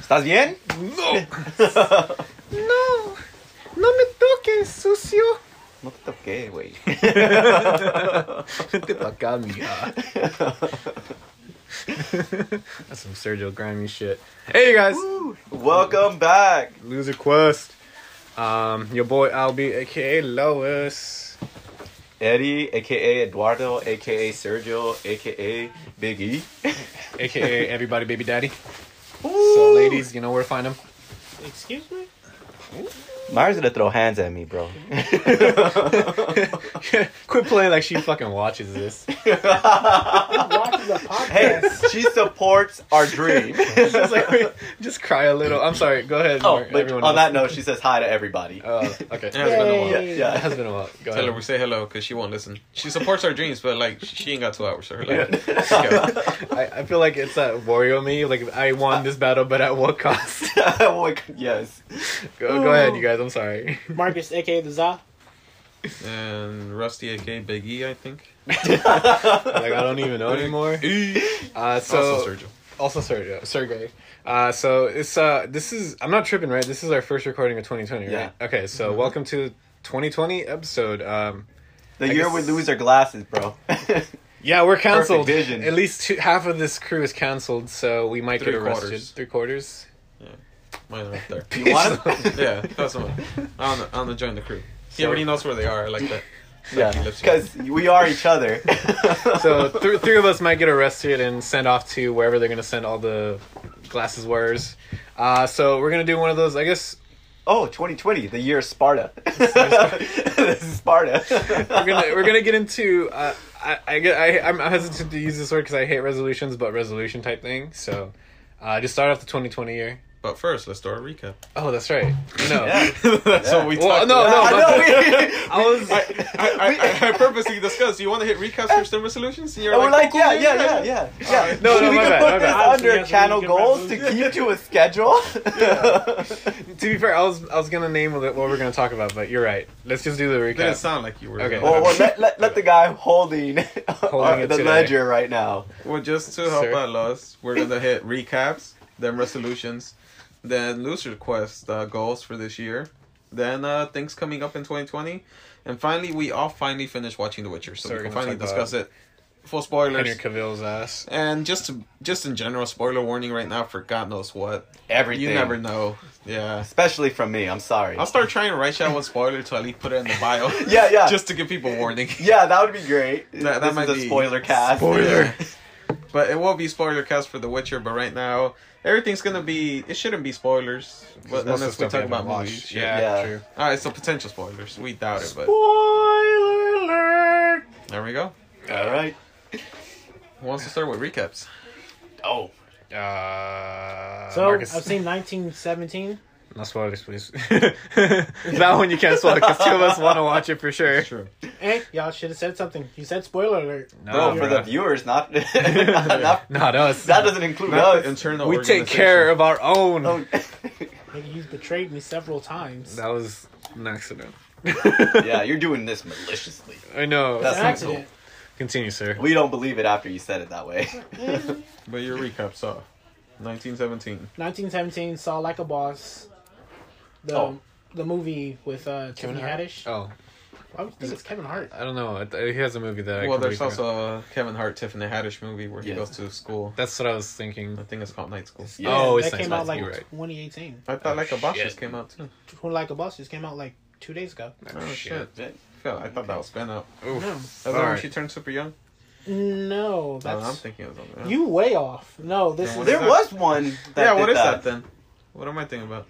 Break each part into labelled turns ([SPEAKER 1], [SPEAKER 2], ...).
[SPEAKER 1] ¿Estás bien?
[SPEAKER 2] No. no. No me toques, sucio.
[SPEAKER 1] No te toqué, güey.
[SPEAKER 2] Vente pa' acá, mija. That's some Sergio Grimy shit. Hey, you guys.
[SPEAKER 1] Welcome back.
[SPEAKER 2] Loser Quest. Um, your boy Albie, aka Lois.
[SPEAKER 1] Eddie, aka Eduardo, aka Sergio, aka Big E.
[SPEAKER 2] aka Everybody Baby Daddy. So, ladies, you know where to find him.
[SPEAKER 3] Excuse me?
[SPEAKER 1] Myra's gonna throw hands at me, bro.
[SPEAKER 2] Quit playing like she fucking watches this.
[SPEAKER 3] Watching the
[SPEAKER 1] hey, she supports our dream.
[SPEAKER 2] just, like, just cry a little. I'm sorry. Go ahead.
[SPEAKER 1] oh,
[SPEAKER 2] Mark.
[SPEAKER 1] but on
[SPEAKER 2] else.
[SPEAKER 1] that note, she says hi to everybody.
[SPEAKER 2] Oh, okay.
[SPEAKER 4] Yeah, it's been a while.
[SPEAKER 1] yeah,
[SPEAKER 3] Yay.
[SPEAKER 2] It has been a while. Go
[SPEAKER 4] Tell her we say hello because she won't listen. She supports our dreams, but like she ain't got two hours. So her like,
[SPEAKER 2] I, I feel like it's that Wario me. Like I won this battle, but at what cost?
[SPEAKER 1] Yes.
[SPEAKER 2] go, go ahead, you guys. I'm sorry.
[SPEAKER 3] Marcus, aka the Za.
[SPEAKER 4] and Rusty, aka Big E, I think.
[SPEAKER 2] like I don't even know anymore. Uh, so
[SPEAKER 4] also Sergio.
[SPEAKER 2] also Sergio, Sergey. Uh, so it's uh, this is I'm not tripping, right? This is our first recording of 2020, right?
[SPEAKER 1] Yeah.
[SPEAKER 2] Okay, so welcome to 2020 episode. Um,
[SPEAKER 1] The
[SPEAKER 2] I
[SPEAKER 1] year
[SPEAKER 2] guess-
[SPEAKER 1] we lose our glasses, bro.
[SPEAKER 2] yeah, we're canceled.
[SPEAKER 1] vision.
[SPEAKER 2] At least two, half of this crew is canceled, so we might
[SPEAKER 4] Three
[SPEAKER 2] get arrested.
[SPEAKER 4] quarters.
[SPEAKER 2] Three quarters.
[SPEAKER 4] Mine right there.
[SPEAKER 1] you want?
[SPEAKER 4] Yeah, that's one. I want to, I want to join the crew. He already knows where they are. I like that.
[SPEAKER 1] Yeah, because we are each other.
[SPEAKER 2] So th- three of us might get arrested and sent off to wherever they're gonna send all the glasses wearers. Uh, so we're gonna do one of those. I guess
[SPEAKER 1] Oh, 2020, the year of Sparta. this is Sparta.
[SPEAKER 2] we're gonna we're gonna get into. Uh, I I, I I'm hesitant to use this word because I hate resolutions, but resolution type thing. So uh, just start off the 2020 year.
[SPEAKER 4] But first, let's do our recap.
[SPEAKER 2] Oh, that's right. No.
[SPEAKER 1] Yeah.
[SPEAKER 4] that's
[SPEAKER 1] Yeah.
[SPEAKER 4] what we
[SPEAKER 2] Well,
[SPEAKER 4] talked
[SPEAKER 2] no,
[SPEAKER 4] about.
[SPEAKER 2] no,
[SPEAKER 1] I know,
[SPEAKER 2] I was.
[SPEAKER 4] I, I, I, I purposely discussed. You want to hit recaps for STEM resolutions? And you're
[SPEAKER 1] And we're like,
[SPEAKER 4] cool,
[SPEAKER 1] yeah,
[SPEAKER 4] cool,
[SPEAKER 1] yeah, yeah, yeah, yeah.
[SPEAKER 4] Alright.
[SPEAKER 2] No, no,
[SPEAKER 1] we
[SPEAKER 2] my
[SPEAKER 1] can
[SPEAKER 2] bad,
[SPEAKER 1] put
[SPEAKER 2] my
[SPEAKER 1] this
[SPEAKER 2] bad.
[SPEAKER 1] Under channel goals to keep to a schedule.
[SPEAKER 2] to be fair, I was I was gonna name what we're gonna talk about, but you're right. Let's just do the
[SPEAKER 4] It didn't
[SPEAKER 2] recap.
[SPEAKER 4] sound like you were.
[SPEAKER 2] Okay.
[SPEAKER 1] well, well let, let, let the guy holding,
[SPEAKER 2] Holding uh,
[SPEAKER 1] the ledger right now.
[SPEAKER 4] Well, just to help
[SPEAKER 2] Sir.
[SPEAKER 4] out us, we're gonna hit recaps, then resolutions, then loser quest uh, goals for this year, then uh, things coming up in 2020, and finally we all finally finished watching The Witcher, so,
[SPEAKER 2] So
[SPEAKER 4] we can finally discuss it. Full spoilers.
[SPEAKER 2] Henry Cavill's ass.
[SPEAKER 4] And just to, just in general, spoiler warning right now for God knows what.
[SPEAKER 1] Everything.
[SPEAKER 4] You never know. Yeah.
[SPEAKER 1] Especially from me. I'm sorry.
[SPEAKER 4] I'll start trying to write down one spoiler to at least put it in the bio.
[SPEAKER 1] Yeah, yeah.
[SPEAKER 4] Just to give people warning.
[SPEAKER 1] yeah, that would be great.
[SPEAKER 4] That- that might be-
[SPEAKER 1] spoiler cast.
[SPEAKER 4] Spoiler. But it won't be spoiler cast for The Witcher. But right now, everything's gonna be. It shouldn't be spoilers. But
[SPEAKER 2] Most of the
[SPEAKER 4] unless we
[SPEAKER 2] stuff
[SPEAKER 4] talk about movies. Yeah.
[SPEAKER 2] Yeah,
[SPEAKER 1] Yeah.
[SPEAKER 2] true.
[SPEAKER 4] All right, so potential spoilers. We doubt it, but
[SPEAKER 2] Spoiler alert!
[SPEAKER 4] there we go.
[SPEAKER 1] All right.
[SPEAKER 4] Who wants to start with recaps?
[SPEAKER 1] Oh.
[SPEAKER 2] Uh,
[SPEAKER 3] So,
[SPEAKER 2] Marcus.
[SPEAKER 3] I've seen 1917.
[SPEAKER 2] No spoilers, please. that one you can't spoil because two of us want to watch it for sure.
[SPEAKER 4] True.
[SPEAKER 3] Hey, y'all should have said something. You said spoiler alert.
[SPEAKER 2] No,
[SPEAKER 1] Bro, for
[SPEAKER 2] bro.
[SPEAKER 1] the viewers, not, not, not-
[SPEAKER 2] Not us.
[SPEAKER 1] that doesn't include
[SPEAKER 4] Not
[SPEAKER 1] us.
[SPEAKER 4] the internal.
[SPEAKER 2] we take care of our own.
[SPEAKER 1] Oh,
[SPEAKER 3] Nigga, he's betrayed me several times.
[SPEAKER 2] That was an accident.
[SPEAKER 1] yeah, you're doing this maliciously.
[SPEAKER 2] I know.
[SPEAKER 1] That's
[SPEAKER 3] An accident.
[SPEAKER 2] Continue, sir.
[SPEAKER 1] We don't believe it after you said it that way.
[SPEAKER 4] But your recap saw 1917.
[SPEAKER 3] 1917 saw like a boss. The
[SPEAKER 1] Oh.
[SPEAKER 3] the movie with uh, Tiffany
[SPEAKER 2] Hart?
[SPEAKER 3] Haddish.
[SPEAKER 2] Oh,
[SPEAKER 3] I would think it's Kevin Hart.
[SPEAKER 2] I don't know. He has a movie that. I
[SPEAKER 4] Well, there's
[SPEAKER 2] completely forgot.
[SPEAKER 4] also a Kevin Hart, Tiffany Haddish movie where he
[SPEAKER 1] Yes.
[SPEAKER 4] goes to school.
[SPEAKER 2] That's what I was thinking.
[SPEAKER 4] I think it's called Night School.
[SPEAKER 1] Yeah.
[SPEAKER 2] Oh, it's
[SPEAKER 3] that came
[SPEAKER 2] nice,
[SPEAKER 3] out like
[SPEAKER 2] right.
[SPEAKER 3] 2018.
[SPEAKER 4] I thought like a boss
[SPEAKER 2] shit.
[SPEAKER 4] just came out too.
[SPEAKER 3] Like a Boss just came out like two days ago.
[SPEAKER 4] Oh shit!
[SPEAKER 1] Shit.
[SPEAKER 4] I I thought that was been out.
[SPEAKER 2] Oof.
[SPEAKER 3] No.
[SPEAKER 4] Is that when
[SPEAKER 2] Alright.
[SPEAKER 4] she turned super young?
[SPEAKER 3] No,
[SPEAKER 4] Oh,
[SPEAKER 3] that's
[SPEAKER 4] I'm thinking of something. else.
[SPEAKER 3] you way off. No, this
[SPEAKER 4] Then
[SPEAKER 3] is
[SPEAKER 1] There
[SPEAKER 4] that?
[SPEAKER 1] was one. That
[SPEAKER 4] yeah,
[SPEAKER 1] did
[SPEAKER 4] what is
[SPEAKER 1] that?
[SPEAKER 4] that then? What am I thinking about?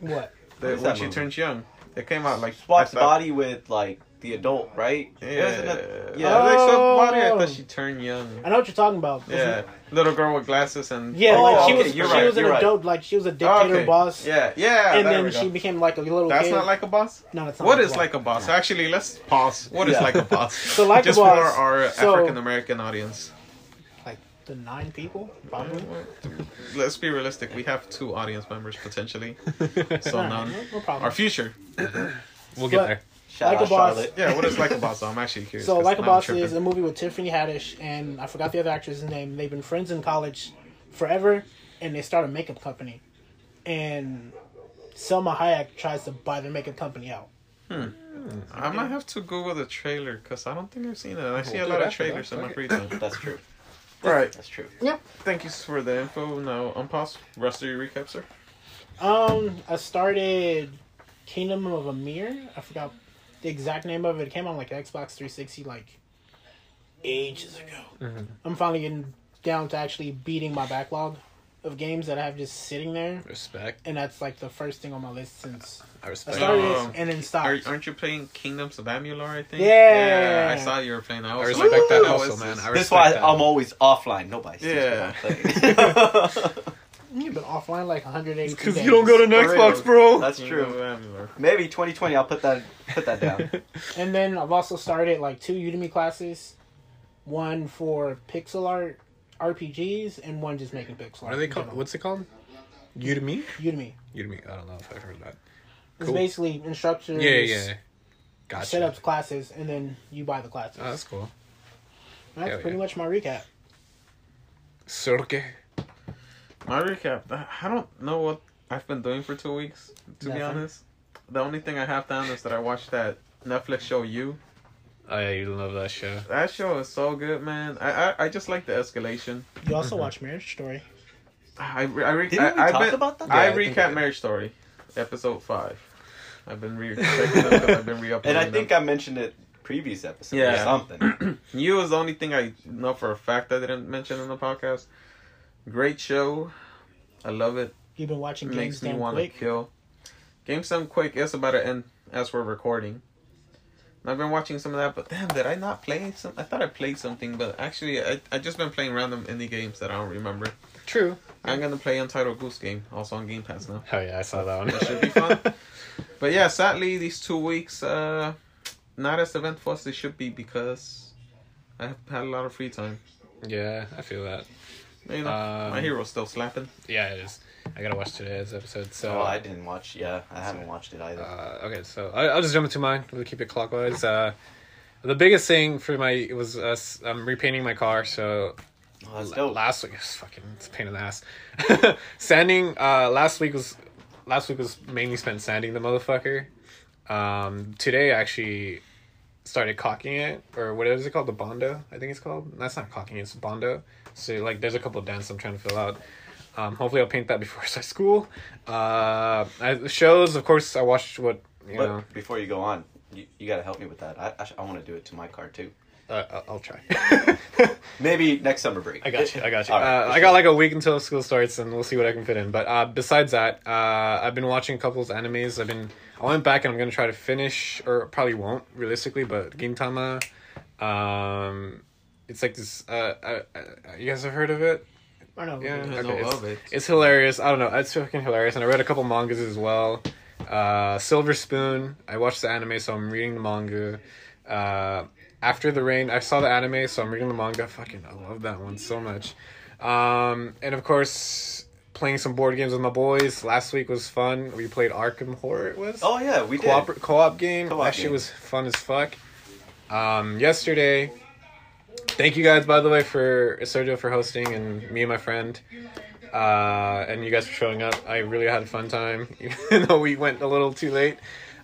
[SPEAKER 3] what?
[SPEAKER 4] The,
[SPEAKER 1] is
[SPEAKER 4] when
[SPEAKER 1] that
[SPEAKER 4] she
[SPEAKER 1] movie?
[SPEAKER 4] turns young. It came out like
[SPEAKER 1] Swaps body with like the adult, right?
[SPEAKER 4] Yeah,
[SPEAKER 1] Wasn't
[SPEAKER 4] yeah.
[SPEAKER 1] yeah.
[SPEAKER 4] Like swap body. I
[SPEAKER 3] Oh.
[SPEAKER 4] thought she turned young.
[SPEAKER 3] I know what you're talking about.
[SPEAKER 4] Yeah, little girl with glasses and
[SPEAKER 3] Yeah,
[SPEAKER 1] Oh,
[SPEAKER 3] like she
[SPEAKER 1] okay,
[SPEAKER 3] was
[SPEAKER 1] you're
[SPEAKER 3] she
[SPEAKER 1] right,
[SPEAKER 3] was an
[SPEAKER 1] you're right.
[SPEAKER 3] adult, like she was a
[SPEAKER 4] Oh,
[SPEAKER 3] dictator
[SPEAKER 4] okay.
[SPEAKER 3] boss.
[SPEAKER 4] Yeah, yeah.
[SPEAKER 3] and then she became like a little
[SPEAKER 4] That's
[SPEAKER 3] kid.
[SPEAKER 4] not like a boss.
[SPEAKER 3] no, that's not.
[SPEAKER 4] What
[SPEAKER 3] like
[SPEAKER 4] is
[SPEAKER 3] a
[SPEAKER 4] like a boss? Actually, let's pause. What is
[SPEAKER 1] Yeah.
[SPEAKER 4] like a boss?
[SPEAKER 3] So like
[SPEAKER 4] Just
[SPEAKER 3] a
[SPEAKER 4] for our
[SPEAKER 3] so,
[SPEAKER 4] African American audience.
[SPEAKER 3] Like the nine people probably.
[SPEAKER 4] Let's be realistic. We have two audience members potentially, so
[SPEAKER 3] Alright,
[SPEAKER 4] none.
[SPEAKER 3] no, no problem.
[SPEAKER 4] Our future.
[SPEAKER 2] We'll get
[SPEAKER 3] But-
[SPEAKER 2] there.
[SPEAKER 1] Shout
[SPEAKER 3] Like
[SPEAKER 1] out
[SPEAKER 3] a boss.
[SPEAKER 1] Charlotte.
[SPEAKER 4] Yeah, what is like a boss? I'm actually curious.
[SPEAKER 3] So
[SPEAKER 4] 'cause
[SPEAKER 3] like a
[SPEAKER 4] now I'm
[SPEAKER 3] boss
[SPEAKER 4] tripping.
[SPEAKER 3] is a movie with Tiffany Haddish and I forgot the other actress's name. They've been friends in college forever, and they start a makeup company, and Salma Hayek tries to buy their makeup company out. Hmm.
[SPEAKER 4] I might have to Google the trailer because I don't think I've seen it. And I see a
[SPEAKER 2] We'll
[SPEAKER 4] lot of trailers in my
[SPEAKER 2] Fuck
[SPEAKER 4] free time.
[SPEAKER 1] That's true.
[SPEAKER 4] Right.
[SPEAKER 1] That's true. Yep.
[SPEAKER 4] Thank you for the info. Now, unpause. Rest of your recap, sir.
[SPEAKER 3] Um, I started Kingdom of Amir. I forgot the exact name of it. It came on like Xbox 360 like ages ago. I'm finally getting down to actually beating my backlog of games that I have just sitting there,
[SPEAKER 2] Respect.
[SPEAKER 3] and that's like the first thing on my list since
[SPEAKER 2] I
[SPEAKER 3] I
[SPEAKER 2] respect.
[SPEAKER 3] started
[SPEAKER 4] Um,
[SPEAKER 3] and then
[SPEAKER 4] Are,
[SPEAKER 3] stopped.
[SPEAKER 4] aren't you playing Kingdoms of Amalur, I think?
[SPEAKER 3] Yeah.
[SPEAKER 4] yeah I saw you were playing. I,
[SPEAKER 2] I respect
[SPEAKER 4] like,
[SPEAKER 2] that also,
[SPEAKER 4] what's
[SPEAKER 2] man.
[SPEAKER 4] this?"
[SPEAKER 2] I
[SPEAKER 1] That's why
[SPEAKER 2] that.
[SPEAKER 1] I'm always offline. Nobody sees
[SPEAKER 4] Yeah.
[SPEAKER 1] what playing.
[SPEAKER 3] You've been offline like 180
[SPEAKER 2] Because you don't go to
[SPEAKER 1] For
[SPEAKER 2] Xbox, bro.
[SPEAKER 1] That's true. Maybe 2020. I'll put that put that down.
[SPEAKER 3] And then I've also started like two Udemy classes, one for pixel art RPGs and one just making pixel art.
[SPEAKER 2] What are they called? What's it called? Udemy.
[SPEAKER 3] Udemy?
[SPEAKER 2] Udemy. I don't know if I've heard that.
[SPEAKER 3] It's
[SPEAKER 2] Cool.
[SPEAKER 3] basically instructors.
[SPEAKER 2] Yeah, yeah. yeah. Gotcha.
[SPEAKER 3] Set up classes and then you buy the classes.
[SPEAKER 2] Oh, that's cool.
[SPEAKER 3] That's
[SPEAKER 2] hell
[SPEAKER 3] pretty
[SPEAKER 2] yeah.
[SPEAKER 3] much my recap.
[SPEAKER 2] Surke.
[SPEAKER 4] My recap. I don't know what I've been doing for two weeks. To be honest, the only thing I have down is that I watched that Netflix show. You.
[SPEAKER 2] Oh yeah, you love that show.
[SPEAKER 4] That show is so good, man. I I, I just like the escalation.
[SPEAKER 3] You also mm-hmm. watch Marriage Story.
[SPEAKER 4] I re- I, re-
[SPEAKER 1] Didn't we
[SPEAKER 4] I, I
[SPEAKER 1] talk
[SPEAKER 4] been-
[SPEAKER 1] about that?
[SPEAKER 4] I
[SPEAKER 2] Yeah, I think
[SPEAKER 4] recap
[SPEAKER 2] we did.
[SPEAKER 4] Marriage Story, episode five. I've been re checking them 'cause I've been re-uploading
[SPEAKER 1] And I
[SPEAKER 4] them.
[SPEAKER 1] think I mentioned it previous episode
[SPEAKER 4] Yeah.
[SPEAKER 1] or something.
[SPEAKER 4] You is the only thing I know for a fact I didn't mention in the podcast. Great show. I love it.
[SPEAKER 3] You've been watching
[SPEAKER 4] It
[SPEAKER 3] Games
[SPEAKER 4] makes me
[SPEAKER 3] Done
[SPEAKER 4] want to
[SPEAKER 3] Quick.
[SPEAKER 4] kill. Game Done Quick is about to end as we're recording. And I've been watching some of that, but damn, did I not play some? I thought I played something, but actually, I I just been playing random indie games that I don't remember.
[SPEAKER 2] True.
[SPEAKER 4] I'm gonna play Untitled Goose Game, also on Game Pass now.
[SPEAKER 2] Oh yeah, I saw that one.
[SPEAKER 4] That should be fun. but yeah, sadly, these two weeks, uh, not as eventful as they should be because I have had a lot of free time.
[SPEAKER 2] yeah, I feel that.
[SPEAKER 4] You know,
[SPEAKER 2] Um,
[SPEAKER 4] my hero's still slapping.
[SPEAKER 2] Yeah, it is. I gotta watch today's episode. So.
[SPEAKER 1] oh, I didn't watch. Yeah, I haven't watched it either.
[SPEAKER 2] Uh, okay, so I, I'll just jump into mine. We'll keep it clockwise. Uh, the biggest thing for my was us. I'm repainting my car. So
[SPEAKER 1] oh, that's
[SPEAKER 2] la-
[SPEAKER 1] dope.
[SPEAKER 2] last week it's fucking it's a pain in the ass. sanding. Uh, last week was last week was mainly spent sanding the motherfucker. Um, today I actually started caulking it or what is it called? The bondo, I think it's called. That's not caulking. It's bondo. So like, there's a couple of dents I'm trying to fill out. Um, hopefully I'll paint that before I start school. Uh, I, shows, of course, I watched what you
[SPEAKER 1] but
[SPEAKER 2] know.
[SPEAKER 1] before you go on, you, you got to help me with that. I I, sh- I want to do it to my car too.
[SPEAKER 2] Uh, I'll- I'll try.
[SPEAKER 1] Maybe next summer break.
[SPEAKER 2] I got you. I got you.
[SPEAKER 1] All right,
[SPEAKER 2] uh,
[SPEAKER 1] for
[SPEAKER 2] I got like a week until school starts, and we'll see what I can fit in. But uh, besides that, uh, I've been watching a couple of animes. I've been. I went back and I'm gonna try to finish, or probably won't realistically, but Gintama. Um, it's like this. Uh, uh, uh, you guys have heard of it?
[SPEAKER 3] I know.
[SPEAKER 2] Yeah.
[SPEAKER 4] I
[SPEAKER 2] Okay,
[SPEAKER 4] know
[SPEAKER 2] it's-
[SPEAKER 4] it.
[SPEAKER 2] It's hilarious. I don't know. It's fucking hilarious. And I read a couple mangas as well. Uh, Silver Spoon. I watched the anime, so I'm reading the manga. After the Rain. I saw the anime, so I'm reading the manga. Fucking, I love that one so much. Um, and of course, playing some board games with my boys. Last week was fun. We played Arkham Horror. It was
[SPEAKER 1] Oh yeah, we did.
[SPEAKER 2] co-op co-op game.
[SPEAKER 1] Co-op
[SPEAKER 2] that shit was fun as fuck. Um, yesterday, thank you guys by the way for Sergio for hosting and me and my friend, uh, and you guys for showing up. I really had a fun time, even though we went a little too late.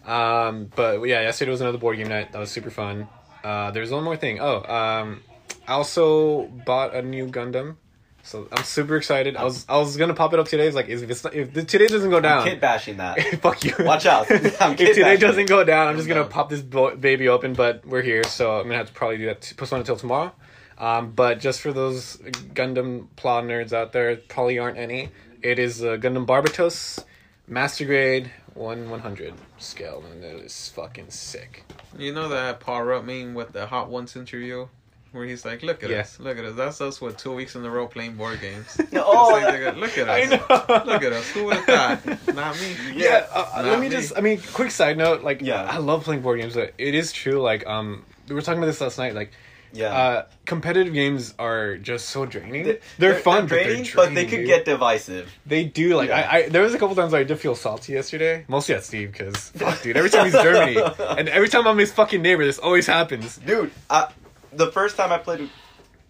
[SPEAKER 2] Um, but yeah, yesterday was another board game night. That was super fun. Uh, there's one more thing. Oh, um, I also bought a new Gundam. So I'm super excited. I was I was gonna pop it up today. It's like if it's not, if the, today doesn't go down,
[SPEAKER 1] Kid bashing that.
[SPEAKER 2] fuck you.
[SPEAKER 1] Watch out. I'm
[SPEAKER 2] if today doesn't go down, I'm just gonna pop this bo- baby open. But we're here, so I'm gonna have to probably do that. To postpone until tomorrow. Um, but just for those Gundam Plot nerds out there, probably aren't any. It is uh, Gundam Barbatos, Master Grade one one hundred scale, and it is fucking sick.
[SPEAKER 4] You know that Paul Rudd meme with the Hot Ones interview? Where he's like, look at
[SPEAKER 2] Yeah.
[SPEAKER 4] us, look at us. That's us with two weeks in a row playing board games.
[SPEAKER 1] Oh,
[SPEAKER 4] like, look at us.
[SPEAKER 2] I know.
[SPEAKER 4] Look at us. Who would have thought? Not me.
[SPEAKER 2] Yeah, uh,
[SPEAKER 4] Not
[SPEAKER 2] let me
[SPEAKER 4] me.
[SPEAKER 2] just. I mean, quick side note. Like,
[SPEAKER 1] Yeah.
[SPEAKER 2] I love playing board games. But it is true. Like, um, we were talking about this last night. Like,
[SPEAKER 1] yeah.
[SPEAKER 2] uh, competitive games are just so draining.
[SPEAKER 1] They-
[SPEAKER 2] They're, fun,
[SPEAKER 1] draining,
[SPEAKER 2] but, they're
[SPEAKER 1] but they could
[SPEAKER 2] dude.
[SPEAKER 1] get divisive.
[SPEAKER 2] They do like
[SPEAKER 1] Yeah.
[SPEAKER 2] I, I. There was a couple times where I did feel salty yesterday, mostly at Steve because fuck, dude. Every time he's Germany, and every time I'm his fucking neighbor, this always happens.
[SPEAKER 1] Dude, I, the first time I played,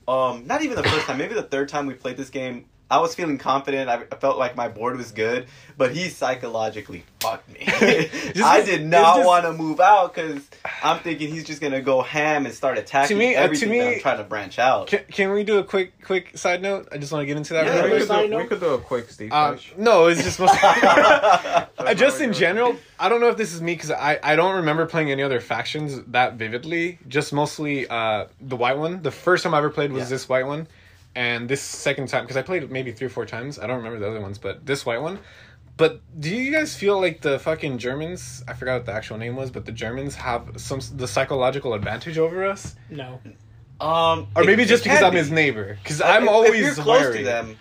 [SPEAKER 1] um, not even the first time, maybe the third time we played this game, I was feeling confident. I, I felt like my board was good, but he psychologically fucked me. I did not
[SPEAKER 2] just-
[SPEAKER 1] want to move out because I'm thinking he's just gonna go ham and start attacking
[SPEAKER 2] me- uh, to
[SPEAKER 1] everything that
[SPEAKER 2] me-
[SPEAKER 1] I'm trying to branch out.
[SPEAKER 2] Can, can we do a quick quick side note? I just want to get into that.
[SPEAKER 1] Yeah,
[SPEAKER 2] real
[SPEAKER 4] we, could
[SPEAKER 3] Side
[SPEAKER 4] do, we
[SPEAKER 3] note?
[SPEAKER 4] could do a quick Steve push.
[SPEAKER 2] no, it's just mostly. Uh, just in
[SPEAKER 4] we do it.
[SPEAKER 2] general, I don't know if this is me because I, I don't remember playing any other factions that vividly. Just mostly uh, the white one. The first time I ever played was
[SPEAKER 1] Yeah.
[SPEAKER 2] this white one, and this second time because I played it maybe three or four times. I don't remember the other ones, but this white one. But do you guys feel like the fucking Germans? I forgot what the actual name was, but the Germans have some the psychological advantage over us,
[SPEAKER 3] No.
[SPEAKER 1] Um,
[SPEAKER 2] or maybe
[SPEAKER 1] it
[SPEAKER 2] just because I'm
[SPEAKER 1] be.
[SPEAKER 2] his neighbor. Because I'm
[SPEAKER 1] if
[SPEAKER 2] always
[SPEAKER 1] you're close
[SPEAKER 2] wary.
[SPEAKER 1] to them.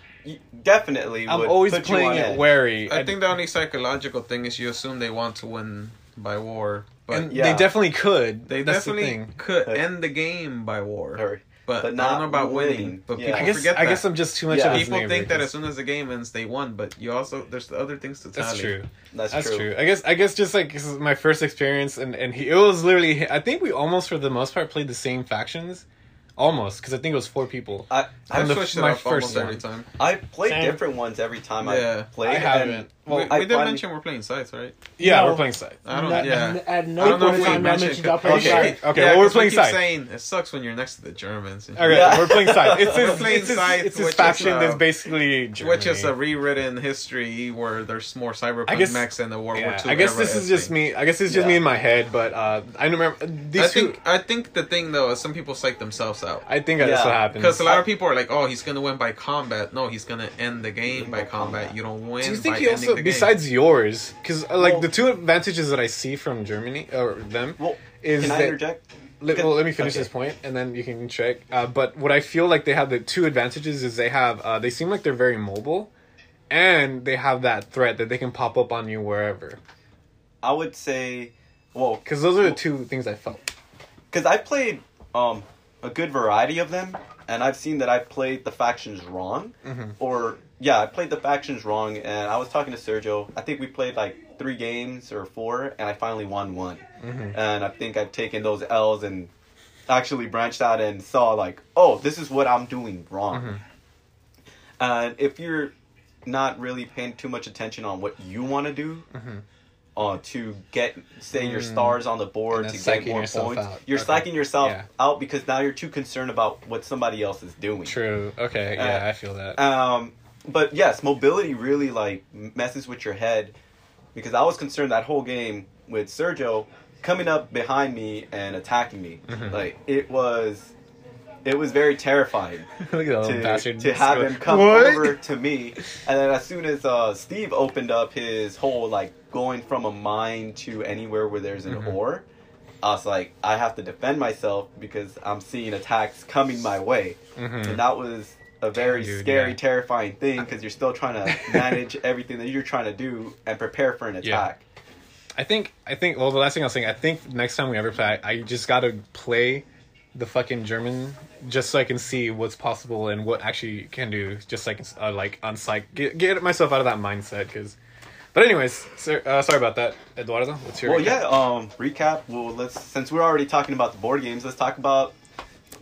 [SPEAKER 1] Definitely,
[SPEAKER 2] I'm
[SPEAKER 1] would
[SPEAKER 2] always
[SPEAKER 1] put you
[SPEAKER 2] playing
[SPEAKER 1] on
[SPEAKER 2] it
[SPEAKER 1] edge.
[SPEAKER 2] wary.
[SPEAKER 4] I think the only psychological thing is you assume they want to win by war, but
[SPEAKER 2] and
[SPEAKER 1] yeah.
[SPEAKER 2] they definitely could.
[SPEAKER 4] they
[SPEAKER 2] That's the
[SPEAKER 4] definitely
[SPEAKER 2] thing.
[SPEAKER 4] could end the game by war.
[SPEAKER 1] Or-
[SPEAKER 4] But,
[SPEAKER 1] but
[SPEAKER 4] I don't know about winning.
[SPEAKER 1] winning.
[SPEAKER 4] But
[SPEAKER 1] Yeah.
[SPEAKER 4] people
[SPEAKER 2] I guess
[SPEAKER 4] forget that.
[SPEAKER 2] I guess I'm just too much
[SPEAKER 1] Yeah.
[SPEAKER 2] of his
[SPEAKER 4] people
[SPEAKER 2] neighbor,
[SPEAKER 4] think that
[SPEAKER 2] 'cause-
[SPEAKER 4] as soon as the game ends, they won. But you also there's other things to tally.
[SPEAKER 2] That's true.
[SPEAKER 1] That's,
[SPEAKER 2] That's
[SPEAKER 1] true.
[SPEAKER 2] true. I guess I guess just like this is my first experience, and and he, it was literally. I think we almost for the most part played the same factions, almost because I think it was four people.
[SPEAKER 1] I
[SPEAKER 4] I
[SPEAKER 2] And the-
[SPEAKER 4] switched it
[SPEAKER 2] my
[SPEAKER 4] up
[SPEAKER 2] first
[SPEAKER 4] almost every time.
[SPEAKER 1] I played
[SPEAKER 3] Same.
[SPEAKER 1] different ones every time
[SPEAKER 4] Yeah.
[SPEAKER 1] I played.
[SPEAKER 2] I haven't. Well,
[SPEAKER 4] we
[SPEAKER 1] I
[SPEAKER 4] we did
[SPEAKER 1] finally-
[SPEAKER 4] mention we're playing sites, right?
[SPEAKER 2] Yeah,
[SPEAKER 3] No.
[SPEAKER 2] we're playing Scythe.
[SPEAKER 4] I don't.
[SPEAKER 3] Not-
[SPEAKER 4] yeah.
[SPEAKER 3] At no
[SPEAKER 4] I don't know if we
[SPEAKER 3] time
[SPEAKER 4] mentioned.
[SPEAKER 3] mentioned y'all
[SPEAKER 1] Okay.
[SPEAKER 3] Scythe.
[SPEAKER 2] Okay,
[SPEAKER 4] yeah,
[SPEAKER 2] well, we're
[SPEAKER 4] 'cause we
[SPEAKER 2] playing
[SPEAKER 4] keep
[SPEAKER 2] Scythe.
[SPEAKER 4] Saying it sucks when you're next to the Germans.
[SPEAKER 2] Okay,
[SPEAKER 1] Yeah.
[SPEAKER 2] we're playing Scythe. It's
[SPEAKER 4] We're
[SPEAKER 2] his,
[SPEAKER 4] playing
[SPEAKER 2] it's his,
[SPEAKER 4] Scythe,
[SPEAKER 2] it's his
[SPEAKER 4] which is,
[SPEAKER 2] faction
[SPEAKER 4] uh,
[SPEAKER 2] that's basically Germany.
[SPEAKER 4] Which is a rewritten history where there's more cyberpunk
[SPEAKER 2] I guess-
[SPEAKER 4] mechs and the World
[SPEAKER 2] Yeah,
[SPEAKER 4] War II.
[SPEAKER 2] I guess
[SPEAKER 4] era
[SPEAKER 2] this is just
[SPEAKER 4] thing.
[SPEAKER 2] me. I guess it's just
[SPEAKER 1] Yeah.
[SPEAKER 2] me in my head, but uh, I remember these
[SPEAKER 4] I
[SPEAKER 2] two.
[SPEAKER 4] think I think the thing though is some people psych themselves out
[SPEAKER 2] I think that's what happens.
[SPEAKER 4] because a lot of people are like, "Oh, he's gonna win by combat." No, he's gonna end the game by combat. You don't win.
[SPEAKER 2] Do you think
[SPEAKER 4] by
[SPEAKER 2] he
[SPEAKER 4] ending
[SPEAKER 2] also,
[SPEAKER 4] the game.
[SPEAKER 2] besides yours, because uh, like
[SPEAKER 1] Well-
[SPEAKER 2] the two advantages that I see from Germany or them
[SPEAKER 1] Well,
[SPEAKER 2] is
[SPEAKER 1] can I
[SPEAKER 2] that
[SPEAKER 1] interject?
[SPEAKER 2] Let, well, let me finish
[SPEAKER 1] Okay.
[SPEAKER 2] this point, and then you can check. Uh, but what I feel like they have the two advantages is they have uh, they seem like they're very mobile, and they have that threat that they can pop up on you wherever.
[SPEAKER 1] I would say, well,
[SPEAKER 2] Because those are the two things I felt.
[SPEAKER 1] because I played um a good variety of them, and I've seen that I've played the factions wrong,
[SPEAKER 2] Mhm.
[SPEAKER 1] or yeah, I played the factions wrong, and I was talking to Sergio. I think we played like three games or four, and I finally won one,
[SPEAKER 2] Mhm.
[SPEAKER 1] and I think I've taken those L's and actually branched out and saw like, oh, this is what I'm doing wrong.
[SPEAKER 2] Mhm.
[SPEAKER 1] And if you're not really paying too much attention on what you want to do,
[SPEAKER 2] Mhm.
[SPEAKER 1] uh, to get say your
[SPEAKER 2] Mm.
[SPEAKER 1] stars on the board to get more points,
[SPEAKER 2] out.
[SPEAKER 1] you're
[SPEAKER 2] Okay.
[SPEAKER 1] psyching yourself
[SPEAKER 2] Yeah.
[SPEAKER 1] out because now you're too concerned about what somebody else is doing.
[SPEAKER 2] True. Okay. Yeah,
[SPEAKER 1] Uh,
[SPEAKER 2] I feel that.
[SPEAKER 1] Um, but yes, mobility really like messes with your head because I was concerned that whole game with Sergio coming up behind me and attacking me.
[SPEAKER 2] Mhm.
[SPEAKER 1] Like it was, it was very terrifying
[SPEAKER 2] Look at that little
[SPEAKER 1] to, to have him come
[SPEAKER 2] What?
[SPEAKER 1] over to me, and then as soon as uh, Steve opened up his whole like going from a mine to anywhere where there's an
[SPEAKER 2] Mhm.
[SPEAKER 1] ore, I was like, I have to defend myself because I'm seeing attacks coming my way,
[SPEAKER 2] Mhm.
[SPEAKER 1] and that was a very
[SPEAKER 2] Dude,
[SPEAKER 1] scary,
[SPEAKER 2] yeah.
[SPEAKER 1] terrifying thing because you're still trying to manage everything that you're trying to do and prepare for an
[SPEAKER 2] Yeah.
[SPEAKER 1] attack.
[SPEAKER 2] I think I think well the last thing I was saying I think next time we ever play I, I just gotta play the fucking German just so I can see what's possible and what actually can do just so I can uh, like on psych get, get myself out of that mindset because but anyways sir, uh, sorry about that Eduardo what's your
[SPEAKER 1] Well,
[SPEAKER 2] recap?
[SPEAKER 1] yeah. Um, recap. Well, let's since we're already talking about the board games, let's talk about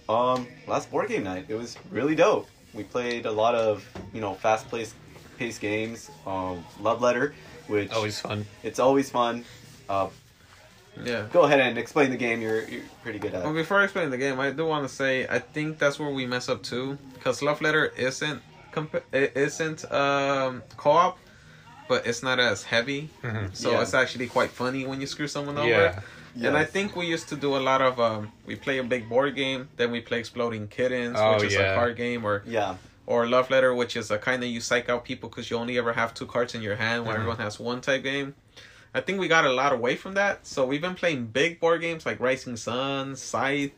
[SPEAKER 1] um last board game night. It was really dope. We played a lot of you know fast paced paced games. Um, Love Letter, which
[SPEAKER 2] always fun
[SPEAKER 1] it's always fun. Uh,
[SPEAKER 4] Yeah.
[SPEAKER 1] go ahead and explain the game. You're you're pretty good at.
[SPEAKER 4] Well, before I explain the game, I do want to say I think that's where we mess up too, because Love Letter isn't comp- it isn't um, co-op, but it's not as heavy,
[SPEAKER 2] Mhm.
[SPEAKER 4] so
[SPEAKER 1] Yeah.
[SPEAKER 4] it's actually quite funny when you screw someone over.
[SPEAKER 2] yeah
[SPEAKER 4] And I think we used to do a lot of um, we play a big board game, then we play Exploding Kittens,
[SPEAKER 2] Oh,
[SPEAKER 4] which is
[SPEAKER 2] yeah.
[SPEAKER 4] a card game, or
[SPEAKER 1] Yeah.
[SPEAKER 4] or Love Letter, which is a kind of you psych out people because you only ever have two cards in your hand, while
[SPEAKER 2] Mhm.
[SPEAKER 4] everyone has one type game. I think we got a lot away from that, so we've been playing big board games like Rising Sun, Scythe,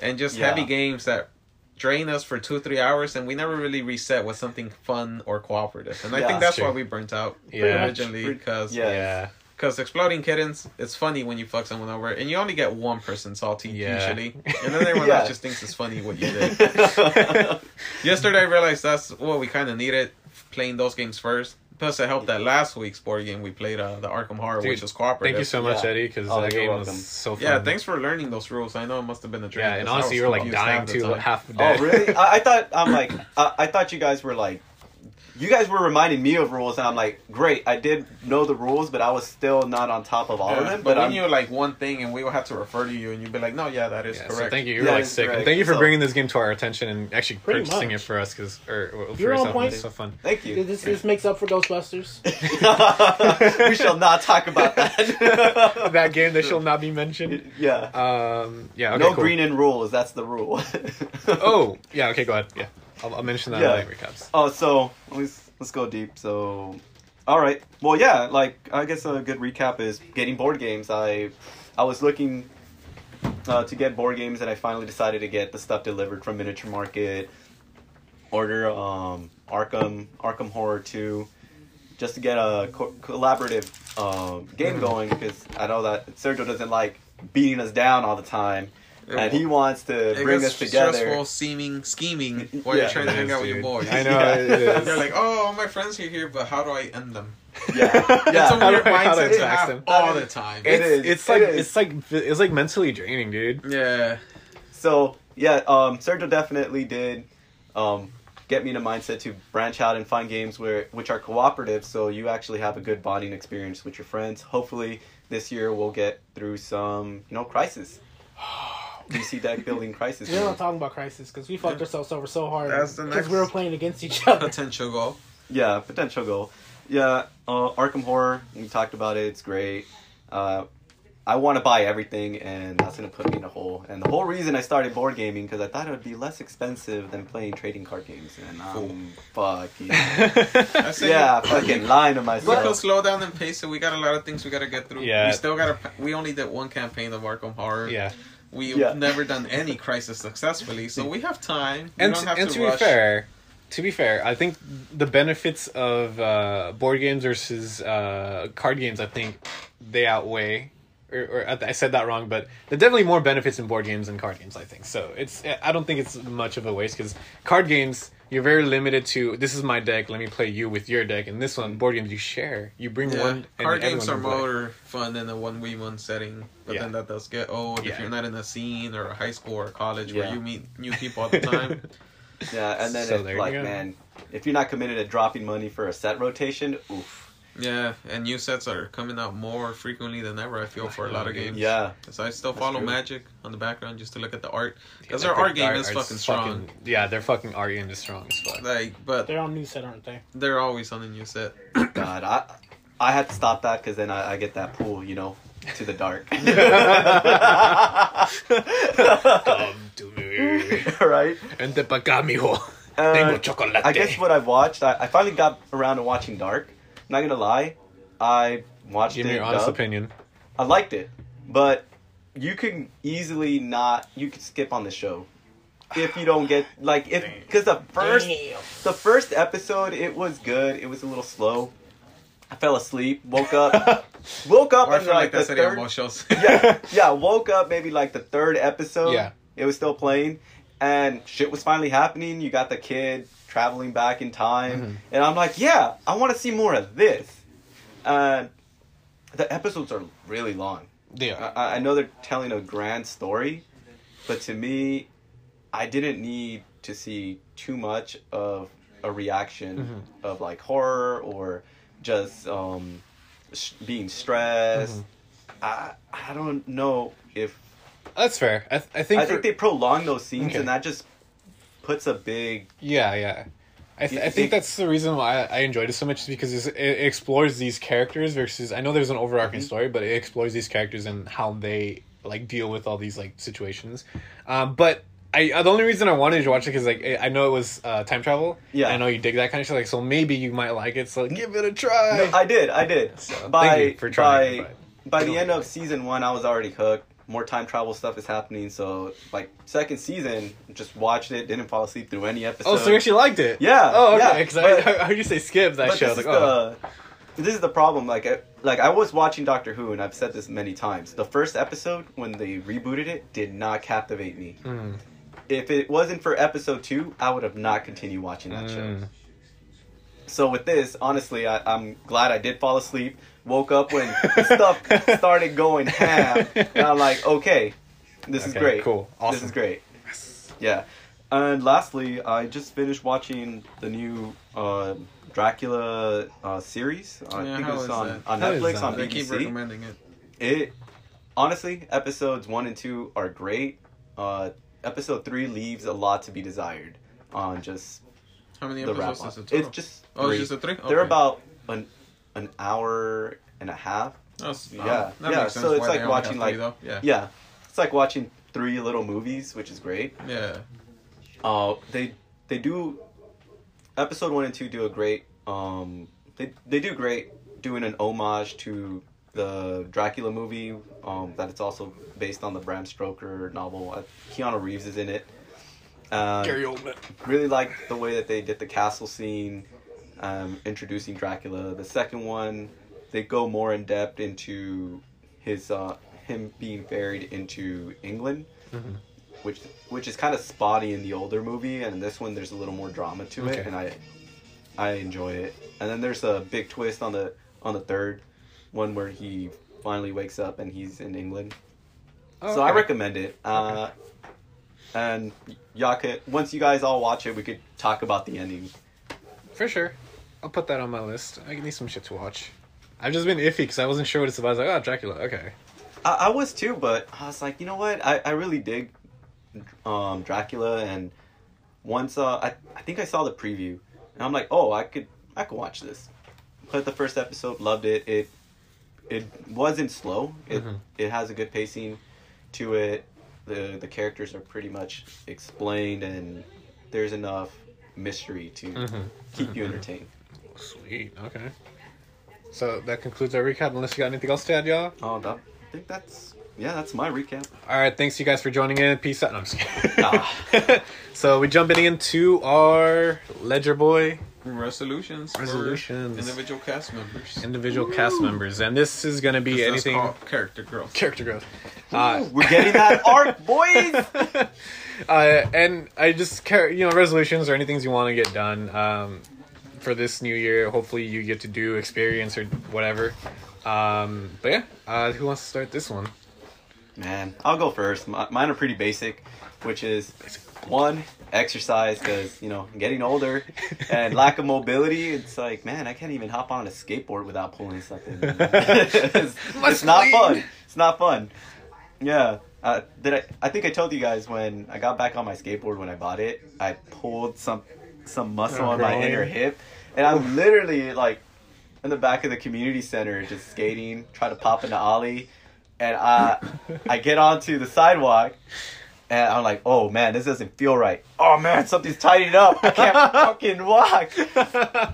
[SPEAKER 4] and just
[SPEAKER 1] Yeah.
[SPEAKER 4] heavy games that drain us for two three hours, and we never really reset with something fun or cooperative. And I think
[SPEAKER 2] that's
[SPEAKER 4] that's why we burnt out
[SPEAKER 2] Yeah.
[SPEAKER 4] originally because
[SPEAKER 1] yeah.
[SPEAKER 2] yeah
[SPEAKER 4] because exploding kittens, it's funny when you fuck someone over, and you only get one person salty
[SPEAKER 2] Yeah.
[SPEAKER 4] usually, and then everyone
[SPEAKER 1] Yeah.
[SPEAKER 4] else just thinks it's funny what you did. Yesterday, I realized that's what we kind of needed playing those games first. Plus, it helped that last week's board game we played, uh, the Arkham Horror,
[SPEAKER 2] Dude,
[SPEAKER 4] which was cooperative.
[SPEAKER 2] thank you so much
[SPEAKER 1] Yeah.
[SPEAKER 2] Eddie because
[SPEAKER 1] Oh,
[SPEAKER 2] that game
[SPEAKER 1] welcome.
[SPEAKER 2] was so fun
[SPEAKER 4] Yeah, thanks for learning those rules. I know it must have been a dream.
[SPEAKER 2] yeah and
[SPEAKER 4] 'cause I
[SPEAKER 2] honestly you were like
[SPEAKER 4] confused
[SPEAKER 2] dying
[SPEAKER 4] half the
[SPEAKER 2] to
[SPEAKER 4] time.
[SPEAKER 2] half
[SPEAKER 1] oh
[SPEAKER 2] dead
[SPEAKER 1] really? I, I thought I'm like I, I thought you guys were like you guys were reminding me of rules, and I'm like, great, I did know the rules, but I was still not on top of all of them.
[SPEAKER 4] but
[SPEAKER 1] But
[SPEAKER 4] we
[SPEAKER 1] I'm,
[SPEAKER 4] knew like one thing, and we would have to refer to you, and you'd be like, "No, yeah, that is
[SPEAKER 2] Yeah,
[SPEAKER 4] correct."
[SPEAKER 2] so thank you. You're
[SPEAKER 1] Yeah,
[SPEAKER 2] like sick. And
[SPEAKER 1] correct.
[SPEAKER 2] thank you for
[SPEAKER 1] So-
[SPEAKER 2] bringing this game to our attention and actually
[SPEAKER 3] Pretty
[SPEAKER 2] purchasing
[SPEAKER 3] much.
[SPEAKER 2] it for us because or, or for
[SPEAKER 3] You're on
[SPEAKER 2] yourself.
[SPEAKER 3] point.
[SPEAKER 2] It's so fun.
[SPEAKER 1] thank you.
[SPEAKER 3] This, this makes up for Ghostbusters.
[SPEAKER 1] we shall not talk about that.
[SPEAKER 2] that game that shall not be mentioned.
[SPEAKER 1] yeah.
[SPEAKER 2] Um, yeah. Okay,
[SPEAKER 1] no
[SPEAKER 2] cool.
[SPEAKER 1] green in rules. That's the rule.
[SPEAKER 2] Oh, yeah. Okay, go ahead. Yeah, I'll, I'll mention that
[SPEAKER 1] Yeah.
[SPEAKER 2] in recaps.
[SPEAKER 1] Oh, so let's let's go deep. So, all right. Well, yeah. Like I guess a good recap is getting board games. I I was looking uh, to get board games, and I finally decided to get the stuff delivered from Miniature Market. Order um, Arkham Arkham Horror Two, just to get a co- collaborative um, game going because I know that Sergio doesn't like beating us down all the time, and he wants to
[SPEAKER 4] It
[SPEAKER 1] bring us together.
[SPEAKER 4] stressful, seeming, scheming while
[SPEAKER 1] Yeah.
[SPEAKER 4] you're trying to hang
[SPEAKER 2] is,
[SPEAKER 4] out with your boys.
[SPEAKER 2] I know
[SPEAKER 1] Yeah.
[SPEAKER 2] it is.
[SPEAKER 4] You're like, "Oh, all my friends are here, but how do I end them?"
[SPEAKER 1] Yeah, yeah.
[SPEAKER 4] It's a weird
[SPEAKER 2] How do I
[SPEAKER 4] mindset to
[SPEAKER 2] tax
[SPEAKER 4] have
[SPEAKER 2] them?
[SPEAKER 4] all the time.
[SPEAKER 1] It
[SPEAKER 2] it's,
[SPEAKER 1] is,
[SPEAKER 2] It's like
[SPEAKER 1] is.
[SPEAKER 2] it's like it's like mentally draining, dude.
[SPEAKER 4] yeah.
[SPEAKER 1] So yeah, um, Sergio definitely did um, get me in a mindset to branch out and find games where which are cooperative, so you actually have a good bonding experience with your friends. Hopefully, this year we'll get through some, you know, crisis. DC deck building crisis.
[SPEAKER 3] We're not talking about Crisis because we fucked ourselves over so hard
[SPEAKER 4] That's the
[SPEAKER 3] because
[SPEAKER 4] next-
[SPEAKER 3] we were playing against each other.
[SPEAKER 4] Potential goal.
[SPEAKER 1] Yeah, potential goal. Yeah, uh, Arkham Horror. We talked about it. It's great. Uh, I want to buy everything, and that's gonna put me in a hole. And the whole reason I started board gaming because I thought it would be less expensive than playing trading card games, and I'm fucking yeah, fucking lying to myself.
[SPEAKER 4] We could
[SPEAKER 1] myself.
[SPEAKER 4] slow down and pace it. We got a lot of things we got to get through.
[SPEAKER 2] Yeah.
[SPEAKER 4] We still got to. We only did one campaign of Arkham Horror.
[SPEAKER 2] yeah,
[SPEAKER 4] We've
[SPEAKER 1] Yeah.
[SPEAKER 4] never done any crisis successfully, so we have time. We
[SPEAKER 2] and
[SPEAKER 4] don't
[SPEAKER 2] to,
[SPEAKER 4] have
[SPEAKER 2] and
[SPEAKER 4] to,
[SPEAKER 2] to
[SPEAKER 4] rush.
[SPEAKER 2] be fair, to be fair, I think the benefits of uh, board games versus uh, card games, I think they outweigh. Or, or I I said that wrong, but there's definitely more benefits in board games than card games. I think so. It's I don't think it's much of a waste because card games you're very limited to. This is my deck. Let me play you with your deck. And this one, board games, you share. You bring
[SPEAKER 4] Yeah.
[SPEAKER 2] one. And
[SPEAKER 4] Card games are
[SPEAKER 2] everyone play.
[SPEAKER 4] more fun than the one we one setting, but
[SPEAKER 2] Yeah.
[SPEAKER 4] then that does get old
[SPEAKER 2] Yeah.
[SPEAKER 4] if you're not in a scene or a high school or college where you meet new people all the time.
[SPEAKER 1] Yeah, and then
[SPEAKER 2] So
[SPEAKER 1] it's like, man, if you're not committed to dropping money for a set rotation, oof.
[SPEAKER 4] Yeah, and new sets are coming out more frequently than ever. I feel for a lot of games.
[SPEAKER 1] Yeah,
[SPEAKER 4] So I still follow
[SPEAKER 1] true.
[SPEAKER 4] Magic on the background just to look at the art because
[SPEAKER 2] Yeah,
[SPEAKER 4] their art game
[SPEAKER 2] art-
[SPEAKER 4] is
[SPEAKER 2] art's
[SPEAKER 4] fucking strong.
[SPEAKER 2] Yeah, their fucking art game is strong as fuck.
[SPEAKER 4] Like, but
[SPEAKER 3] They're on new set, aren't they?
[SPEAKER 4] they're always on the new set.
[SPEAKER 1] God, I I had to stop that because then I, I get that pull, you know, to the dark.
[SPEAKER 2] Come to me.
[SPEAKER 1] right.
[SPEAKER 2] Vente pa' acá, mijo.
[SPEAKER 1] Uh,
[SPEAKER 2] Tengo chocolate.
[SPEAKER 1] I guess what I've watched, I, I finally got around to watching Dark. Not gonna lie, I watched
[SPEAKER 2] Give
[SPEAKER 1] it.
[SPEAKER 2] me your honest
[SPEAKER 1] dubbed.
[SPEAKER 2] opinion.
[SPEAKER 1] I liked it, but you can easily not. You can skip on the show if you don't get like if because the first
[SPEAKER 3] Damn.
[SPEAKER 1] the first episode it was good. It was a little slow. I fell asleep. Woke up. woke up
[SPEAKER 4] Or I
[SPEAKER 1] and
[SPEAKER 4] feel
[SPEAKER 1] like,
[SPEAKER 4] like
[SPEAKER 1] the
[SPEAKER 4] that's sería
[SPEAKER 1] third.
[SPEAKER 4] muchos.
[SPEAKER 1] yeah, yeah. Woke up maybe like the third episode.
[SPEAKER 2] Yeah.
[SPEAKER 1] It was still playing, and shit was finally happening. You got the kid traveling back in time,
[SPEAKER 2] Mhm.
[SPEAKER 1] and I'm like, yeah, I want to see more of this. And the episodes are really long.
[SPEAKER 2] Yeah.
[SPEAKER 1] I, I know they're telling a grand story, but to me, I didn't need to see too much of a reaction
[SPEAKER 2] Mhm.
[SPEAKER 1] of like horror or just um, sh- being stressed.
[SPEAKER 2] Mhm.
[SPEAKER 1] I I don't know if
[SPEAKER 2] That's fair. I, th- I think.
[SPEAKER 1] I think they prolong those scenes
[SPEAKER 2] Okay.
[SPEAKER 1] and that just puts a big
[SPEAKER 2] Yeah, yeah. I, th- I think that's the reason why I enjoyed it so much is because it's, it explores these characters versus I know there's an overarching
[SPEAKER 1] Mhm.
[SPEAKER 2] story, but it explores these characters and how they like deal with all these like situations. Um, but I uh, the only reason I wanted to watch it because like I I know it was uh, time travel.
[SPEAKER 1] Yeah.
[SPEAKER 2] I know you dig that kind of shit. Like so maybe you might like it. So give it a try.
[SPEAKER 1] No, I did, I did.
[SPEAKER 2] So,
[SPEAKER 1] by
[SPEAKER 2] for trying.
[SPEAKER 1] by by the end of season one, I was already hooked. More time travel stuff is happening, so like second season, just watched it. Didn't fall asleep through any episode.
[SPEAKER 2] oh, so you actually liked it?
[SPEAKER 1] Yeah,
[SPEAKER 2] Oh,
[SPEAKER 1] yeah,
[SPEAKER 2] okay. Because
[SPEAKER 1] but-
[SPEAKER 2] I, I heard you say skip that show.
[SPEAKER 1] This is
[SPEAKER 2] like, oh,
[SPEAKER 1] the this is the problem. Like, I, like I was watching Doctor Who, and I've said this many times. The first episode when they rebooted it did not captivate me.
[SPEAKER 2] mm,
[SPEAKER 1] If it wasn't for episode two, I would have not continued watching that show.
[SPEAKER 2] mm.
[SPEAKER 1] So with this, honestly, I, I'm glad I did fall asleep. Woke up when stuff started going ham, and I'm like, okay, this is great.
[SPEAKER 2] Cool. Awesome.
[SPEAKER 1] This is great. Yeah. And lastly, I just finished watching the new uh, Dracula uh, series. Uh,
[SPEAKER 4] Yeah,
[SPEAKER 1] I think
[SPEAKER 4] how
[SPEAKER 1] it's
[SPEAKER 4] is
[SPEAKER 1] on,
[SPEAKER 4] that?
[SPEAKER 1] on
[SPEAKER 2] How is
[SPEAKER 1] Netflix
[SPEAKER 2] that?
[SPEAKER 1] on
[SPEAKER 4] They keep
[SPEAKER 1] BBC.
[SPEAKER 4] recommending it.
[SPEAKER 1] It honestly, episodes one and two are great. Uh, episode three leaves a lot to be desired on just
[SPEAKER 4] How many
[SPEAKER 1] the
[SPEAKER 4] episodes
[SPEAKER 1] up.
[SPEAKER 4] is it total?
[SPEAKER 1] It's just
[SPEAKER 4] oh,
[SPEAKER 1] three.
[SPEAKER 4] it's just a three.
[SPEAKER 1] They're about an an hour and a half.
[SPEAKER 4] That's-
[SPEAKER 1] yeah,
[SPEAKER 4] that
[SPEAKER 1] yeah,
[SPEAKER 4] makes sense
[SPEAKER 1] so it's
[SPEAKER 4] why
[SPEAKER 1] like
[SPEAKER 4] they only have
[SPEAKER 1] watching, like-
[SPEAKER 4] though. yeah,
[SPEAKER 1] Yeah, it's like watching three little movies, which is great.
[SPEAKER 4] yeah.
[SPEAKER 1] Uh, they they do episode one and two do a great um they they do great doing an homage to the Dracula movie um that it's also based on the Bram Stoker novel. Uh, Keanu Reeves is in it. Uh,
[SPEAKER 2] Gary Oldman.
[SPEAKER 1] really like the way that they did the castle scene, um, introducing Dracula. The second one, they go more in depth into his uh, him being buried into England,
[SPEAKER 2] Mhm.
[SPEAKER 1] which which is kind of spotty in the older movie, and in this one there's a little more drama to
[SPEAKER 2] Okay.
[SPEAKER 1] it, and I I enjoy it. And then there's a big twist on the on the third one where he finally wakes up and he's in England.
[SPEAKER 2] Oh,
[SPEAKER 1] So I recommend it. Uh, and y'all could once you guys all watch it, we could talk about the ending.
[SPEAKER 2] For sure. I'll put that on my list. I need some shit to watch. I've just been iffy because I wasn't sure what it's about. I was like, oh, Dracula. Okay.
[SPEAKER 1] I, I was too, but I was like, you know what? I, I really dig um, Dracula, and once uh, I I think I saw the preview, and I'm like, oh, I could I could watch this. Put the first episode, loved it. It it wasn't slow. It
[SPEAKER 2] Mhm.
[SPEAKER 1] it has a good pacing to it. The the characters are pretty much explained, and there's enough mystery to
[SPEAKER 2] Mhm.
[SPEAKER 1] keep you entertained.
[SPEAKER 2] Sweet. Okay. So that concludes our recap. Unless you got anything else to add, y'all.
[SPEAKER 1] Oh, that, I think that's yeah, that's my recap.
[SPEAKER 2] All right. Thanks you guys for joining in. Peace out. No, I'm just kidding.
[SPEAKER 1] Ah.
[SPEAKER 2] so we jumping into our Ledger Boy
[SPEAKER 4] Resolutions. for
[SPEAKER 2] Resolutions.
[SPEAKER 4] individual cast members.
[SPEAKER 2] individual cast members, and this is gonna be anything
[SPEAKER 4] called character growth.
[SPEAKER 2] character growth. Uh,
[SPEAKER 1] We're getting that arc, boys.
[SPEAKER 2] uh, and I just care, you know, resolutions or anything you want to get done um, for this new year. Hopefully, you get to do experience or whatever. Um, but yeah, uh, who wants to start this one?
[SPEAKER 1] Man, I'll go first. Mi- Mine are pretty basic, which is one exercise because you know getting older and lack of mobility. It's like man, I can't even hop on a skateboard without pulling something. it's, it's not fun. It's not fun. Yeah. Uh, did I? I think I told you guys when I got back on my skateboard when I bought it, I pulled some some muscle on my inner hip, and I'm literally like in the back of the community center just skating, trying to pop into ollie, and I I get onto the sidewalk. And I'm like, oh man, this doesn't feel right. Oh man, something's tightened up. I can't fucking walk.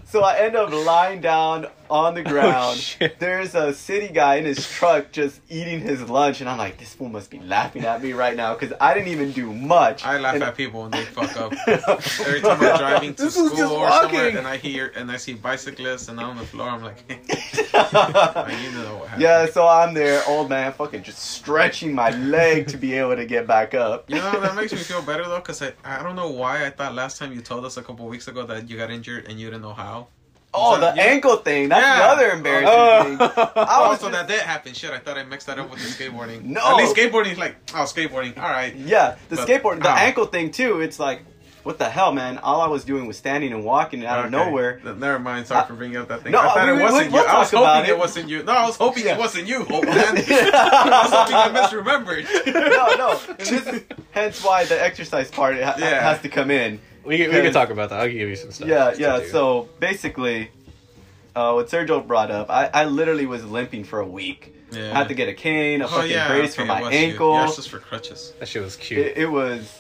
[SPEAKER 1] So I end up lying down on the oh, ground.
[SPEAKER 2] shit.
[SPEAKER 1] There's a city guy in his truck just eating his lunch, and I'm like, this fool must be laughing at me right now because I didn't even do much.
[SPEAKER 4] I laugh
[SPEAKER 1] And-
[SPEAKER 4] at people when they fuck up. Every time I'm driving to
[SPEAKER 2] This
[SPEAKER 4] school or somewhere and I hear and I see bicyclists and I'm on the floor, I'm like, you know what happened.
[SPEAKER 1] yeah, so I'm there, old man, fucking just stretching my leg to be able to get back up.
[SPEAKER 4] You know that makes me feel better though, cause I I don't know why I thought last time you told us a couple weeks ago that you got injured and you didn't know how.
[SPEAKER 1] Oh, the
[SPEAKER 4] Yeah.
[SPEAKER 1] ankle thing. That's
[SPEAKER 4] Yeah.
[SPEAKER 1] the other embarrassing
[SPEAKER 2] Oh.
[SPEAKER 1] thing. I
[SPEAKER 4] Oh,
[SPEAKER 1] was
[SPEAKER 4] so
[SPEAKER 1] just-
[SPEAKER 4] that did happen. Shit, I thought I mixed that up with the skateboarding.
[SPEAKER 1] No.
[SPEAKER 4] At least skateboarding is like, oh, skateboarding. All right.
[SPEAKER 1] Yeah, the
[SPEAKER 4] But-
[SPEAKER 1] skateboard, the
[SPEAKER 4] Ow.
[SPEAKER 1] ankle thing too. It's like, what the hell, man? All I was doing was standing and walking out of
[SPEAKER 4] Okay.
[SPEAKER 1] nowhere.
[SPEAKER 4] Th- Never mind. Sorry
[SPEAKER 1] Uh,
[SPEAKER 4] for bringing up that thing.
[SPEAKER 1] no,
[SPEAKER 4] I thought
[SPEAKER 1] we-
[SPEAKER 4] it wasn't
[SPEAKER 1] we'll
[SPEAKER 4] you. I was hoping it.
[SPEAKER 1] it.
[SPEAKER 4] wasn't you. No, I was hoping
[SPEAKER 1] Yeah.
[SPEAKER 4] it wasn't you. Hope, man. I was hoping I misremembered.
[SPEAKER 1] no, no. And this is hence why the exercise part ha-
[SPEAKER 4] Yeah.
[SPEAKER 1] has to come in.
[SPEAKER 2] We, can- we can talk about that. I'll give you some stuff.
[SPEAKER 1] Yeah, yeah.
[SPEAKER 2] do.
[SPEAKER 1] So basically, uh, what Sergio brought up, I, I literally was limping for a week.
[SPEAKER 4] Yeah.
[SPEAKER 1] I had to get a cane, a
[SPEAKER 4] Oh
[SPEAKER 1] fucking
[SPEAKER 4] yeah,
[SPEAKER 1] brace
[SPEAKER 4] okay,
[SPEAKER 1] for my
[SPEAKER 4] it was you.
[SPEAKER 1] ankle.
[SPEAKER 4] Yeah, it's just for crutches.
[SPEAKER 2] that shit was cute.
[SPEAKER 1] It, it was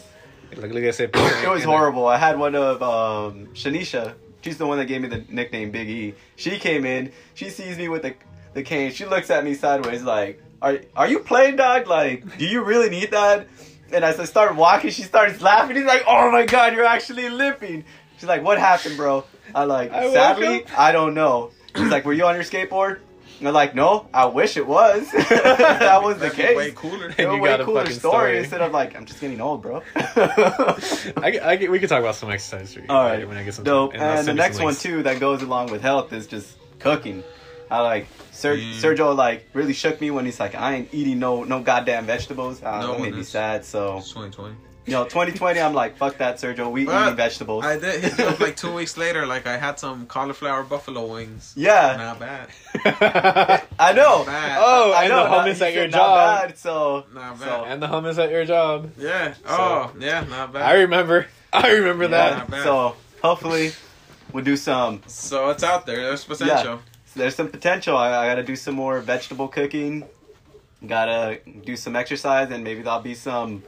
[SPEAKER 2] look, look, I said,
[SPEAKER 1] it was horrible. I had one of um, Shanisha. She's the one that gave me the nickname Big E. She came in. She sees me with the the cane. She looks at me sideways like, "Are are you playing, dog? Like, do you really need that?" And as I start walking, she starts laughing. He's like, "Oh my god, you're actually limping." She's like, "What happened, bro?" I like,
[SPEAKER 2] I
[SPEAKER 1] sadly. I don't know. She's like, "Were you on your skateboard?" And I'm like, "No, I wish it was. that was the case."
[SPEAKER 4] Way cooler.
[SPEAKER 1] It
[SPEAKER 2] you
[SPEAKER 1] way
[SPEAKER 2] got a
[SPEAKER 1] cooler story,
[SPEAKER 2] story.
[SPEAKER 1] instead of like, I'm just getting old, bro.
[SPEAKER 2] I, I, we can talk about some exercise for you.
[SPEAKER 1] All right,
[SPEAKER 2] when I get some
[SPEAKER 1] dope.
[SPEAKER 2] and
[SPEAKER 1] And the next one too that goes along with health is just cooking. I like Ser-
[SPEAKER 4] Mm.
[SPEAKER 1] Sergio like really shook me when he's like, I ain't eating no no goddamn vegetables. Uh,
[SPEAKER 4] No
[SPEAKER 1] that made me sad. So
[SPEAKER 4] 2020.
[SPEAKER 1] You know, 2020, I'm like, fuck that, Sergio. We
[SPEAKER 4] But
[SPEAKER 1] eating vegetables.
[SPEAKER 4] I did hit up like two weeks later. Like I had some cauliflower buffalo wings.
[SPEAKER 1] yeah,
[SPEAKER 4] Not bad.
[SPEAKER 1] I know.
[SPEAKER 4] Bad.
[SPEAKER 2] Oh,
[SPEAKER 1] I
[SPEAKER 2] and
[SPEAKER 1] know.
[SPEAKER 2] the hummus
[SPEAKER 1] he
[SPEAKER 2] at your
[SPEAKER 1] said
[SPEAKER 2] job.
[SPEAKER 1] Not bad, so
[SPEAKER 4] Not bad.
[SPEAKER 1] So-
[SPEAKER 2] and the hummus at your job.
[SPEAKER 4] Yeah. Oh, yeah. Not bad.
[SPEAKER 2] I remember. I remember
[SPEAKER 1] yeah,
[SPEAKER 2] that.
[SPEAKER 4] Not bad.
[SPEAKER 1] so hopefully we'll do some.
[SPEAKER 4] so it's out there. There's potential. Yeah.
[SPEAKER 1] There's some potential. I, I got to do some more vegetable cooking. Gotta do some exercise, and maybe there'll be some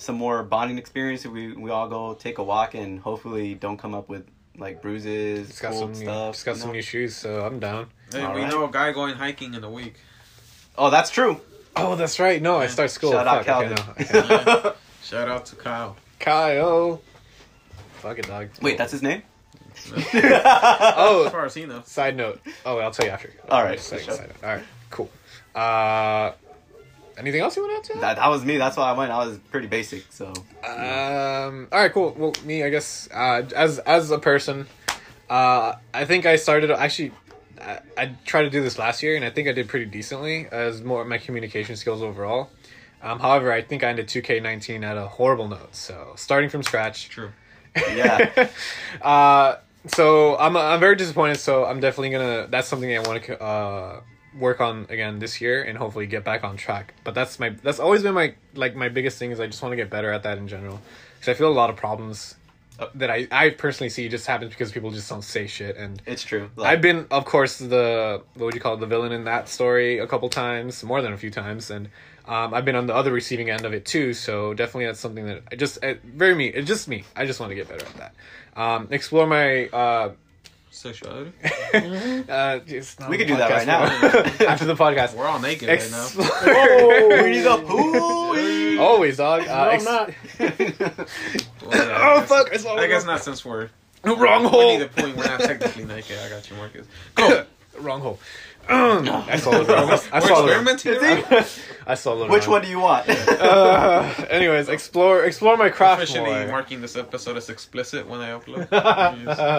[SPEAKER 1] some more bonding experience. We we all go take a walk, and hopefully don't come up with like bruises,
[SPEAKER 2] Just got
[SPEAKER 1] cold
[SPEAKER 2] some new, just got
[SPEAKER 1] you
[SPEAKER 2] some
[SPEAKER 1] know?
[SPEAKER 2] new shoes, so I'm down.
[SPEAKER 4] Hey,
[SPEAKER 1] All
[SPEAKER 4] we
[SPEAKER 1] right.
[SPEAKER 4] know a guy going hiking in a week.
[SPEAKER 1] Oh, that's true.
[SPEAKER 2] Oh, that's right. No, I start school.
[SPEAKER 1] Shout out
[SPEAKER 2] Fuck, okay,
[SPEAKER 1] Calvin.
[SPEAKER 2] no, I can't.
[SPEAKER 4] Shout out to Kyle.
[SPEAKER 2] Kyle. Fuck it, dog.
[SPEAKER 1] Wait, that's his name.
[SPEAKER 2] oh, As
[SPEAKER 4] far as he knows.
[SPEAKER 2] side note. Oh, I'll tell you after.
[SPEAKER 1] All right,
[SPEAKER 2] Just a second,
[SPEAKER 1] sure.
[SPEAKER 2] side note. All right, cool. Uh, anything else you want to add to
[SPEAKER 1] that, that was me. That's why I went. I was pretty basic. So
[SPEAKER 2] that? Um. All right, cool. Well, me, I guess, uh, as as a person, uh, I think I started actually. I, I tried to do this last year, and I think I did pretty decently as more my communication skills overall. Um, however, I think I ended 2K19 at a horrible note. So starting from scratch,
[SPEAKER 4] True.
[SPEAKER 1] yeah,
[SPEAKER 2] uh, so I'm I'm very disappointed. So I'm definitely gonna. That's something I want to uh, work on again this year and hopefully get back on track. But that's my that's always been my like my biggest thing is I just want to get better at that in general because I feel a lot of problems uh, that I I personally see just happens because people just don't say shit and.
[SPEAKER 1] it's true.
[SPEAKER 2] I've been, of course, the what would you call it, the villain in that story a couple times, more than a few times, and um, I've been on the other receiving end of it too. So definitely, that's something that I just very me. It's just me. I just want to get better at that. Um, explore my. Uh,
[SPEAKER 4] Sexuality.
[SPEAKER 2] uh, it's not
[SPEAKER 1] We could do that right
[SPEAKER 2] now. after the podcast.
[SPEAKER 4] We're all naked right
[SPEAKER 2] Explore.
[SPEAKER 1] Winnie the Pooh.
[SPEAKER 2] Always, dog. Uh,
[SPEAKER 3] No, I'm
[SPEAKER 2] ex-
[SPEAKER 3] not.
[SPEAKER 4] Well, yeah,
[SPEAKER 2] Oh
[SPEAKER 4] I
[SPEAKER 2] fuck! I saw
[SPEAKER 4] I guess not since we're
[SPEAKER 2] Wrong
[SPEAKER 4] we
[SPEAKER 2] hole.
[SPEAKER 4] need a point. We're not technically naked. I got you, Marcus. Go.
[SPEAKER 2] Wrong hole. I saw it wrong. I
[SPEAKER 4] We're
[SPEAKER 2] saw it wrong. I saw it
[SPEAKER 1] Which
[SPEAKER 2] wrong.
[SPEAKER 1] one do you want?
[SPEAKER 2] Uh, anyways, explore explore my craft
[SPEAKER 4] Officially
[SPEAKER 2] more.
[SPEAKER 4] marking this episode as explicit when I upload. I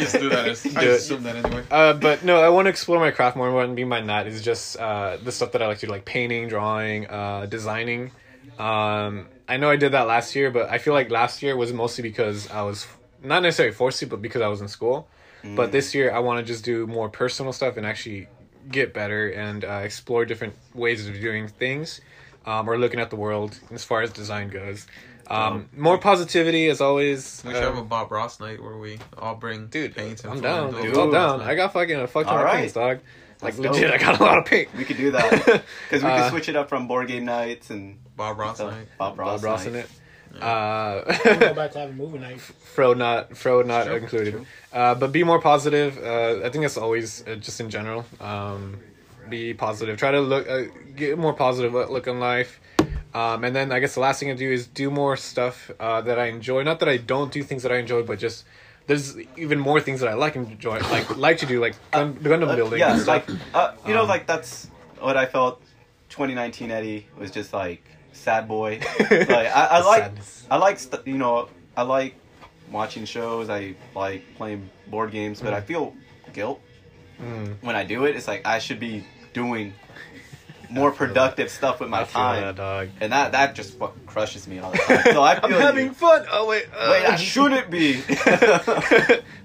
[SPEAKER 4] just do that. As, I
[SPEAKER 2] Do
[SPEAKER 4] just
[SPEAKER 2] it.
[SPEAKER 4] assume that anyway.
[SPEAKER 2] Uh, but no, I want to explore my craft more. What I mean by that is just uh, the stuff that I like to do, like painting, drawing, uh, designing. Um, I know I did that last year, but I feel like last year was mostly because I was not necessarily forced to, but because I was in school. But this year, I want to just do more personal stuff and actually get better and uh, explore different ways of doing things um, or looking at the world as far as design goes. Um, more positivity, as always.
[SPEAKER 4] We should
[SPEAKER 2] Uh,
[SPEAKER 4] have a Bob Ross night where we all bring
[SPEAKER 2] Dude,
[SPEAKER 4] paints.
[SPEAKER 2] I'm
[SPEAKER 4] food
[SPEAKER 2] down.
[SPEAKER 4] and a
[SPEAKER 2] Dude, I'm down. I got fucking a fuck ton
[SPEAKER 1] All
[SPEAKER 2] of
[SPEAKER 1] right.
[SPEAKER 2] paints, dog. Like
[SPEAKER 1] That's
[SPEAKER 2] legit,
[SPEAKER 1] dope.
[SPEAKER 2] I got a lot of paint.
[SPEAKER 1] we could do that because we could
[SPEAKER 2] Uh,
[SPEAKER 1] switch it up from board game nights and
[SPEAKER 4] Bob Ross
[SPEAKER 1] stuff.
[SPEAKER 4] night.
[SPEAKER 1] Bob Ross,
[SPEAKER 2] Bob Ross in
[SPEAKER 1] night.
[SPEAKER 2] It. Uh,
[SPEAKER 3] I'm go back to have a movie night.
[SPEAKER 2] Fro not Fro not
[SPEAKER 4] True,
[SPEAKER 2] included. Uh, but be more positive. Uh, I think that's always uh, just in general. Um, be positive. Try to look uh, get more positive look in life. Um, and then I guess the last thing I do is do more stuff uh, that I enjoy. Not that I don't do things that I enjoy, but just there's even more things that I like and enjoy like like to do like gun, Gundam
[SPEAKER 1] Uh,
[SPEAKER 2] building.
[SPEAKER 1] yeah,
[SPEAKER 2] and stuff.
[SPEAKER 1] like uh, you know,
[SPEAKER 2] Um,
[SPEAKER 1] like that's what I felt. 2019 Eddie was just like sad boy. like I, I like,
[SPEAKER 2] Sadness.
[SPEAKER 1] I like, st- you know, I like watching shows. I like playing board games, but I feel guilt
[SPEAKER 2] Mm.
[SPEAKER 1] when I do it. It's like I should be doing more productive stuff with my time,
[SPEAKER 2] that,
[SPEAKER 1] and that that just crushes me all the time. So I
[SPEAKER 2] I'm
[SPEAKER 1] feel
[SPEAKER 2] having
[SPEAKER 1] you.
[SPEAKER 2] fun. Oh wait, uh,
[SPEAKER 1] Wait, I shouldn't be.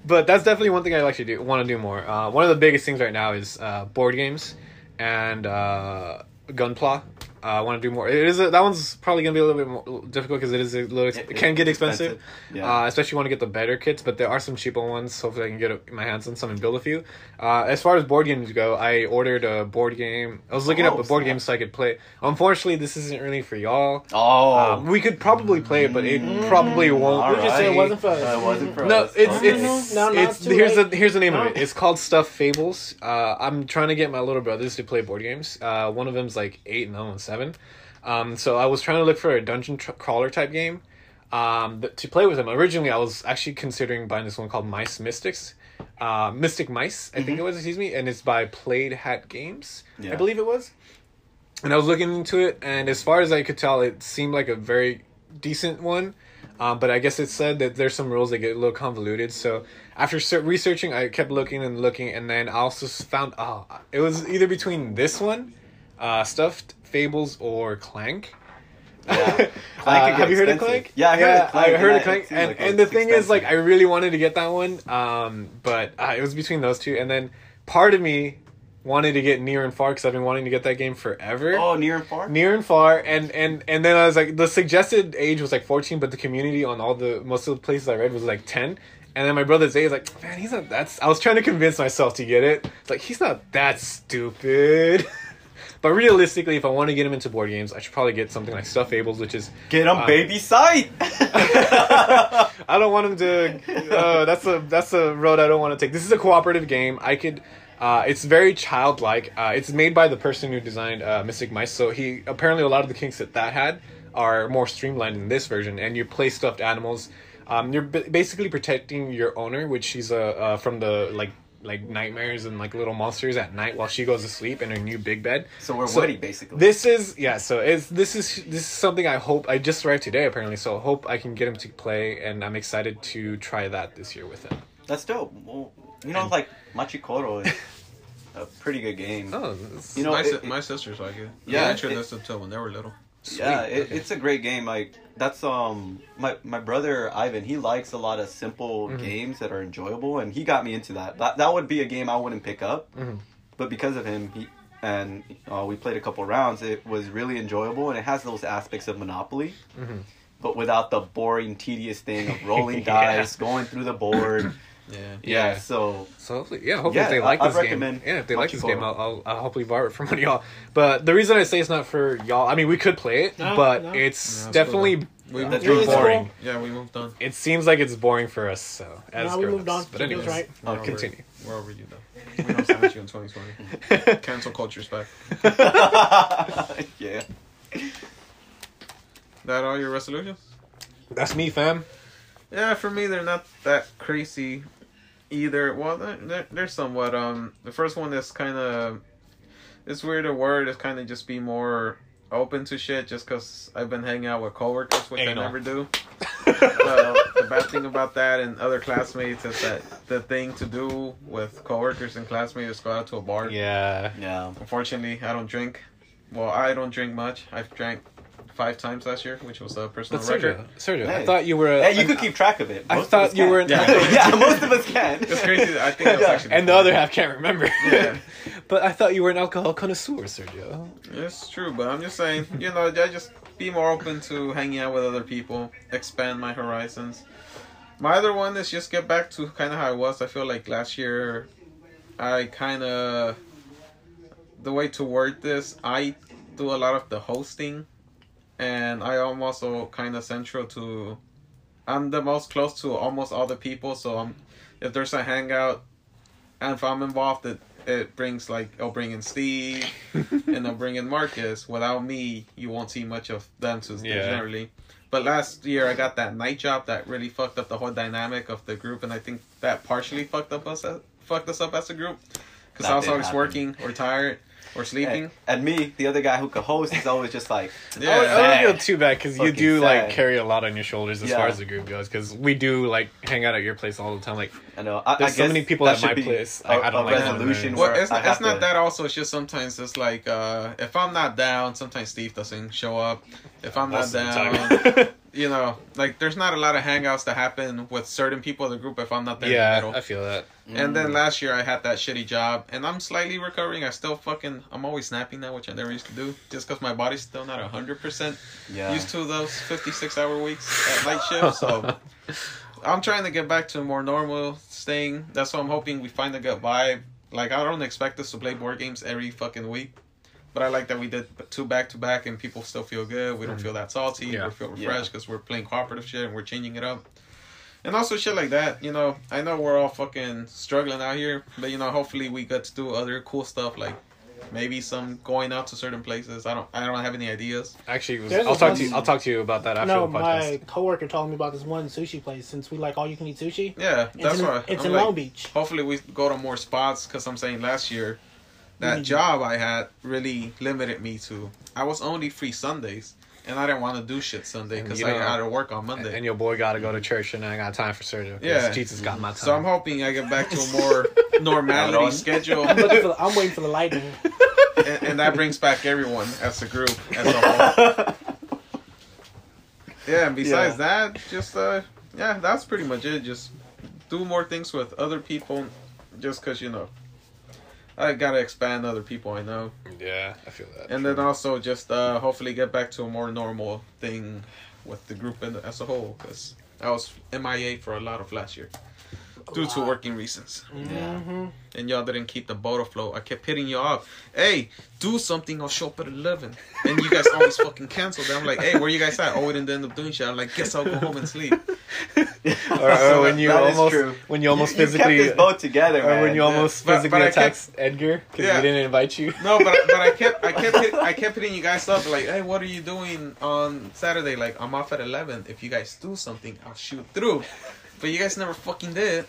[SPEAKER 2] but that's definitely one thing I like to do. Want to do more. Uh, one of the biggest things right now is uh, board games and uh, Gunpla. Uh, I want to do more. It is a, that one's probably gonna be a little bit more difficult because it is a little. Ex-
[SPEAKER 1] It-
[SPEAKER 2] it, can get expensive.
[SPEAKER 1] expensive, yeah.
[SPEAKER 2] Uh, especially want to get the better kits, but there are some cheaper ones. Hopefully, I can get a, my hands on some and build a few. Uh, as far as board games go, I ordered a board game. I was looking
[SPEAKER 1] Oh,
[SPEAKER 2] up a board
[SPEAKER 1] snap.
[SPEAKER 2] game so I could play. Unfortunately, this isn't really for y'all.
[SPEAKER 1] oh,
[SPEAKER 2] Um, we could probably play it, but it probably won't.
[SPEAKER 1] all
[SPEAKER 3] We just said it wasn't for us.
[SPEAKER 1] Uh, it wasn't for
[SPEAKER 2] No,
[SPEAKER 1] us.
[SPEAKER 2] it's
[SPEAKER 1] Okay.
[SPEAKER 2] it's
[SPEAKER 3] No, no,
[SPEAKER 2] it's
[SPEAKER 3] it's
[SPEAKER 2] here's
[SPEAKER 3] late.
[SPEAKER 2] the here's the name of it. It's called Stuffed Fables. Uh, I'm trying to get my little brothers to play board games. Uh, one of them's like eight and the one's seven. Um, so I was trying to look for a dungeon tr- crawler type game um, th- to play with them. Originally, I was actually considering buying this one called Mice Mystics. Uh, Mystic Mice, I think it was, excuse me, and it's by Plaid Hat Games, I believe it was. And I was looking into it, and as far as I could tell, it seemed like a very decent one. Um, but I guess it said that there's some rules that get a little convoluted. So after researching, I kept looking and looking, and then I also found oh, it was either between this one, uh, Stuffed Fables, or Clank.
[SPEAKER 1] Yeah.
[SPEAKER 2] Uh, have you heard of. Clank?
[SPEAKER 1] Yeah, I heard of Clank,
[SPEAKER 2] I heard
[SPEAKER 1] and
[SPEAKER 2] of Clank, and
[SPEAKER 1] like
[SPEAKER 2] and the thing is, like, I really wanted to get that one, um, but uh, it was between those two, and then part of me wanted to get Near and Far because I've been wanting to get that game forever.
[SPEAKER 1] Oh, near and far.
[SPEAKER 2] Near and far, and and and then I was like, the suggested age was like fourteen, but the community on all the most of the places I read was like ten. And then my brother Zay is like, man, he's not that. I was trying to convince myself to get it. It's like he's not that stupid. but realistically, if I want to get him into board games, I should probably get something like Stuffed Fables, which is
[SPEAKER 1] Get him,
[SPEAKER 2] Uh,
[SPEAKER 1] baby sight.
[SPEAKER 2] I don't want him to. Uh, that's a that's a road I don't want to take. This is a cooperative game. I could. Uh, it's very childlike. Uh, it's made by the person who designed uh, Mystic Mice. So he apparently a lot of the kinks that that had are more streamlined in this version. And you play stuffed animals. Um, you're b- basically protecting your owner, which she's uh, uh, from the like like nightmares and like little monsters at night while she goes to sleep in her new big bed.
[SPEAKER 1] so we're
[SPEAKER 2] So-
[SPEAKER 1] Woody, basically.
[SPEAKER 2] This is yeah. So it's this is this is something I hope I just arrived today apparently. So I hope I can get him to play, and I'm excited to try that this year with him.
[SPEAKER 1] That's dope. Well, you know,
[SPEAKER 2] And-
[SPEAKER 1] like Machi Koro is a pretty good game.
[SPEAKER 2] Oh,
[SPEAKER 1] You know,
[SPEAKER 4] my,
[SPEAKER 1] it-
[SPEAKER 4] si-
[SPEAKER 1] it-
[SPEAKER 4] my sisters like it.
[SPEAKER 1] Yeah,
[SPEAKER 4] Yeah, I
[SPEAKER 1] it-
[SPEAKER 4] introduced them to when they were little.
[SPEAKER 1] yeah, it,
[SPEAKER 2] Okay.
[SPEAKER 1] it's a great game. Like that's um my my brother Ivan. He likes a lot of simple
[SPEAKER 2] Mhm.
[SPEAKER 1] games that are enjoyable, and he got me into that. That that would be a game I wouldn't pick up,
[SPEAKER 2] Mhm.
[SPEAKER 1] but because of him, he and uh, we played a couple rounds. It was really enjoyable, and it has those aspects of Monopoly.
[SPEAKER 2] Mhm.
[SPEAKER 1] But without the boring, tedious thing of rolling
[SPEAKER 2] Yeah.
[SPEAKER 1] dice, going through the board.
[SPEAKER 4] Yeah.
[SPEAKER 1] Yeah,
[SPEAKER 2] Yeah.
[SPEAKER 1] so
[SPEAKER 2] So hopefully, yeah, hopefully
[SPEAKER 1] Yeah,
[SPEAKER 2] if they
[SPEAKER 1] I-
[SPEAKER 2] like
[SPEAKER 1] I'd
[SPEAKER 2] this
[SPEAKER 1] recommend
[SPEAKER 2] game, yeah, if they like this game, I'll, I'll, I'll hopefully borrow it from one of y'all. But the reason I say it's not for y'all, I mean, we could play it,
[SPEAKER 3] No,
[SPEAKER 2] but
[SPEAKER 3] no.
[SPEAKER 2] it's
[SPEAKER 4] Yeah,
[SPEAKER 2] definitely
[SPEAKER 4] cool, We
[SPEAKER 1] Yeah,
[SPEAKER 4] moved
[SPEAKER 1] that's
[SPEAKER 4] on.
[SPEAKER 1] really
[SPEAKER 2] boring.
[SPEAKER 4] Yeah, we moved on.
[SPEAKER 2] It seems like it's boring for us. So as
[SPEAKER 3] No, we
[SPEAKER 2] grown-ups.
[SPEAKER 3] moved on.
[SPEAKER 2] But
[SPEAKER 3] He
[SPEAKER 2] anyways,
[SPEAKER 3] right.
[SPEAKER 1] Oh,
[SPEAKER 4] We're
[SPEAKER 2] continue.
[SPEAKER 4] Over, we're over you though. We don't sandwich you in 2020. Cancel culture's back.
[SPEAKER 1] yeah.
[SPEAKER 4] That all your resolutions?
[SPEAKER 2] That's me, fam.
[SPEAKER 4] Yeah, for me they're not that crazy either. Well, they're, they're, they're somewhat. Um, the first one is kind of it's weird. A word is kind of just be more open to shit. Just because I've been hanging out with coworkers, which
[SPEAKER 2] Anal.
[SPEAKER 4] I never do. Well, the bad thing about that and other classmates is that the thing to do with coworkers and classmates is go out to a bar.
[SPEAKER 2] yeah.
[SPEAKER 1] Yeah.
[SPEAKER 4] Unfortunately, I don't drink. Well, I don't drink much. I've drank five times last year, which was a personal
[SPEAKER 2] But
[SPEAKER 4] record.
[SPEAKER 2] Sergio, Sergio, I thought you were.
[SPEAKER 1] Hey, you
[SPEAKER 2] I-
[SPEAKER 1] could keep track of it.
[SPEAKER 2] I
[SPEAKER 1] Most of
[SPEAKER 2] thought you
[SPEAKER 1] can.
[SPEAKER 2] were an-
[SPEAKER 1] Yeah, yeah, most of us can.
[SPEAKER 4] It's crazy. I think it was
[SPEAKER 1] Yeah.
[SPEAKER 4] actually
[SPEAKER 2] and the other half can't remember.
[SPEAKER 4] Yeah.
[SPEAKER 2] but I thought you were an alcohol connoisseur, Sergio.
[SPEAKER 4] It's true, but I'm just saying, you know, I just be more open to hanging out with other people, expand my horizons. My other one is just get back to kind of how I was. I feel like last year, I kind of the way to word this, I do a lot of the hosting, and I am also kind of central to. I'm the most close to almost all the people, so I'm. If there's a hangout, and if I'm involved, it it brings like I'll bring in Steve, and I'll bring in Marcus. Without me, you won't see much of them to
[SPEAKER 2] Yeah.
[SPEAKER 4] generally. But last year I got that night job that really fucked up the whole dynamic of the group, and I think that partially fucked up us fucked us up as a group because I was always
[SPEAKER 1] happen.
[SPEAKER 4] working or tired or sleeping.
[SPEAKER 1] And, and me, the other guy who could host, is always just like,
[SPEAKER 4] Yeah.
[SPEAKER 2] I, I don't feel too bad because you
[SPEAKER 1] Fucking
[SPEAKER 2] do like carry a lot on your shoulders as
[SPEAKER 1] Yeah.
[SPEAKER 2] far as the group goes. Because we do like hang out at your place all the time. Like
[SPEAKER 1] I know. I,
[SPEAKER 2] There's
[SPEAKER 1] I
[SPEAKER 2] so many people at my
[SPEAKER 1] should be
[SPEAKER 2] place.
[SPEAKER 1] A,
[SPEAKER 2] I- I don't
[SPEAKER 1] a
[SPEAKER 2] like that
[SPEAKER 1] resolution.
[SPEAKER 4] Well, it's,
[SPEAKER 1] I
[SPEAKER 4] it's
[SPEAKER 1] have
[SPEAKER 4] not
[SPEAKER 1] to-
[SPEAKER 4] that. Also, it's just sometimes it's like uh, if I'm not down, sometimes Steve doesn't show up. If I'm
[SPEAKER 2] most
[SPEAKER 4] not down,
[SPEAKER 2] time.
[SPEAKER 4] you know, like there's not a lot of hangouts that happen with certain people in the group if I'm not there in the
[SPEAKER 2] yeah,
[SPEAKER 4] middle.
[SPEAKER 2] I feel that.
[SPEAKER 4] And
[SPEAKER 1] Mm.
[SPEAKER 4] then last year I had that shitty job, and I'm slightly recovering. I still fucking, I'm always snapping now, which I never used to do, just because my body's still not hundred percent
[SPEAKER 1] Yeah.
[SPEAKER 4] used to those 56 hour weeks at night shift. So I'm trying to get back to a more normal staying. That's why I'm hoping we find a good vibe. Like I don't expect us to play board games every fucking week. But I like that we did two back to back and people still feel good. We don't mm. feel that salty.
[SPEAKER 2] Yeah.
[SPEAKER 4] We feel refreshed because we're playing cooperative shit and we're changing it up. And also shit like that, you know. I know we're all fucking struggling out here, but you know, hopefully we get to do other cool stuff like maybe some going out to certain places. I don't, I don't have any ideas.
[SPEAKER 2] Actually, was, I'll talk
[SPEAKER 3] one-
[SPEAKER 2] to you. I'll talk to you about that after
[SPEAKER 3] no,
[SPEAKER 2] the podcast.
[SPEAKER 3] my coworker told me about this one sushi place. Since we like all you can eat sushi,
[SPEAKER 4] Yeah,
[SPEAKER 3] it's
[SPEAKER 4] that's
[SPEAKER 3] in,
[SPEAKER 4] why
[SPEAKER 3] it's
[SPEAKER 4] I'm
[SPEAKER 3] in
[SPEAKER 4] like,
[SPEAKER 3] Long Beach.
[SPEAKER 4] Hopefully we go to more spots because I'm saying last year that
[SPEAKER 3] Mhm.
[SPEAKER 4] job I had really limited me to. I was only free Sundays, and I didn't want to do shit Sunday because
[SPEAKER 2] you
[SPEAKER 4] I had to work on Monday.
[SPEAKER 2] and your boy got to go to church, and I got time for surgery.
[SPEAKER 4] Yeah.
[SPEAKER 2] Jesus got my time.
[SPEAKER 4] so I'm hoping I get back to a more normality schedule,
[SPEAKER 3] I'm, looking for, I'm waiting for the lightning.
[SPEAKER 4] and, and that brings back everyone as a group as a whole. Yeah, and besides
[SPEAKER 1] Yeah.
[SPEAKER 4] that, just uh, yeah, that's pretty much it. Just do more things with other people, just cause you know, I gotta expand other people I know,
[SPEAKER 2] Yeah, I feel that.
[SPEAKER 4] and then also just uh, hopefully get back to a more normal thing with the group as a whole, cause I was MIA for a lot of last year due to working reasons,
[SPEAKER 1] Yeah.
[SPEAKER 3] hmm
[SPEAKER 4] and y'all didn't keep the boat afloat. I kept hitting y'all up, hey, do something. I'll show up at eleven, and you guys always fucking canceled. I'm like, hey, where you guys at? Oh, we didn't end up doing shit. I'm like, guess I'll go home and sleep.
[SPEAKER 2] or, or when you
[SPEAKER 1] That is
[SPEAKER 2] almost when you almost
[SPEAKER 1] you, you
[SPEAKER 2] physically
[SPEAKER 1] kept this boat together,
[SPEAKER 2] or
[SPEAKER 1] man.
[SPEAKER 2] when you almost
[SPEAKER 4] But-
[SPEAKER 2] physically
[SPEAKER 4] but I
[SPEAKER 2] attacks Edgar because
[SPEAKER 4] Yeah.
[SPEAKER 2] we didn't invite you.
[SPEAKER 4] No, but but I kept I kept hit, I kept hitting you guys up like, hey, what are you doing on Saturday? Like, I'm off at eleven. If you guys do something, I'll shoot through. But you guys never fucking did.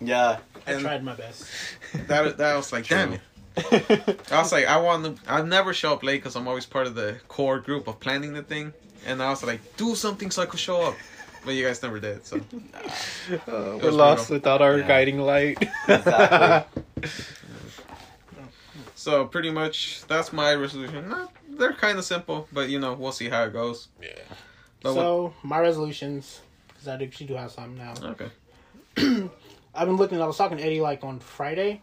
[SPEAKER 1] Yeah,
[SPEAKER 3] I
[SPEAKER 4] And
[SPEAKER 3] tried my best.
[SPEAKER 4] that that was like, damn it. I was like, I want to. I never show up late because I'm always part of the core group of planning the thing. And I was like, do something so I could show up. But you guys never did. So
[SPEAKER 2] Uh, we're lost
[SPEAKER 4] brutal.
[SPEAKER 2] without our
[SPEAKER 1] Yeah.
[SPEAKER 2] guiding light.
[SPEAKER 1] exactly.
[SPEAKER 4] so pretty much that's my resolution. Not, they're kind of simple, but you know we'll see how it goes.
[SPEAKER 2] yeah.
[SPEAKER 4] But what-
[SPEAKER 3] so my resolutions, because I actually do have some now.
[SPEAKER 4] okay.
[SPEAKER 3] I've been looking. I was talking to Eddie like on Friday,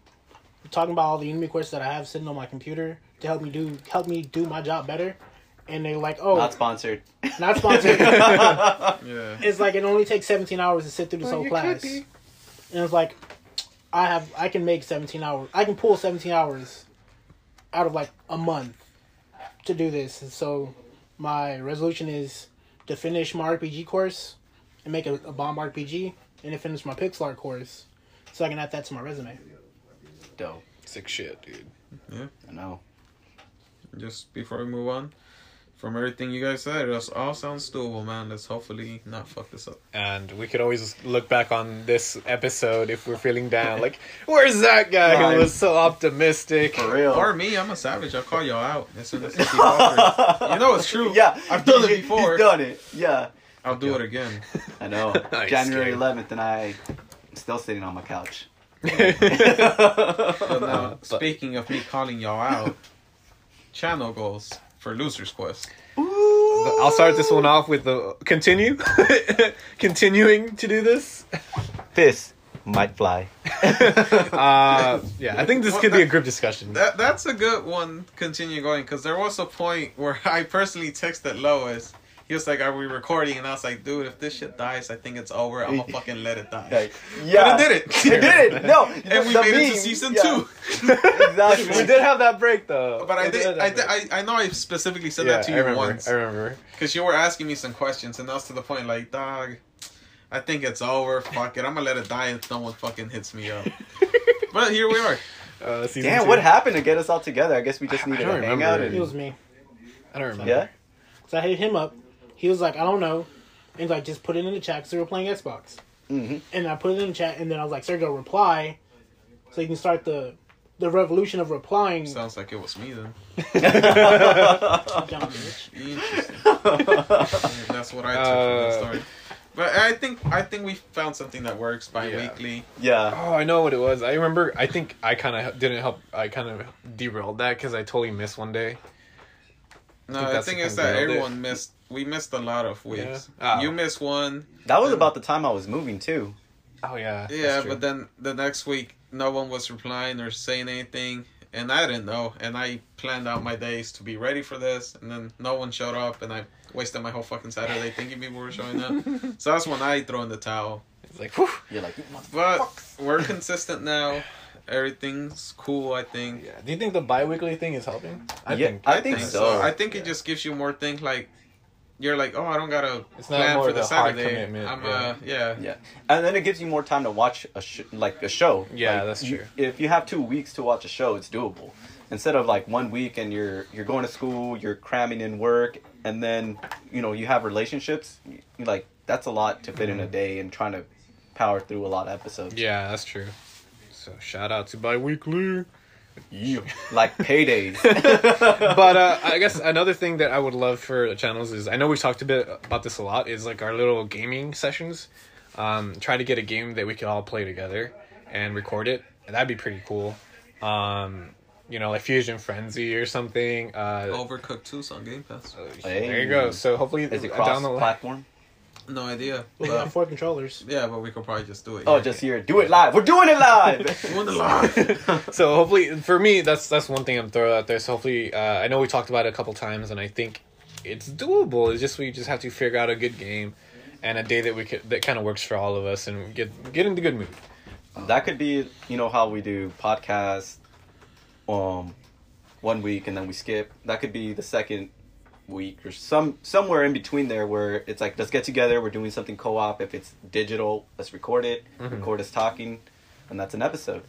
[SPEAKER 3] talking about all the Udemy courses that I have sitting on my computer to help me do help me do my job better. And they're like, "Oh,
[SPEAKER 1] Not sponsored,
[SPEAKER 3] not,
[SPEAKER 1] sponsored.
[SPEAKER 3] sponsored."
[SPEAKER 4] Yeah.
[SPEAKER 3] it's like it only takes 17 hours to sit through this
[SPEAKER 2] Well,
[SPEAKER 3] whole class. And it's like, I have I can make 17 hours. I can pull 17 hours out of like a month to do this. And so my resolution is to finish my RPG course and make a, a bomb RPG, and to finish my pixel art course, so I can add that to my resume.
[SPEAKER 1] Dope.
[SPEAKER 2] Sick shit, dude. Yeah.
[SPEAKER 1] I know.
[SPEAKER 4] Just before we move on, from everything you guys said, it all sounds doable, man. Let's hopefully not fuck this up.
[SPEAKER 2] And we could always look back on this episode if we're feeling down. Like, where's that guy
[SPEAKER 1] Right.
[SPEAKER 2] who was so optimistic?
[SPEAKER 1] For real.
[SPEAKER 4] Or me, I'm a savage. I'll call y'all out as soon as you keep. You know it's true.
[SPEAKER 1] Yeah,
[SPEAKER 4] I've done it
[SPEAKER 1] he's-
[SPEAKER 4] before.
[SPEAKER 1] He's done it. Yeah,
[SPEAKER 4] I'll do it again.
[SPEAKER 1] I know.
[SPEAKER 2] Nice,
[SPEAKER 1] January
[SPEAKER 2] Gabe.
[SPEAKER 1] 11th, and I am still sitting on my couch.
[SPEAKER 4] But now,
[SPEAKER 2] But-
[SPEAKER 4] speaking of me calling y'all out, channel goals for Losers Quest.
[SPEAKER 2] I'll start this one off with the continue, continuing to do this.
[SPEAKER 1] This might fly.
[SPEAKER 2] Uh, yeah, I think this
[SPEAKER 4] Well,
[SPEAKER 2] could be a group discussion.
[SPEAKER 4] That that's a good one. Continue going because there was a point where I personally texted Lois. He was like, "Are we recording?" And I was like, "Dude, if this shit dies, I think it's over. I'm gonna fucking let it die."
[SPEAKER 1] Like, yeah,
[SPEAKER 4] But it did it.
[SPEAKER 1] It did it. No,
[SPEAKER 4] and we
[SPEAKER 1] the
[SPEAKER 4] made it to season
[SPEAKER 1] yeah.
[SPEAKER 4] two.
[SPEAKER 1] Exactly.
[SPEAKER 2] we did have that break though.
[SPEAKER 4] But I
[SPEAKER 2] We
[SPEAKER 4] did. I, did. I I know I specifically said
[SPEAKER 2] yeah,
[SPEAKER 4] that to
[SPEAKER 2] I
[SPEAKER 4] you
[SPEAKER 2] remember.
[SPEAKER 4] once
[SPEAKER 2] I remember.
[SPEAKER 4] because you were asking me some questions, and I was to the point like, "Dog, I think it's over. Fuck it. I'm gonna let it die if no one fucking hits me up." but here we are.
[SPEAKER 2] Uh,
[SPEAKER 1] Damn,
[SPEAKER 2] two.
[SPEAKER 1] what happened to get us all together? I guess we just
[SPEAKER 2] I
[SPEAKER 1] needed
[SPEAKER 2] don't
[SPEAKER 1] to hang
[SPEAKER 2] remember.
[SPEAKER 1] out.
[SPEAKER 3] It was me.
[SPEAKER 2] I don't remember.
[SPEAKER 1] yeah.
[SPEAKER 3] So I hit him up. He was like, I don't know. And he's like, just put it in the chat because we were playing Xbox.
[SPEAKER 1] hmm
[SPEAKER 3] And I put it in the chat, and then I was like, Sergio, reply, so you can start the the revolution of replying.
[SPEAKER 4] Sounds like it was me then.
[SPEAKER 3] John bitch.
[SPEAKER 4] Interesting. That's what I took from
[SPEAKER 2] Uh,
[SPEAKER 4] that story. But I think I think we found something that works bi-weekly.
[SPEAKER 1] Yeah.
[SPEAKER 2] Oh, I know what it was. I remember. I think I kind of didn't help. I kind of derailed that because I totally missed one day.
[SPEAKER 4] No,
[SPEAKER 2] think
[SPEAKER 4] the
[SPEAKER 2] that's
[SPEAKER 4] thing is that
[SPEAKER 2] that did.
[SPEAKER 4] everyone missed. We missed a lot of weeks.
[SPEAKER 2] Yeah? Oh.
[SPEAKER 4] You missed one.
[SPEAKER 1] That was about the time I was moving too.
[SPEAKER 2] Oh yeah.
[SPEAKER 4] Yeah, but then the next week, no one was replying or saying anything, and I didn't know. And I planned out my days to be ready for this, and then no one showed up, and I wasted my whole fucking Saturday thinking people were showing up. so that's when I throw in the towel.
[SPEAKER 2] it's like, whew.
[SPEAKER 1] You're like,
[SPEAKER 4] But we're consistent now. Everything's cool, I think.
[SPEAKER 2] Yeah. Do you think the bi-weekly thing is helping? I
[SPEAKER 1] Yeah,
[SPEAKER 2] think.
[SPEAKER 1] I think so.
[SPEAKER 4] I think it just gives you more things like you're like, oh, I don't gotta
[SPEAKER 2] It's not
[SPEAKER 4] plan
[SPEAKER 2] more
[SPEAKER 4] for
[SPEAKER 2] the
[SPEAKER 4] the
[SPEAKER 2] hard
[SPEAKER 4] Saturday.
[SPEAKER 2] commitment,
[SPEAKER 4] I'm
[SPEAKER 2] yeah.
[SPEAKER 4] uh yeah.
[SPEAKER 1] yeah, and then it gives you more time to watch a sh- like a show.
[SPEAKER 2] Yeah,
[SPEAKER 1] Like,
[SPEAKER 2] that's
[SPEAKER 1] you-
[SPEAKER 2] true.
[SPEAKER 1] If you have two weeks to watch a show, it's doable. Instead of like one week and you're you're going to school, you're cramming in work, and then you know you have relationships. You, you like that's a lot to fit in a day and trying to power through a lot of episodes.
[SPEAKER 2] Yeah, that's true. So shout out to bi-weekly.
[SPEAKER 1] Yeah. like paydays.
[SPEAKER 2] but uh, I guess another thing that I would love for channels is I know we've talked a bit about this a lot is like our little gaming sessions. Um, try to get a game that we could all play together and record it. That'd be pretty cool. Um, you know, like Fusion Frenzy or something. Uh,
[SPEAKER 4] Overcooked 2's on Game Pass.
[SPEAKER 1] Hey.
[SPEAKER 2] There you go. So hopefully
[SPEAKER 1] Is it
[SPEAKER 2] down
[SPEAKER 1] cross
[SPEAKER 2] the line.
[SPEAKER 1] platform?
[SPEAKER 4] No idea.
[SPEAKER 3] We
[SPEAKER 4] But,
[SPEAKER 3] got four controllers.
[SPEAKER 4] yeah, but we could probably just do it.
[SPEAKER 1] Oh,
[SPEAKER 4] here.
[SPEAKER 1] just here. Do it live. We're doing it live.
[SPEAKER 4] Doing it live.
[SPEAKER 2] so hopefully for me that's that's one thing i'm throwing out there so hopefully uh, i know we talked about it a couple times and i think it's doable it's just we just have to figure out a good game and a day that we could that kind of works for all of us and get get into good mood
[SPEAKER 1] that could be, you know, how we do podcasts, um, one week and then we skip. That could be the second week or some somewhere in between there where it's like let's get together. We're doing something co-op. If it's digital, let's record it. Record us talking, and that's an episode.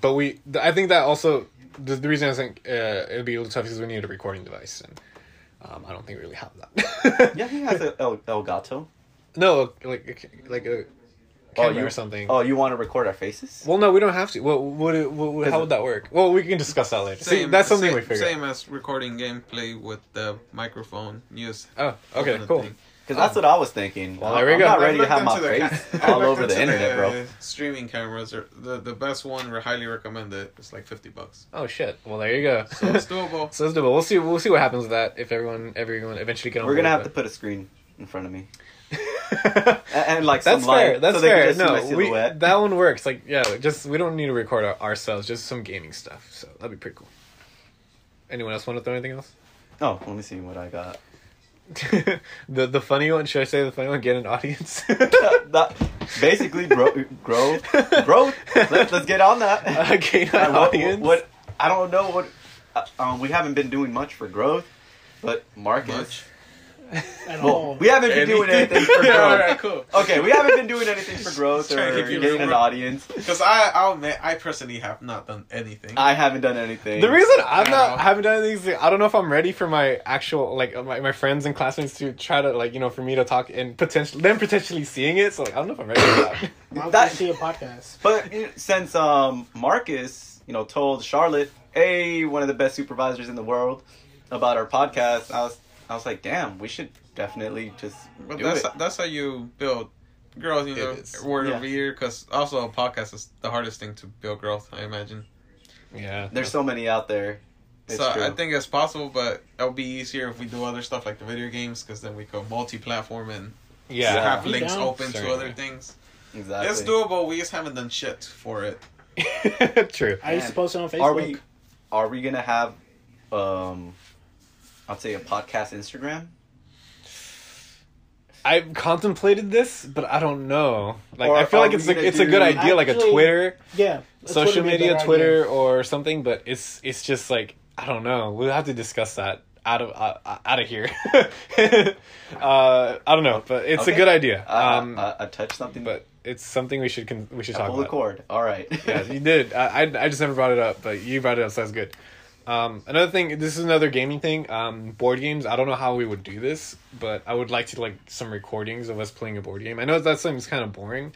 [SPEAKER 2] but we th- i think that also the, the reason i think uh, it would be a little tough is we need a recording device and um, i don't think we really have that
[SPEAKER 1] Yeah, he has a El, Elgato.
[SPEAKER 2] no like like a
[SPEAKER 1] Oh, you
[SPEAKER 2] or something
[SPEAKER 1] Oh, you want to record our faces?
[SPEAKER 2] well no we don't have to well would what, what, how would that work well we can discuss that later See, that's something
[SPEAKER 4] same,
[SPEAKER 2] we figure
[SPEAKER 4] Same as recording gameplay with the microphone. Use.
[SPEAKER 2] oh okay cool
[SPEAKER 4] thing.
[SPEAKER 1] Because that's what I was thinking.
[SPEAKER 2] Well, there we
[SPEAKER 1] I'm
[SPEAKER 2] go.
[SPEAKER 1] not
[SPEAKER 2] I've
[SPEAKER 1] ready to
[SPEAKER 4] I've
[SPEAKER 1] my face
[SPEAKER 4] ca-
[SPEAKER 1] all over the
[SPEAKER 4] into
[SPEAKER 1] internet, bro.
[SPEAKER 4] Streaming cameras are the the best one. We highly recommend it. It's like fifty bucks.
[SPEAKER 2] oh shit well there you go
[SPEAKER 4] So it's doable.
[SPEAKER 2] So it's doable. We'll see. We'll see what happens with that if everyone, everyone eventually get on.
[SPEAKER 1] We're gonna have
[SPEAKER 2] board
[SPEAKER 1] to put a screen in front of me
[SPEAKER 2] with
[SPEAKER 1] and, and like
[SPEAKER 2] That's
[SPEAKER 1] some
[SPEAKER 2] fair.
[SPEAKER 1] light,
[SPEAKER 2] That's
[SPEAKER 1] so
[SPEAKER 2] fair.
[SPEAKER 1] just see my
[SPEAKER 2] No, we, that one works. Like, yeah, just we don't need to record our, ourselves. Just some gaming stuff. So that'd be pretty cool. Anyone else want to throw anything else?
[SPEAKER 1] Oh, let me see what I got.
[SPEAKER 2] the the funny one. Should I say the funny one? Get an audience.
[SPEAKER 1] that basically grow, grow, growth. Let, let's get on that.
[SPEAKER 2] uh, gain
[SPEAKER 1] Uh,
[SPEAKER 2] an
[SPEAKER 1] what,
[SPEAKER 2] audience.
[SPEAKER 1] what- I don't know what. Uh, um, we haven't been doing much for growth, but Marcus.
[SPEAKER 4] Much.
[SPEAKER 3] At
[SPEAKER 1] Well,
[SPEAKER 3] all.
[SPEAKER 1] we haven't been doing anything for growth.
[SPEAKER 4] alright, cool.
[SPEAKER 1] Okay, we haven't been doing anything for growth or
[SPEAKER 4] Trying to keep
[SPEAKER 1] getting an
[SPEAKER 4] real.
[SPEAKER 1] audience.
[SPEAKER 4] Because I, I'll admit, I personally have not done anything.
[SPEAKER 1] I haven't done anything.
[SPEAKER 2] the reason I'm
[SPEAKER 4] I
[SPEAKER 2] not
[SPEAKER 4] know.
[SPEAKER 2] haven't done anything, is I don't know if I'm ready for my actual like my, my friends and classmates to try to like you know for me to talk and potentially them potentially seeing it. So like I don't know if I'm ready for that.
[SPEAKER 3] Why would
[SPEAKER 1] that-
[SPEAKER 3] you see a podcast?
[SPEAKER 1] But you know, since um, Marcus, you know, told Charlotte, "Hey, one of the best supervisors in the world," about our podcast, I was, I was like, "Damn, we should definitely just
[SPEAKER 4] But
[SPEAKER 1] do
[SPEAKER 4] that's
[SPEAKER 1] it."
[SPEAKER 4] that's how you build growth. You know, word
[SPEAKER 1] Yeah.
[SPEAKER 4] of ear. Because also a podcast is the hardest thing to build growth. I imagine.
[SPEAKER 2] Yeah,
[SPEAKER 1] There's so many out there. It's
[SPEAKER 4] so
[SPEAKER 1] true.
[SPEAKER 4] I think it's possible, but it'll be easier if we do other stuff like the video games, because then we go multi-platform and
[SPEAKER 2] yeah.
[SPEAKER 4] have
[SPEAKER 3] Yeah.
[SPEAKER 4] links
[SPEAKER 3] Down.
[SPEAKER 4] open to other things.
[SPEAKER 1] exactly.
[SPEAKER 4] It's doable. We just haven't done shit for it.
[SPEAKER 2] True.
[SPEAKER 3] I used to
[SPEAKER 1] Man.
[SPEAKER 3] post it on Facebook.
[SPEAKER 1] Are we? Are we gonna have, um, I'd say a podcast Instagram?
[SPEAKER 2] I've contemplated this, but I don't know. Like
[SPEAKER 1] Or
[SPEAKER 2] I feel like it's a, it's a good idea, like a Twitter,
[SPEAKER 3] Yeah. a
[SPEAKER 2] social
[SPEAKER 3] Twitter would be a
[SPEAKER 2] media, Twitter
[SPEAKER 3] idea.
[SPEAKER 2] or something. But it's it's just like I don't know. We'll have to discuss that out of uh, out of here. uh, I don't know, but it's
[SPEAKER 1] Okay.
[SPEAKER 2] a good idea.
[SPEAKER 1] I,
[SPEAKER 2] Um,
[SPEAKER 1] I, I touched something,
[SPEAKER 2] but it's something we should con- we should
[SPEAKER 1] I
[SPEAKER 2] talk
[SPEAKER 1] pulled the
[SPEAKER 2] about.
[SPEAKER 1] cord. All right.
[SPEAKER 2] yeah, you did. I, I I just never brought it up, but you brought it up, so that's good. Um, another thing, this is another gaming thing. Um, board games. I don't know how we would do this, but I would like to like some recordings of us playing a board game. I know that seems kind of boring,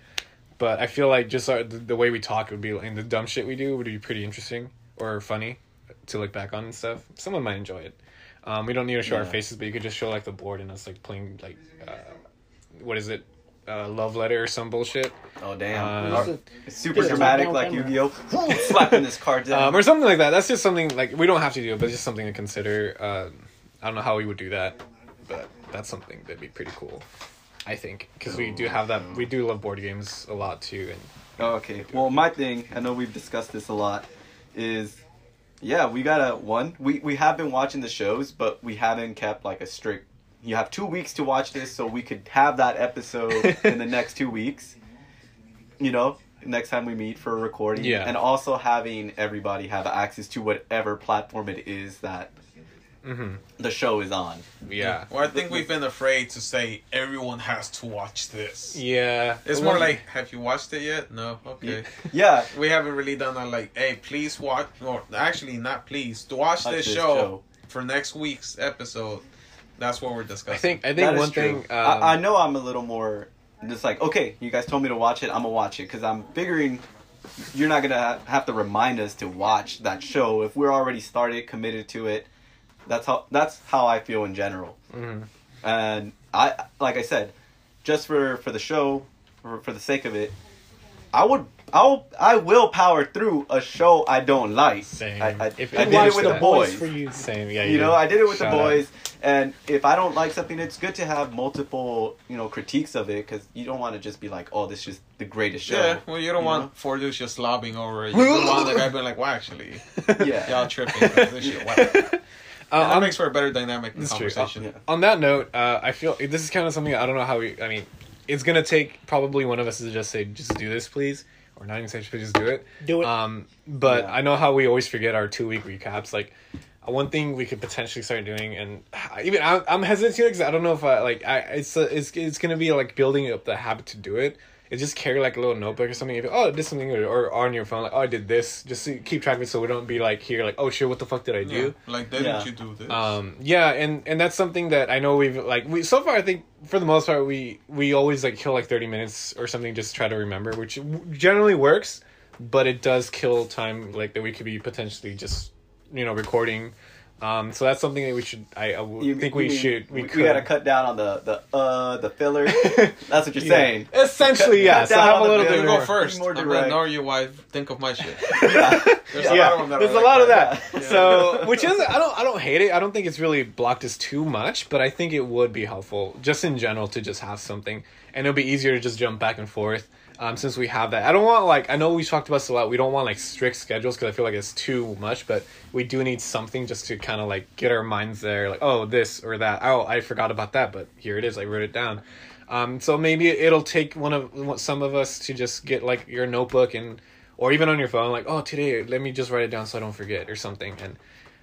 [SPEAKER 2] but I feel like just our, the, the way we talk would be and the dumb shit we do would be pretty interesting or funny to look back on and stuff. Someone might enjoy it. Um, we don't need to show our faces, but you could just show like the board and us like playing like uh, what is it, uh, love letter or some bullshit.
[SPEAKER 1] Oh damn!
[SPEAKER 2] Uh,
[SPEAKER 1] Our- it's super dramatic, like
[SPEAKER 3] camera.
[SPEAKER 1] Yu-Gi-Oh. Slapping this card down.
[SPEAKER 2] um, or something like that. That's just something like we don't have to do it, but it's just something to consider. Um, I don't know how we would do that, but that's something that'd be pretty cool. I think because we do have that. We do love board games a lot too, and
[SPEAKER 1] Oh, okay. Well, my thing, I know we've discussed this a lot, is yeah, we gotta one. We we have been watching the shows, but we haven't kept like a strict. You have two weeks to watch this, so we could have that episode in the next two weeks. You know, next time we meet for a recording.
[SPEAKER 2] Yeah.
[SPEAKER 1] And also having everybody have access to whatever platform it is that
[SPEAKER 2] Mhm.
[SPEAKER 1] the show is on.
[SPEAKER 2] yeah,
[SPEAKER 4] Well, I think we've been afraid to say everyone has to watch this.
[SPEAKER 2] yeah.
[SPEAKER 4] It's more like, have you watched it yet? No. Okay.
[SPEAKER 1] Yeah.
[SPEAKER 4] We haven't really done that. Like, hey, please watch. Or actually, not please. To watch
[SPEAKER 1] Watch
[SPEAKER 4] this,
[SPEAKER 1] this
[SPEAKER 4] show,
[SPEAKER 1] show.
[SPEAKER 4] for next week's episode. That's what we're discussing.
[SPEAKER 2] I think I think
[SPEAKER 1] That is
[SPEAKER 2] one thing. Um,
[SPEAKER 1] I, I know I'm a little more just like okay, you guys told me to watch it. I'm gonna watch it because I'm figuring you're not gonna ha- have to remind us to watch that show if we're already started, committed to it. That's how that's how I feel in general.
[SPEAKER 2] mhm.
[SPEAKER 1] And I like I said, just for for the show, for, for the sake of it, I would I'll I will power through a show I don't like.
[SPEAKER 2] Same.
[SPEAKER 1] I, I,
[SPEAKER 2] If-
[SPEAKER 1] I did it with
[SPEAKER 2] The
[SPEAKER 1] the
[SPEAKER 3] Boys
[SPEAKER 1] boys.
[SPEAKER 3] for you.
[SPEAKER 2] Same, yeah.
[SPEAKER 1] you know, I did it with
[SPEAKER 2] Shout
[SPEAKER 1] the
[SPEAKER 2] out.
[SPEAKER 1] boys, and if I don't like something, it's good to have multiple, you know, critiques of it because you don't want to just be like, "Oh, this is the greatest show."
[SPEAKER 4] Yeah, well, you don't
[SPEAKER 1] you
[SPEAKER 4] want
[SPEAKER 1] know?
[SPEAKER 4] four dudes just lobbing over it. You don't want the guy being like, well, actually,
[SPEAKER 1] Yeah.
[SPEAKER 4] y'all tripping. This shit, whack.
[SPEAKER 2] Uh,
[SPEAKER 4] that
[SPEAKER 2] on,
[SPEAKER 4] makes for a better dynamic
[SPEAKER 2] That's true.
[SPEAKER 4] conversation.
[SPEAKER 1] Yeah.
[SPEAKER 2] on that note, uh, I feel this is kind of something I don't know how we. I mean, it's gonna take probably one of us to just say, "Just do this, please," or not even say, "Just do it."
[SPEAKER 3] Do it.
[SPEAKER 2] Um, but
[SPEAKER 1] Yeah.
[SPEAKER 2] I know how we always forget our two week recaps. Like uh, one thing we could potentially start doing, and even I'm, I'm hesitant because I don't know if I like. I it's uh, it's it's gonna be like building up the habit to do it. Is just carry like a little notebook or something. If you, oh, I did something good, or on your phone, like oh, I did this. Just to keep track of it, so we don't be like here, like oh shit, what the fuck did I do?
[SPEAKER 4] Yeah, Like, didn't
[SPEAKER 1] Yeah.
[SPEAKER 4] you do this?
[SPEAKER 2] um yeah and and that's something that i know we've like we so far i think for the most part we we always like kill like 30 minutes or something just try to remember which generally works but it does kill time like that we could be potentially just you know recording um so that's something that we should i, I
[SPEAKER 1] You-
[SPEAKER 2] think
[SPEAKER 1] you
[SPEAKER 2] we
[SPEAKER 1] mean
[SPEAKER 2] should we,
[SPEAKER 1] we,
[SPEAKER 2] could
[SPEAKER 1] gotta cut down on the the uh the filler. That's what you're
[SPEAKER 2] Yeah.
[SPEAKER 1] saying.
[SPEAKER 2] essentially
[SPEAKER 1] Cut-
[SPEAKER 2] yeah
[SPEAKER 1] cut
[SPEAKER 2] so
[SPEAKER 1] down
[SPEAKER 2] have a
[SPEAKER 1] on
[SPEAKER 2] little
[SPEAKER 1] bit
[SPEAKER 2] bit
[SPEAKER 4] you
[SPEAKER 1] more-
[SPEAKER 4] go
[SPEAKER 2] more
[SPEAKER 4] first.
[SPEAKER 1] more
[SPEAKER 4] and then
[SPEAKER 1] direct.
[SPEAKER 4] ignore your wife. Think of my shit.
[SPEAKER 1] Yeah.
[SPEAKER 4] There's
[SPEAKER 1] Yeah.
[SPEAKER 4] a lot of that
[SPEAKER 2] There's
[SPEAKER 4] are
[SPEAKER 2] a lot of
[SPEAKER 4] that.
[SPEAKER 2] that.
[SPEAKER 1] Yeah.
[SPEAKER 2] So, which is I don't I don't hate it. I don't think it's really blocked us too much, but I think it would be helpful just in general to just have something, and it'll be easier to just jump back and forth. Um, since we have that, I don't want like I know we talked about this a lot. We don't want like strict schedules because I feel like it's too much, but we do need something just to kind of like get our minds there. Like, oh, this or that. Oh, I forgot about that, but here it is. I wrote it down. Um, so maybe it'll take one of some of us to just get like your notebook and or even on your phone, like, oh, today let me just write it down so I don't forget or something. And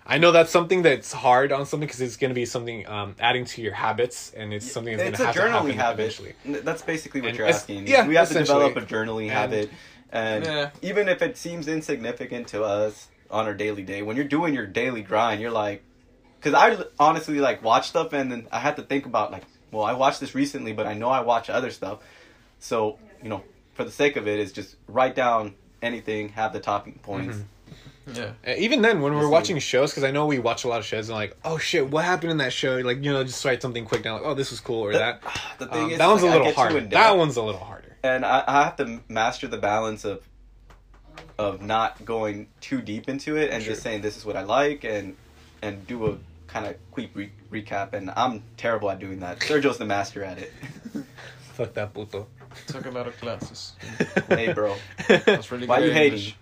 [SPEAKER 2] I know that's something that's hard on something because it's going to be something um, adding to your habits and it's something that's
[SPEAKER 1] it's
[SPEAKER 2] going
[SPEAKER 1] a
[SPEAKER 2] to have to
[SPEAKER 1] journaling
[SPEAKER 2] happen
[SPEAKER 1] habit.
[SPEAKER 2] eventually.
[SPEAKER 1] That's basically what
[SPEAKER 2] And
[SPEAKER 1] you're asking.
[SPEAKER 2] yeah,
[SPEAKER 1] we have to develop a journaling
[SPEAKER 2] And-
[SPEAKER 1] habit, and
[SPEAKER 4] Yeah.
[SPEAKER 1] even if it seems insignificant to us on our daily day, when you're doing your daily grind, you're like, because I honestly like watch stuff, and then I have to think about like, well, I watched this recently, but I know I watch other stuff, so you know, for the sake of it, is just write down anything, have the talking points.
[SPEAKER 2] Mm-hmm.
[SPEAKER 4] Yeah.
[SPEAKER 2] Uh, Even then, when we're watching shows, because I know we watch a lot of shows and like, oh shit, what happened in that show? Like, you know, just write something quick down, like, oh, this was cool or that.
[SPEAKER 1] The thing
[SPEAKER 2] Um,
[SPEAKER 1] is,
[SPEAKER 2] that one's
[SPEAKER 1] like,
[SPEAKER 2] a
[SPEAKER 1] I
[SPEAKER 2] little harder. That one's a little harder.
[SPEAKER 1] and I, I have to master the balance of of not going too deep into it and
[SPEAKER 2] Sure.
[SPEAKER 1] just saying this is what I like and and do a kind of quick re- recap. And I'm terrible at doing that. Sergio's the master at it.
[SPEAKER 2] Fuck that puto.
[SPEAKER 4] Took a lot of classes.
[SPEAKER 1] hey, bro,
[SPEAKER 4] That's really
[SPEAKER 1] why
[SPEAKER 4] good
[SPEAKER 1] you
[SPEAKER 4] at
[SPEAKER 1] hating?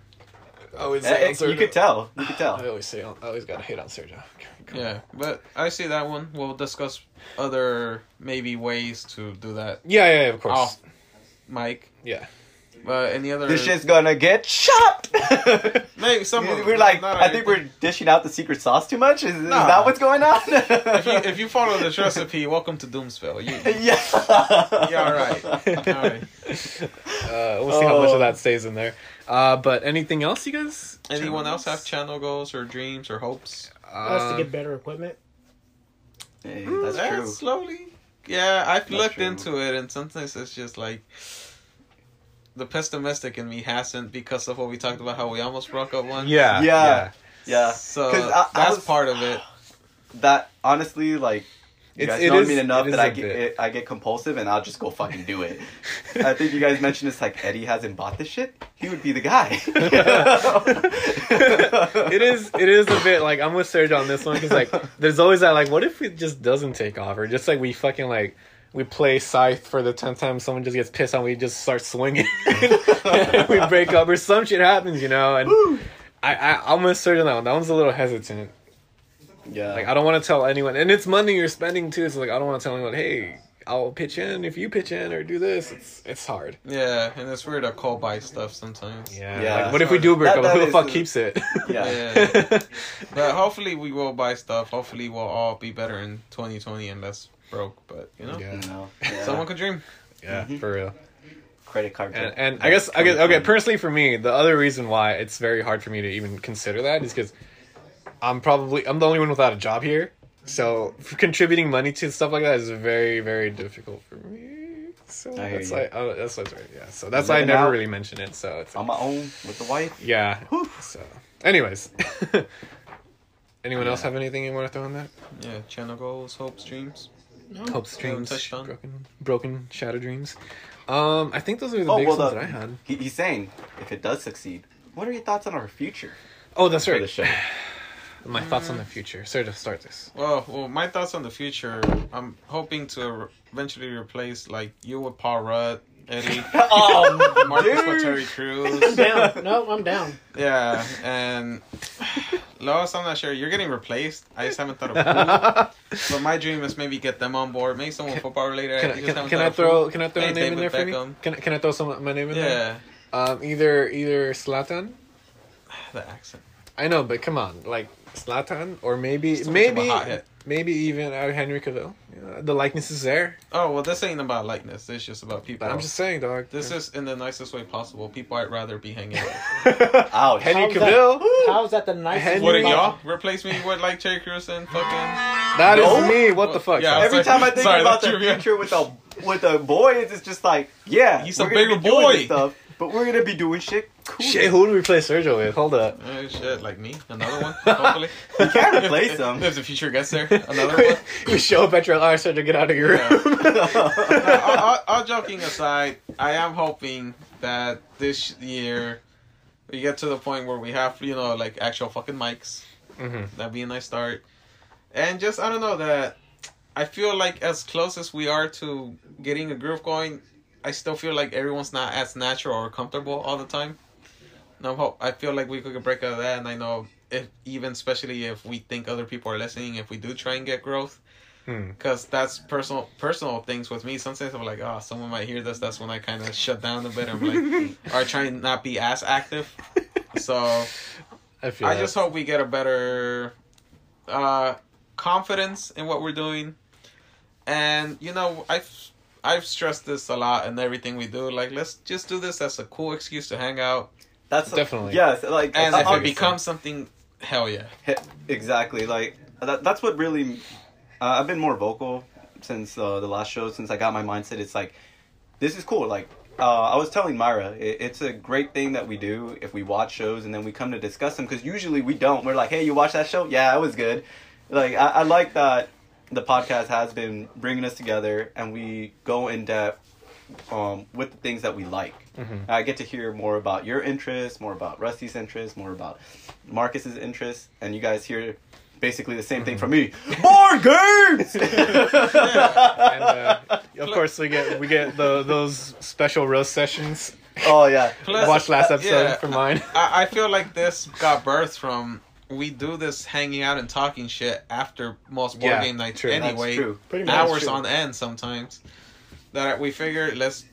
[SPEAKER 4] English.
[SPEAKER 2] I always
[SPEAKER 1] Eh, eh, you could tell. You could tell.
[SPEAKER 2] I always say, I always gotta hate on Sergio. Come on.
[SPEAKER 4] Yeah, but I see that one. We'll discuss other maybe ways to do that.
[SPEAKER 2] Yeah, yeah, yeah, of course.
[SPEAKER 4] Off mic.
[SPEAKER 2] Yeah.
[SPEAKER 4] But any other
[SPEAKER 1] This shit's gonna get shot.
[SPEAKER 4] Maybe some
[SPEAKER 1] we're like,
[SPEAKER 4] not
[SPEAKER 1] I think we're dishing out the secret sauce too much. Is, is that what's going on?
[SPEAKER 4] if you if you follow this recipe, welcome to Doomsville. You,
[SPEAKER 1] yeah.
[SPEAKER 4] yeah, all right. All right.
[SPEAKER 2] Uh, we'll see how much
[SPEAKER 1] Oh.
[SPEAKER 2] of that stays in there. Uh, but anything else, you guys?
[SPEAKER 4] Anyone else have channel goals or dreams or hopes?
[SPEAKER 3] Us to
[SPEAKER 2] Um,
[SPEAKER 3] get better equipment.
[SPEAKER 1] Hey, that's
[SPEAKER 4] Yeah,
[SPEAKER 1] true.
[SPEAKER 4] Slowly. Yeah, I've
[SPEAKER 1] That's
[SPEAKER 4] looked
[SPEAKER 1] true.
[SPEAKER 4] into it, and sometimes it's just like the pessimistic in me hasn't because of what we talked about how we almost broke up one.
[SPEAKER 2] yeah,
[SPEAKER 1] Yeah. Yeah.
[SPEAKER 4] So
[SPEAKER 1] 'Cause I- I
[SPEAKER 4] that's
[SPEAKER 1] was-
[SPEAKER 4] part of it.
[SPEAKER 1] that honestly like you
[SPEAKER 2] It's-
[SPEAKER 1] guys know
[SPEAKER 2] is-
[SPEAKER 1] me enough that I get it, I get compulsive and I'll just go fucking do it. I think you guys mentioned this like Eddie hasn't bought this shit. He would be the guy.
[SPEAKER 2] it is. It is a bit like I'm with Serge on this one because like there's always that like what if it just doesn't take off or just like we fucking like we play Scythe for the tenth time someone just gets pissed and we just start swinging and we break up or some shit happens you know and I, I I'm with Serge on that one that one's a little hesitant
[SPEAKER 1] Yeah.
[SPEAKER 2] like I don't want to tell anyone and it's money you're spending too so like I don't want to tell anyone hey I'll pitch in if you pitch in or do this it's it's hard
[SPEAKER 4] Yeah, and it's weird to call buy stuff sometimes.
[SPEAKER 2] yeah,
[SPEAKER 1] Yeah.
[SPEAKER 2] like what if we do break
[SPEAKER 1] That-
[SPEAKER 2] up
[SPEAKER 1] that
[SPEAKER 2] who the fuck
[SPEAKER 1] the-
[SPEAKER 2] keeps it
[SPEAKER 1] yeah.
[SPEAKER 4] Yeah. But hopefully we will buy stuff. Hopefully we'll all be better in 2020 and less broke. But you know,
[SPEAKER 2] Yeah.
[SPEAKER 1] No. Yeah.
[SPEAKER 4] someone could dream.
[SPEAKER 2] yeah
[SPEAKER 1] Mhm.
[SPEAKER 2] for real
[SPEAKER 1] credit card.
[SPEAKER 2] and, and I guess I guess okay personally for me the other reason why it's very hard for me to even consider that is because I'm probably I'm the only one without a job here so contributing money to stuff like that is very very difficult for me so
[SPEAKER 1] I
[SPEAKER 2] that's
[SPEAKER 1] you.
[SPEAKER 2] why oh, that's what's right yeah so that's why I never
[SPEAKER 1] out.
[SPEAKER 2] really mention it so it's
[SPEAKER 1] on my own with the wife.
[SPEAKER 2] yeah
[SPEAKER 1] Whew.
[SPEAKER 2] so anyways anyone else have anything you want to throw in that
[SPEAKER 4] Yeah, channel goals, hopes, dreams.
[SPEAKER 3] No.
[SPEAKER 2] hopes dreams broken broken shattered dreams Um, I think those are the
[SPEAKER 1] Oh,
[SPEAKER 2] biggest
[SPEAKER 1] well,
[SPEAKER 2] ones
[SPEAKER 1] the-
[SPEAKER 2] that I had.
[SPEAKER 1] He, he's saying if it does succeed, what are your thoughts on our future
[SPEAKER 2] Oh, that's
[SPEAKER 1] for
[SPEAKER 2] right.
[SPEAKER 1] the show?
[SPEAKER 2] My thoughts on the future. Sorry to start this.
[SPEAKER 4] Well, well, my thoughts on the future. I'm hoping to eventually replace like you with Paul Rudd, Eddie,
[SPEAKER 1] oh,
[SPEAKER 4] Marcus
[SPEAKER 1] dude.
[SPEAKER 4] with Terry
[SPEAKER 3] I'm
[SPEAKER 4] Crews.
[SPEAKER 3] down. no, I'm down.
[SPEAKER 4] Yeah, and Lois, I'm not sure. You're getting replaced. I just haven't thought of who. But my dream is maybe get them on board. Maybe someone football related.
[SPEAKER 2] Can,
[SPEAKER 4] I
[SPEAKER 2] I,
[SPEAKER 4] just
[SPEAKER 2] can, can I
[SPEAKER 4] of who.
[SPEAKER 2] throw can I throw
[SPEAKER 4] Hey,
[SPEAKER 2] a name in there
[SPEAKER 4] David
[SPEAKER 2] for me? Can I, can I throw some my name in there?
[SPEAKER 4] Yeah,
[SPEAKER 2] Um, either either Zlatan.
[SPEAKER 4] the accent.
[SPEAKER 2] I know, but come on, like Zlatan, or maybe
[SPEAKER 4] Still much of a
[SPEAKER 2] maybe maybe even uh, Henry Cavill. You know, the likeness is there,
[SPEAKER 4] Oh well, this ain't about likeness. It's just about people.
[SPEAKER 2] but I'm just saying, dog.
[SPEAKER 4] This is in the nicest way possible. People I'd rather be hanging out.
[SPEAKER 1] Ouch.
[SPEAKER 2] Henry
[SPEAKER 3] How's that-
[SPEAKER 2] Cavill.
[SPEAKER 3] How's that the nicest?
[SPEAKER 2] Henry-
[SPEAKER 4] What are y'all replace me with like Terry Crews and fucking?
[SPEAKER 2] That is
[SPEAKER 1] No.
[SPEAKER 2] me. What the fuck?
[SPEAKER 4] Yeah,
[SPEAKER 1] Every
[SPEAKER 4] Sorry.
[SPEAKER 1] time I think
[SPEAKER 4] Sorry,
[SPEAKER 1] about
[SPEAKER 4] that's
[SPEAKER 1] the
[SPEAKER 4] true, yeah.
[SPEAKER 1] future with the with the boys, it's just like, yeah,
[SPEAKER 4] He's
[SPEAKER 1] we're
[SPEAKER 4] a
[SPEAKER 1] gonna
[SPEAKER 4] bigger
[SPEAKER 1] be
[SPEAKER 4] boy.
[SPEAKER 1] this stuff, but we're gonna be doing shit cool.
[SPEAKER 2] Shit, who would we replace Sergio with? Hold up.
[SPEAKER 4] Oh shit, like me, another one. Hopefully,
[SPEAKER 1] You can't replace them.
[SPEAKER 4] if the future gets there. Another one.
[SPEAKER 2] we show up at your alarm, Sergio, get out of your
[SPEAKER 4] Yeah.
[SPEAKER 2] room.
[SPEAKER 4] No, all, all, all joking aside, I am hoping that this year we get to the point where we have, you know, like actual fucking mics.
[SPEAKER 2] Mhm.
[SPEAKER 4] That'd be a nice start. And just, I don't know, that I feel like as close as we are to getting a groove going, I still feel like everyone's not as natural or comfortable all the time. No, hope I feel like we could break out of that, and I know if even especially if we think other people are listening, if we do try and get growth,
[SPEAKER 2] Hmm.
[SPEAKER 4] because that's personal personal things with me. Sometimes I'm like, oh, someone might hear this. That's when I kind of shut down a bit. I'm like, or try and not be as active. So
[SPEAKER 2] I feel.
[SPEAKER 4] I
[SPEAKER 2] that.
[SPEAKER 4] just hope we get a better uh, confidence in what we're doing, and you know, I've I've stressed this a lot in everything we do. Like, let's just do this as a cool excuse to hang out,
[SPEAKER 1] That's
[SPEAKER 2] Definitely.
[SPEAKER 1] yes. Like
[SPEAKER 4] and if it becomes something, hell yeah.
[SPEAKER 1] Exactly like that, that's what really uh, i've been more vocal since uh, the last show since i got my mindset it's like this is cool like uh, i was telling myra it, it's a great thing that we do if we watch shows and then we come to discuss them because usually we don't we're like hey you watch that show yeah it was good like I, I like that the podcast has been bringing us together and we go in depth um, with the things that we like
[SPEAKER 2] Mhm.
[SPEAKER 1] I get to hear more about your interests, more about Rusty's interests, more about Marcus's interests, and you guys hear basically the same thing from me. Board games.
[SPEAKER 2] And, uh, of course, we get we get the those special roast sessions.
[SPEAKER 1] oh yeah.
[SPEAKER 4] Plus-
[SPEAKER 2] Watch last
[SPEAKER 4] uh,
[SPEAKER 2] episode
[SPEAKER 4] yeah.
[SPEAKER 2] for mine.
[SPEAKER 4] I, I feel like this got birth from we do this hanging out and talking shit after most board
[SPEAKER 2] Yeah,
[SPEAKER 4] game nights
[SPEAKER 2] true. That's
[SPEAKER 4] anyway.
[SPEAKER 1] true.
[SPEAKER 3] Pretty much.
[SPEAKER 4] Hours
[SPEAKER 3] true.
[SPEAKER 4] on end sometimes. That we figure let's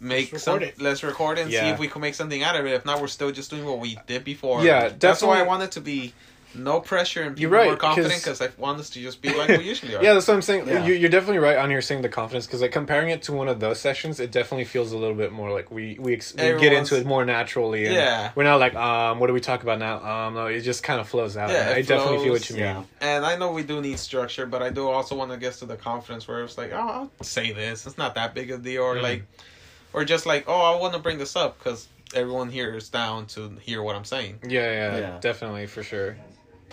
[SPEAKER 4] make
[SPEAKER 3] Let's
[SPEAKER 4] some
[SPEAKER 3] it.
[SPEAKER 4] let's record it and see if we can make something out of it. If not, we're still just doing what we did before.
[SPEAKER 2] Yeah,
[SPEAKER 4] that's why I wanted to be no pressure and
[SPEAKER 2] You're
[SPEAKER 4] people
[SPEAKER 2] right,
[SPEAKER 4] more confident
[SPEAKER 2] 'cause-
[SPEAKER 4] because I want us to just be like we usually are.
[SPEAKER 2] Yeah, that's what I'm saying.
[SPEAKER 1] Yeah.
[SPEAKER 2] You, you're definitely right on here saying the confidence because like comparing it to one of those sessions, it definitely feels a little bit more like we we, ex- we get into it more naturally. And
[SPEAKER 4] Yeah.
[SPEAKER 2] we're not like um, what do we talk about now? Um, no, it just kind of flows out.
[SPEAKER 4] Yeah,
[SPEAKER 2] I
[SPEAKER 4] it
[SPEAKER 2] definitely feel what you mean.
[SPEAKER 1] Yeah.
[SPEAKER 4] And I know we do need structure, but I do also want to get to the confidence where it's like, oh, I'll say this. It's not that big a deal. Or
[SPEAKER 2] Mhm.
[SPEAKER 4] like, or just like, oh, I want to bring this up because everyone here is down to hear what I'm saying.
[SPEAKER 2] Yeah, yeah,
[SPEAKER 1] Yeah.
[SPEAKER 2] definitely for sure.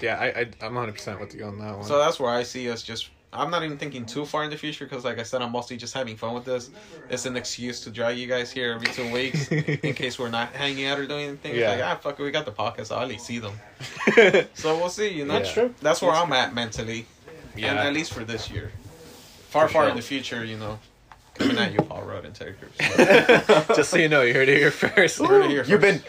[SPEAKER 2] Yeah, I, I I'm 100 percent with you on that one.
[SPEAKER 4] So that's where I see us just. I'm not even thinking too far in the future because, like I said, I'm mostly just having fun with this. It's an excuse to drag you guys here every two weeks in case we're not hanging out or doing anything. It's
[SPEAKER 2] Yeah.
[SPEAKER 4] like, ah, fuck it, we got the podcast. I'll at least see them. So we'll see. You know,
[SPEAKER 2] That's
[SPEAKER 3] true.
[SPEAKER 4] That's where I'm at mentally.
[SPEAKER 2] yeah,
[SPEAKER 4] And at least for this year. Far,
[SPEAKER 1] For
[SPEAKER 4] far
[SPEAKER 1] sure.
[SPEAKER 4] in the future, you know, coming at you, Paul Rudd and Terry Crews.
[SPEAKER 2] just so you know, you heard it here first.
[SPEAKER 4] You heard it here
[SPEAKER 1] You've been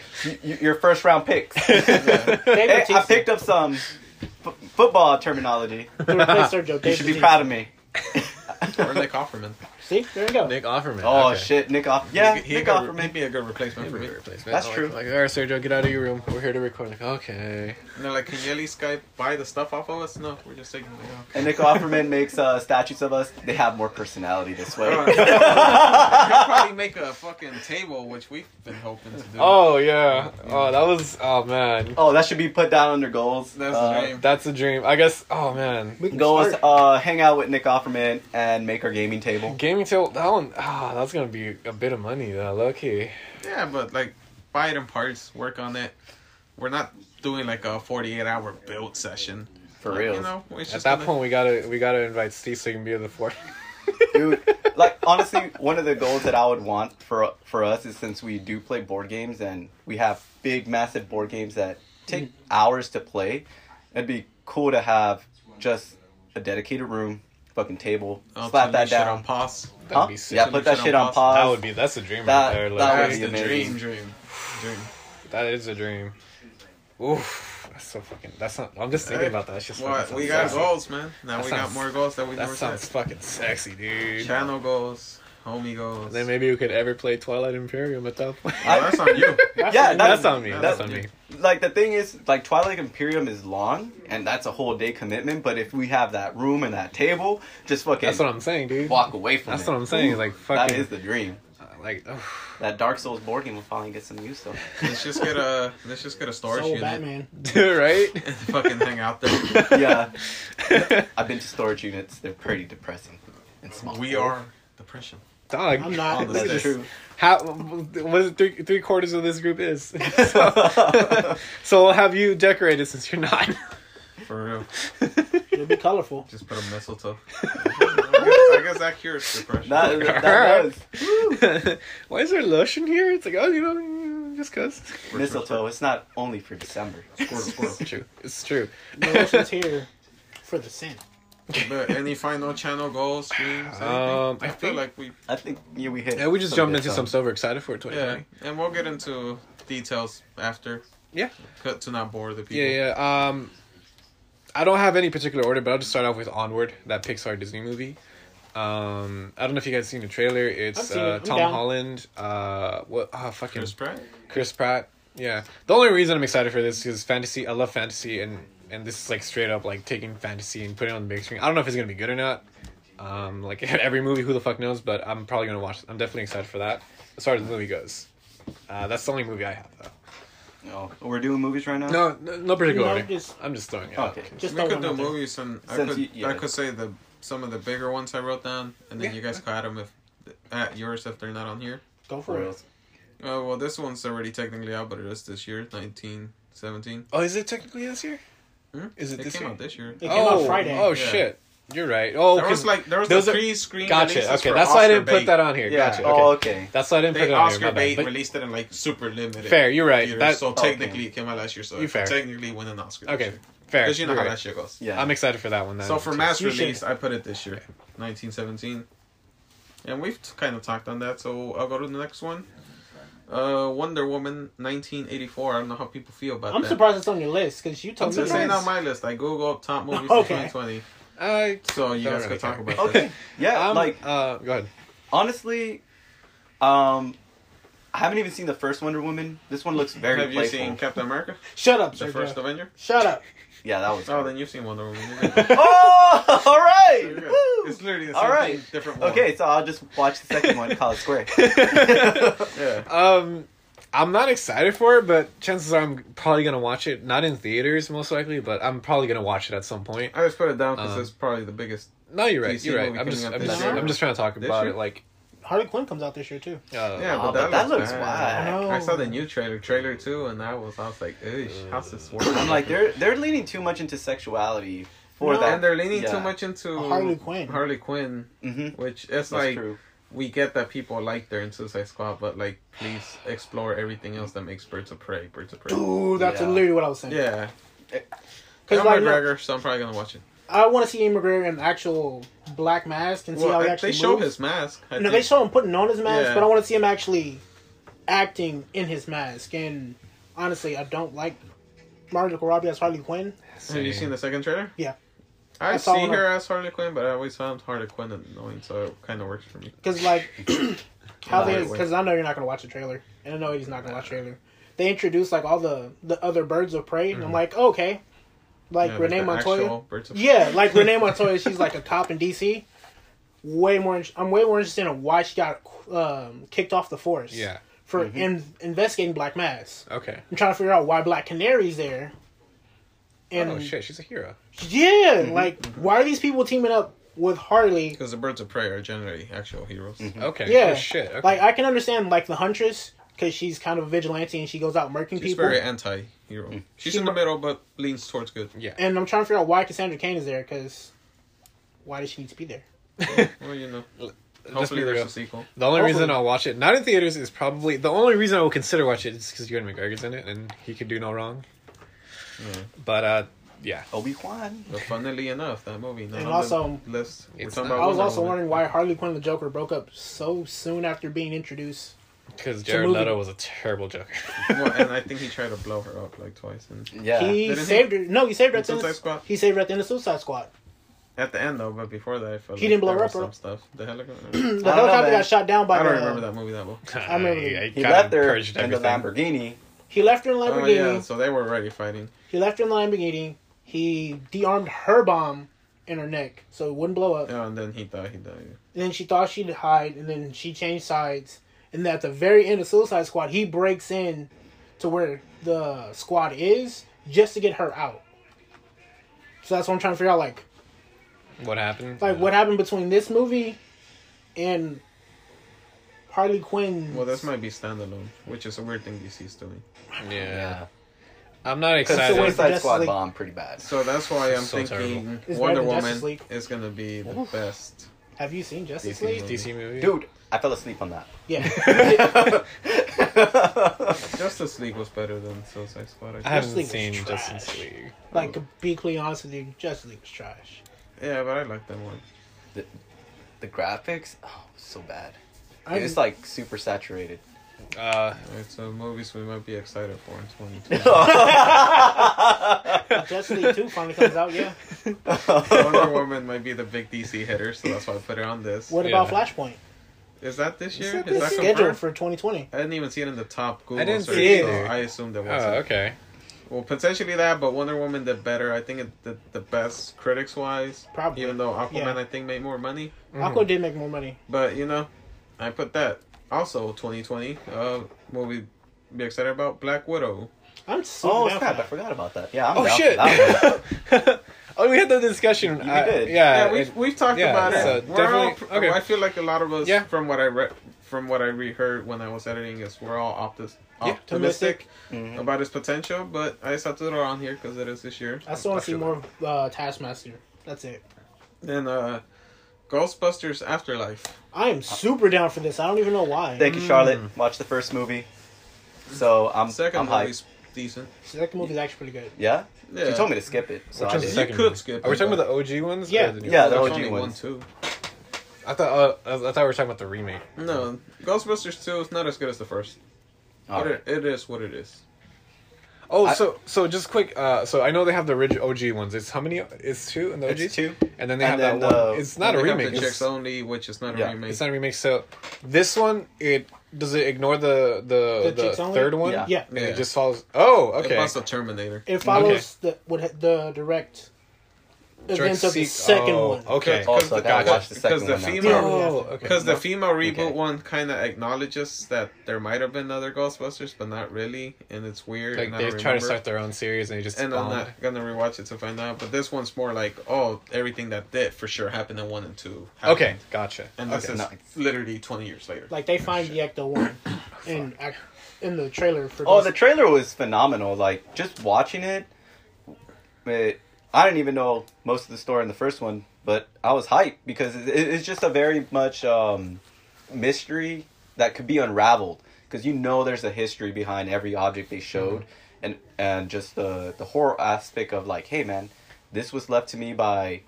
[SPEAKER 1] you, your first round picks.
[SPEAKER 4] Yeah.
[SPEAKER 3] Dave
[SPEAKER 1] Hey, I picked up some f- football terminology.
[SPEAKER 3] To
[SPEAKER 1] You should be proud of me.
[SPEAKER 4] or Nick Offerman.
[SPEAKER 3] See, there you go.
[SPEAKER 2] Nick Offerman.
[SPEAKER 1] Oh
[SPEAKER 2] okay.
[SPEAKER 1] shit, Nick off. Yeah,
[SPEAKER 4] he, he
[SPEAKER 1] Nick Offerman.
[SPEAKER 4] he'd be a good replacement for
[SPEAKER 2] Maybe
[SPEAKER 4] me.
[SPEAKER 2] a replacement.
[SPEAKER 1] That's
[SPEAKER 2] Like-
[SPEAKER 1] true.
[SPEAKER 2] Like, all right, Sergio, get out of your room. We're here to record. Like, okay.
[SPEAKER 4] And they're like, can you at least Skype buy the stuff off of us? No, we're just taking it off.
[SPEAKER 1] And Nick Offerman makes uh, statues of us. They have more personality this way.
[SPEAKER 4] Oh, You could probably make a fucking table, which we've been hoping to do.
[SPEAKER 2] Oh yeah. Oh, that was. Oh man.
[SPEAKER 1] oh, that should be put down under goals.
[SPEAKER 4] That's the
[SPEAKER 1] Uh,
[SPEAKER 4] dream.
[SPEAKER 2] That's a dream. I guess. Oh man.
[SPEAKER 3] We can
[SPEAKER 1] Goals,
[SPEAKER 3] start.
[SPEAKER 1] uh, hang out with Nick Offerman and make our gaming table.
[SPEAKER 2] Gaming table. That one. Ah, that's gonna be a bit of money though. Low key.
[SPEAKER 4] Yeah, but like, buy it in parts, work on it. We're not doing like a 48 hour build session.
[SPEAKER 1] For
[SPEAKER 4] Like,
[SPEAKER 1] real.
[SPEAKER 4] You know, it's
[SPEAKER 2] At
[SPEAKER 4] just
[SPEAKER 2] that
[SPEAKER 4] gonna-
[SPEAKER 2] point, we gotta we gotta invite Steve so he can be the fourth.
[SPEAKER 1] Dude, like honestly, one of the goals that I would want for for us is since we do play board games and we have big, massive board games that take hours to play, it'd be cool to have just a dedicated room, fucking table,
[SPEAKER 4] I'll
[SPEAKER 1] slap that
[SPEAKER 4] this shit
[SPEAKER 1] down.
[SPEAKER 4] on pause.
[SPEAKER 2] That'd
[SPEAKER 1] Huh?
[SPEAKER 2] be sick.
[SPEAKER 1] Yeah, put that
[SPEAKER 4] shit
[SPEAKER 1] shit
[SPEAKER 4] on
[SPEAKER 1] on
[SPEAKER 4] pause.
[SPEAKER 1] pause.
[SPEAKER 2] That would be that's a dream
[SPEAKER 1] That-
[SPEAKER 2] right there.
[SPEAKER 1] that
[SPEAKER 2] Like,
[SPEAKER 1] would
[SPEAKER 4] That's
[SPEAKER 1] be
[SPEAKER 4] the
[SPEAKER 1] amazing.
[SPEAKER 4] dream, dream, dream.
[SPEAKER 2] that is a dream. Oof, that's so fucking. That's not. I'm just thinking
[SPEAKER 4] Hey,
[SPEAKER 2] about that. It's just
[SPEAKER 4] What?
[SPEAKER 2] fucking
[SPEAKER 4] We got
[SPEAKER 2] sexy.
[SPEAKER 4] goals, man. Now
[SPEAKER 2] That
[SPEAKER 4] we got
[SPEAKER 2] sounds-
[SPEAKER 4] more goals that we
[SPEAKER 2] That
[SPEAKER 4] never
[SPEAKER 2] sounds
[SPEAKER 4] set.
[SPEAKER 2] fucking sexy, dude.
[SPEAKER 4] Channel goals, homie goals.
[SPEAKER 2] Then maybe we could ever play Twilight Imperium at that point.
[SPEAKER 4] Oh, that's on you.
[SPEAKER 3] That's
[SPEAKER 1] Yeah,
[SPEAKER 3] what-
[SPEAKER 2] that's on me. That's
[SPEAKER 4] that's
[SPEAKER 2] on me.
[SPEAKER 1] Like the thing is, like Twilight Imperium is long, and that's a whole day commitment. But if we have that room and that table, just fucking
[SPEAKER 2] That's what I'm saying, dude.
[SPEAKER 1] walk away from it.
[SPEAKER 2] That's
[SPEAKER 1] it.
[SPEAKER 2] what I'm saying. Is like
[SPEAKER 1] That
[SPEAKER 2] fucking
[SPEAKER 1] is the dream.
[SPEAKER 2] Uh, like. ugh.
[SPEAKER 1] That Dark Souls board game will finally get some use though.
[SPEAKER 4] Let's just get a let's just get a storage
[SPEAKER 3] Soul
[SPEAKER 4] unit
[SPEAKER 3] Batman.
[SPEAKER 2] Dude, right?
[SPEAKER 4] and fucking hang out there.
[SPEAKER 1] yeah, I've been to storage units. They're pretty depressing and small.
[SPEAKER 4] We are depression.
[SPEAKER 2] Dog.
[SPEAKER 3] I'm not.
[SPEAKER 4] On the
[SPEAKER 1] That's true.
[SPEAKER 2] How? What is it three three quarters of this group is? so, so we'll have you decorated since you're not.
[SPEAKER 4] For real.
[SPEAKER 3] It'll be colorful.
[SPEAKER 4] Just put a mistletoe. I guess that cures depression.
[SPEAKER 1] That, that does.
[SPEAKER 2] Why is there lotion here? It's like oh, you know, just cause.
[SPEAKER 1] Mistletoe. It's not only for December.
[SPEAKER 4] Squirrel, squirrel.
[SPEAKER 2] It's true. It's true.
[SPEAKER 3] The lotion's here for the scent.
[SPEAKER 4] But any final channel goals, streams? anything?
[SPEAKER 2] Um, I
[SPEAKER 4] I feel like we
[SPEAKER 1] I think yeah, we hit.
[SPEAKER 2] Yeah, we just jumped into some
[SPEAKER 1] stuff.
[SPEAKER 2] stuff we're excited for
[SPEAKER 4] yeah, and we'll get into details after.
[SPEAKER 2] Yeah.
[SPEAKER 4] Cut to not bore the people.
[SPEAKER 2] Yeah, yeah. Um, I don't have any particular order, but I'll just start off with Onward, that Pixar Disney movie. Um, I don't know if you guys seen the trailer.
[SPEAKER 3] I've
[SPEAKER 2] It's
[SPEAKER 3] seen it.
[SPEAKER 2] uh,
[SPEAKER 3] I'm
[SPEAKER 2] Tom
[SPEAKER 3] down.
[SPEAKER 2] Holland. Uh, what? Ah, fucking
[SPEAKER 4] Chris Pratt.
[SPEAKER 2] Chris Pratt. Yeah. The only reason I'm excited for this is fantasy. I love fantasy, and and this is like straight up like taking fantasy and putting it on the big screen. I don't know if it's gonna be good or not. Um, like every movie, who the fuck knows? But I'm probably gonna watch. I'm definitely excited for that. As far as the movie goes, uh, that's the only movie I have though.
[SPEAKER 1] Oh, we're doing movies right now.
[SPEAKER 2] No, no, no particular
[SPEAKER 3] No,
[SPEAKER 2] order.
[SPEAKER 3] just-
[SPEAKER 2] I'm just throwing it. out.
[SPEAKER 1] Okay.
[SPEAKER 3] Just
[SPEAKER 4] we
[SPEAKER 3] throw
[SPEAKER 4] could do movies, and I could
[SPEAKER 1] you- yeah.
[SPEAKER 4] I could say the some of the bigger ones I wrote down, and then
[SPEAKER 2] Yeah.
[SPEAKER 4] you guys could add them if at yours if they're not on here.
[SPEAKER 3] Go
[SPEAKER 1] For
[SPEAKER 3] for
[SPEAKER 1] real.
[SPEAKER 3] it.
[SPEAKER 4] Oh well, this one's already technically out, but it is this year, nineteen seventeen.
[SPEAKER 2] Oh, is it technically this year?
[SPEAKER 4] Hmm?
[SPEAKER 2] Is it
[SPEAKER 4] It
[SPEAKER 2] this
[SPEAKER 4] came
[SPEAKER 2] year?
[SPEAKER 4] out this year.
[SPEAKER 3] It came
[SPEAKER 2] oh,
[SPEAKER 3] out Friday.
[SPEAKER 2] Oh
[SPEAKER 4] Yeah.
[SPEAKER 2] shit, you're right. Oh,
[SPEAKER 4] There was
[SPEAKER 2] 'cause-
[SPEAKER 4] like there was
[SPEAKER 2] those
[SPEAKER 4] the
[SPEAKER 2] are-
[SPEAKER 4] pre-screen.
[SPEAKER 2] gotcha. Okay,
[SPEAKER 4] for
[SPEAKER 2] that's why I didn't
[SPEAKER 4] Oscar
[SPEAKER 2] put that on here.
[SPEAKER 1] Yeah.
[SPEAKER 2] Gotcha.
[SPEAKER 1] Oh,
[SPEAKER 2] Okay.
[SPEAKER 1] okay.
[SPEAKER 2] That's why I didn't
[SPEAKER 4] They
[SPEAKER 2] put it on here.
[SPEAKER 4] Oscar
[SPEAKER 2] my bad.
[SPEAKER 4] bait
[SPEAKER 2] But-
[SPEAKER 4] released it in like super limited.
[SPEAKER 2] Fair, you're right.
[SPEAKER 4] theaters,
[SPEAKER 2] That-
[SPEAKER 4] so
[SPEAKER 1] okay.
[SPEAKER 4] technically it came out last year. So
[SPEAKER 2] You
[SPEAKER 4] it
[SPEAKER 2] fair.
[SPEAKER 4] technically win an Oscar.
[SPEAKER 2] Okay, fair.
[SPEAKER 4] Because you know
[SPEAKER 2] You're
[SPEAKER 4] how
[SPEAKER 2] right.
[SPEAKER 4] that shit goes.
[SPEAKER 1] Yeah.
[SPEAKER 2] I'm excited for that one. Then.
[SPEAKER 4] So for mass
[SPEAKER 3] You should-
[SPEAKER 4] release, I put it this year, 1917. And we've kind of talked on that, so I'll go to the next one. Uh, Wonder Woman 1984. I don't know how people feel about that.
[SPEAKER 3] I'm
[SPEAKER 4] that.
[SPEAKER 3] surprised it's on your list because you told me.
[SPEAKER 4] This
[SPEAKER 3] to.
[SPEAKER 4] ain't on my list. I Google up top movies
[SPEAKER 3] Okay.
[SPEAKER 4] of 2020.
[SPEAKER 2] I
[SPEAKER 4] So you guys
[SPEAKER 2] really
[SPEAKER 4] can talk
[SPEAKER 2] care.
[SPEAKER 4] about
[SPEAKER 1] Okay.
[SPEAKER 4] this.
[SPEAKER 1] Yeah.
[SPEAKER 2] I'm,
[SPEAKER 1] like
[SPEAKER 2] uh, go ahead.
[SPEAKER 1] honestly, um, I haven't even seen the first Wonder Woman. This one looks very
[SPEAKER 4] Have you seen Captain America?
[SPEAKER 3] Shut up,
[SPEAKER 4] The
[SPEAKER 3] Sergio.
[SPEAKER 4] first Avenger?
[SPEAKER 3] Shut up.
[SPEAKER 1] Yeah, that was.
[SPEAKER 4] Oh, then you've seen Wonder Woman. You're
[SPEAKER 1] oh, all right.
[SPEAKER 4] You're good.
[SPEAKER 1] Woo!
[SPEAKER 4] It's literally the same
[SPEAKER 1] right.
[SPEAKER 4] thing, different one.
[SPEAKER 1] Okay, so I'll just watch the second one, College Square.
[SPEAKER 4] Yeah.
[SPEAKER 2] Um, I'm not excited for it, but chances are I'm probably gonna watch it. Not in theaters, most likely, but I'm probably gonna watch it at some point.
[SPEAKER 4] I just put it down because
[SPEAKER 2] Um,
[SPEAKER 4] it's probably the biggest.
[SPEAKER 2] No, you're right.
[SPEAKER 4] DC
[SPEAKER 2] You're right. I'm just, I'm just. I'm just trying to talk about
[SPEAKER 4] year?
[SPEAKER 2] it. Like,
[SPEAKER 3] Harley Quinn comes out this year too.
[SPEAKER 2] uh,
[SPEAKER 4] Yeah,
[SPEAKER 1] Oh,
[SPEAKER 4] but that,
[SPEAKER 1] but that
[SPEAKER 4] looks
[SPEAKER 1] looks
[SPEAKER 4] bad.
[SPEAKER 3] whack.
[SPEAKER 4] I saw the new trailer, trailer too, and that was I was like, "Eesh, how's this working?"
[SPEAKER 1] I'm like, they're they're leaning too much into sexuality for
[SPEAKER 3] No.
[SPEAKER 1] that.
[SPEAKER 4] and they're leaning
[SPEAKER 1] yeah.
[SPEAKER 4] too much into
[SPEAKER 3] Harley Quinn.
[SPEAKER 4] Harley Quinn,
[SPEAKER 1] hmm
[SPEAKER 4] which it's
[SPEAKER 1] That's
[SPEAKER 4] like
[SPEAKER 1] true.
[SPEAKER 4] we get that people like their in Suicide Squad, but like please explore everything else that makes Birds of Prey. Birds of Prey.
[SPEAKER 3] Ooh, that's
[SPEAKER 1] Yeah.
[SPEAKER 3] literally what I was saying.
[SPEAKER 4] Yeah,
[SPEAKER 3] Because
[SPEAKER 4] Conor
[SPEAKER 3] like, no,
[SPEAKER 4] McGregor, so I'm probably gonna watch it.
[SPEAKER 3] I want to see Ewan McGregor in actual black mask and see
[SPEAKER 4] Well,
[SPEAKER 3] how he
[SPEAKER 4] I-
[SPEAKER 3] actually
[SPEAKER 4] they show
[SPEAKER 3] moves.
[SPEAKER 4] his mask. I
[SPEAKER 3] no,
[SPEAKER 4] think.
[SPEAKER 3] they show him putting on his mask,
[SPEAKER 4] Yeah.
[SPEAKER 3] but I want to see him actually acting in his mask. And honestly, I don't like Margot Robbie as Harley Quinn.
[SPEAKER 4] Have you seen the second trailer?
[SPEAKER 3] Yeah.
[SPEAKER 4] I,
[SPEAKER 3] I
[SPEAKER 4] see her as Harley Quinn, but I always found Harley Quinn annoying, so it kind of works for me.
[SPEAKER 3] Because like how they, because I know you're not gonna watch the trailer, and I know he's not gonna watch the trailer. They introduce like all the the other birds of prey, and I'm mm-hmm. like, oh, okay, like
[SPEAKER 4] Yeah,
[SPEAKER 3] Renee
[SPEAKER 4] the
[SPEAKER 3] Montoya.
[SPEAKER 4] of
[SPEAKER 3] Yeah, like Renee Montoya, she's like a cop in DC. Way more. I'm way more interested in why she got um, kicked off the force.
[SPEAKER 2] Yeah.
[SPEAKER 3] For
[SPEAKER 1] Mhm.
[SPEAKER 3] in, investigating Black Mask.
[SPEAKER 2] Okay.
[SPEAKER 3] I'm trying to figure out why Black Canary's there. And
[SPEAKER 2] oh shit, she's a hero.
[SPEAKER 3] yeah, like why are these people teaming up with Harley?
[SPEAKER 4] Because the Birds of Prey are generally actual heroes.
[SPEAKER 2] Okay.
[SPEAKER 3] Yeah,
[SPEAKER 2] Oh, shit. Okay.
[SPEAKER 3] Like I can understand like the Huntress because she's kind of a vigilante and she goes out murking
[SPEAKER 4] She's
[SPEAKER 3] people.
[SPEAKER 4] She's very anti-hero. She's
[SPEAKER 3] She
[SPEAKER 4] in the middle, but leans towards good.
[SPEAKER 2] yeah.
[SPEAKER 3] and I'm trying to figure out why Cassandra Cain is there because why does she need to be there?
[SPEAKER 4] Well, you know. Hopefully there's
[SPEAKER 2] real.
[SPEAKER 4] a sequel.
[SPEAKER 2] The only reason I'll watch it not in theaters is probably the only reason I will consider watch it is because Ewan McGregor's in it and he could do no wrong.
[SPEAKER 4] Yeah.
[SPEAKER 2] But uh, yeah,
[SPEAKER 1] Obi Wan.
[SPEAKER 4] But funnily enough, that movie. Not
[SPEAKER 3] And
[SPEAKER 4] on
[SPEAKER 3] also-
[SPEAKER 4] the list. We're
[SPEAKER 2] It's
[SPEAKER 4] talking
[SPEAKER 2] not-
[SPEAKER 4] about
[SPEAKER 3] I was
[SPEAKER 4] Wonder
[SPEAKER 3] also
[SPEAKER 4] Woman.
[SPEAKER 3] wondering why Harley Quinn and the Joker broke up so soon after being introduced.
[SPEAKER 2] Because
[SPEAKER 3] a
[SPEAKER 2] Jared. Leto was a terrible Joker.
[SPEAKER 4] well, and I think he tried to blow her up like twice. And
[SPEAKER 1] Yeah.
[SPEAKER 3] he
[SPEAKER 4] Didn't he?
[SPEAKER 3] saved her. No, he saved her at the.
[SPEAKER 4] Suicide
[SPEAKER 3] Of,
[SPEAKER 4] Squad?
[SPEAKER 3] he saved her at the end of Suicide Squad.
[SPEAKER 4] at the end though, but before that, I felt
[SPEAKER 3] He
[SPEAKER 4] like
[SPEAKER 3] didn't blow her up,
[SPEAKER 4] some
[SPEAKER 3] or-
[SPEAKER 4] stuff. The helicopter.
[SPEAKER 3] the
[SPEAKER 1] know,
[SPEAKER 3] helicopter
[SPEAKER 1] man.
[SPEAKER 3] got shot down by
[SPEAKER 4] I don't
[SPEAKER 3] the.
[SPEAKER 4] remember that movie that well.
[SPEAKER 3] I remember
[SPEAKER 2] I
[SPEAKER 1] he
[SPEAKER 2] kinda
[SPEAKER 1] left her
[SPEAKER 2] purged
[SPEAKER 1] in the. Lamborghini.
[SPEAKER 3] He left her in the
[SPEAKER 4] Oh
[SPEAKER 3] Lamborghini.
[SPEAKER 4] yeah, so they were already fighting.
[SPEAKER 3] He left her in the Lamborghini. He de-armed her bomb in her neck so it wouldn't blow up.
[SPEAKER 4] Yeah, and then he thought He died.
[SPEAKER 3] And then she thought she'd hide, and then she changed sides. And then at the very end of Suicide Squad, he breaks in to where the squad is just to get her out. So that's what I'm trying to figure out, like,
[SPEAKER 2] What happened?
[SPEAKER 3] like what happened between this movie and Harley Quinn.
[SPEAKER 4] Well, this might be standalone, which is a weird thing DC's doing.
[SPEAKER 2] Yeah. I'm not
[SPEAKER 1] Because
[SPEAKER 2] excited.
[SPEAKER 3] So wait-
[SPEAKER 1] Suicide
[SPEAKER 3] Justice
[SPEAKER 1] Squad
[SPEAKER 3] League.
[SPEAKER 1] bombed pretty bad.
[SPEAKER 4] So that's why I'm
[SPEAKER 2] So
[SPEAKER 4] thinking
[SPEAKER 3] It's
[SPEAKER 4] Wonder
[SPEAKER 3] better than Justice
[SPEAKER 4] Woman is gonna be the best.
[SPEAKER 3] Have you seen Justice
[SPEAKER 4] DC
[SPEAKER 3] League?
[SPEAKER 4] movie.
[SPEAKER 2] DC movie.
[SPEAKER 1] Dude, I fell asleep on that.
[SPEAKER 3] Yeah.
[SPEAKER 4] Justice League was better than Suicide Squad. I
[SPEAKER 2] I
[SPEAKER 4] think.
[SPEAKER 2] haven't
[SPEAKER 3] League
[SPEAKER 2] seen
[SPEAKER 3] trash.
[SPEAKER 2] Justice League.
[SPEAKER 3] like, to be completely honest with you, Justice League was trash.
[SPEAKER 4] Yeah, but I like that one.
[SPEAKER 1] the graphics, oh, so bad.
[SPEAKER 3] I
[SPEAKER 1] It's like super saturated.
[SPEAKER 2] Uh,
[SPEAKER 4] Alright, so movies we might be excited for in 2020.
[SPEAKER 3] Justice League 2 finally comes out, yeah.
[SPEAKER 4] Wonder Woman might be the big DC hitter, so that's why I put it on this.
[SPEAKER 3] What about Flashpoint?
[SPEAKER 4] Is that this year?
[SPEAKER 2] that
[SPEAKER 4] Is that
[SPEAKER 3] Scheduled
[SPEAKER 4] confirmed?
[SPEAKER 3] for 2020.
[SPEAKER 4] I didn't even see it in the top Google
[SPEAKER 2] didn't
[SPEAKER 4] search,
[SPEAKER 2] see it
[SPEAKER 4] so. I assumed it
[SPEAKER 2] oh,
[SPEAKER 4] wasn't.
[SPEAKER 2] okay.
[SPEAKER 4] Well, potentially that, but Wonder Woman did better. I think it did the best critics wise.
[SPEAKER 3] Probably.
[SPEAKER 4] Even though Aquaman,
[SPEAKER 3] Yeah.
[SPEAKER 4] I think, made more money.
[SPEAKER 3] Aqua did make more money.
[SPEAKER 4] But, you know, I put that. Also, 2020, uh, movie be excited about Black Widow.
[SPEAKER 3] I'm so.
[SPEAKER 1] Oh
[SPEAKER 3] down
[SPEAKER 1] I forgot about that. Yeah, I'm
[SPEAKER 2] Oh
[SPEAKER 1] down
[SPEAKER 2] shit!
[SPEAKER 1] For that one.
[SPEAKER 2] oh, we had the discussion.
[SPEAKER 1] We
[SPEAKER 2] uh,
[SPEAKER 1] did.
[SPEAKER 2] Yeah,
[SPEAKER 4] yeah, we've, we've talked
[SPEAKER 2] yeah,
[SPEAKER 4] about it. We're all,
[SPEAKER 2] okay.
[SPEAKER 4] I feel like a lot of us,
[SPEAKER 2] Yeah.
[SPEAKER 4] from what I read, from what I reheard when I was editing, is we're all optis-
[SPEAKER 2] Yeah.
[SPEAKER 4] optimistic
[SPEAKER 1] Mhm.
[SPEAKER 4] about its potential. But I just have to throw it on here because it is this year.
[SPEAKER 3] I still want to see more of uh, Taskmaster. That's it.
[SPEAKER 4] And uh, Ghostbusters Afterlife.
[SPEAKER 3] I am super down for this. I don't even know why.
[SPEAKER 1] Thank you, Charlotte. Watch the first movie. So I'm
[SPEAKER 4] Second
[SPEAKER 1] I'm hyped.
[SPEAKER 4] decent.
[SPEAKER 3] Second movie is actually pretty good.
[SPEAKER 1] Yeah?
[SPEAKER 4] Yeah.
[SPEAKER 1] She told me to skip it. So
[SPEAKER 2] Which
[SPEAKER 1] I
[SPEAKER 2] one's the
[SPEAKER 1] did.
[SPEAKER 2] second
[SPEAKER 4] You could
[SPEAKER 2] movie?
[SPEAKER 4] skip
[SPEAKER 2] Are we
[SPEAKER 4] it,
[SPEAKER 2] talking about the OG ones? or
[SPEAKER 3] Yeah.
[SPEAKER 2] the new
[SPEAKER 1] Yeah, the
[SPEAKER 4] There's
[SPEAKER 1] OG
[SPEAKER 4] only one,
[SPEAKER 1] ones.
[SPEAKER 4] too.
[SPEAKER 2] I thought. Uh, I I thought we were talking about the remake.
[SPEAKER 4] No, Ghostbusters 2 is not as good as the first.
[SPEAKER 1] All
[SPEAKER 4] But
[SPEAKER 1] right.
[SPEAKER 4] it, it is what it is.
[SPEAKER 2] Oh,
[SPEAKER 1] I-
[SPEAKER 2] so so just quick. Uh, so I know they have the original OG ones. It's how many? It's two in the OG.
[SPEAKER 1] It's two.
[SPEAKER 2] And then they
[SPEAKER 1] And
[SPEAKER 2] have
[SPEAKER 1] then
[SPEAKER 2] that
[SPEAKER 1] the-
[SPEAKER 2] one. It's not a
[SPEAKER 4] They
[SPEAKER 2] remake.
[SPEAKER 4] The
[SPEAKER 2] It's,
[SPEAKER 4] chicks only, which is not a
[SPEAKER 1] Yeah.
[SPEAKER 4] remake.
[SPEAKER 2] it's not a remake. So this one, it does it ignore the the,
[SPEAKER 3] The
[SPEAKER 2] the,
[SPEAKER 3] chicks only?
[SPEAKER 2] third one?
[SPEAKER 1] Yeah.
[SPEAKER 3] Yeah.
[SPEAKER 2] And
[SPEAKER 4] Yeah.
[SPEAKER 2] it just follows. Oh,
[SPEAKER 4] It
[SPEAKER 2] okay.
[SPEAKER 4] was the Terminator.
[SPEAKER 3] It follows the what the direct events of the second
[SPEAKER 2] oh,
[SPEAKER 3] one.
[SPEAKER 2] Okay.
[SPEAKER 1] Also, I gotta
[SPEAKER 2] Gotcha.
[SPEAKER 1] watch the second
[SPEAKER 4] Because the
[SPEAKER 1] one
[SPEAKER 4] female,
[SPEAKER 2] Oh, okay.
[SPEAKER 4] because the female reboot
[SPEAKER 1] Okay.
[SPEAKER 4] one kind of acknowledges that there might have been other Ghostbusters, but not really, and it's weird.
[SPEAKER 2] Like they try to start their own series and they just
[SPEAKER 4] And I'm not gonna rewatch it to find out. But this one's more like, oh, everything that did for sure happened in one and two. happened.
[SPEAKER 2] Okay, gotcha.
[SPEAKER 4] And this
[SPEAKER 2] okay.
[SPEAKER 4] is
[SPEAKER 1] Nice.
[SPEAKER 4] literally 20 years later.
[SPEAKER 3] Like they find the Ecto one in in the trailer for.
[SPEAKER 1] Oh,
[SPEAKER 3] Ghost-
[SPEAKER 1] the trailer was phenomenal. Like just watching it, it I didn't even know most of the story in the first one, but I was hyped because it, it's just a very much um, mystery that could be unraveled because you know there's a history behind every object they showed, and and just the the horror aspect of like, hey man, this was left to me by.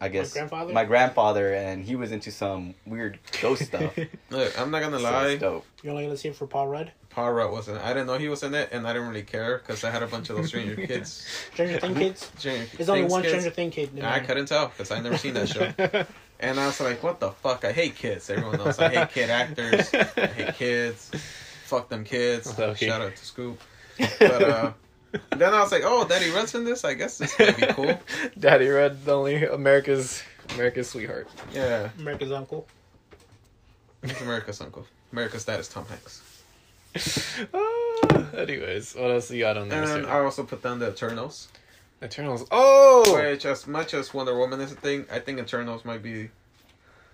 [SPEAKER 1] I guess
[SPEAKER 3] grandfather?
[SPEAKER 1] my grandfather, and he was into some weird ghost stuff.
[SPEAKER 4] Look, I'm not gonna
[SPEAKER 1] So
[SPEAKER 4] lie.
[SPEAKER 1] it's dope.
[SPEAKER 3] You're only gonna see it for Paul Rudd.
[SPEAKER 4] Paul Rudd wasn't. I didn't know he was in it, and I didn't really care because I had a bunch of those Stranger Kids.
[SPEAKER 3] Stranger Thing kids.
[SPEAKER 4] Stranger
[SPEAKER 3] There's only one
[SPEAKER 4] kids.
[SPEAKER 3] Stranger Thing kid. In
[SPEAKER 4] I couldn't tell because I never seen that show. And I was like, what the fuck? I hate kids. Everyone knows I hate kid actors. I hate kids. Fuck them kids.
[SPEAKER 2] Okay.
[SPEAKER 4] Shout out to Scoop. But uh, then I was like, oh, Daddy Rudd's in this? I guess this might be cool.
[SPEAKER 2] Daddy Rudd, the only America's America's sweetheart.
[SPEAKER 4] Yeah.
[SPEAKER 3] America's Uncle.
[SPEAKER 4] He's America's uncle. America's dad is Tom Hanks.
[SPEAKER 2] Ah, anyways, what else you got on there?
[SPEAKER 4] And
[SPEAKER 2] sir?
[SPEAKER 4] I also put down the Eternals.
[SPEAKER 2] Eternals. Oh,
[SPEAKER 4] Which, as much as Wonder Woman is a thing, I think Eternals might be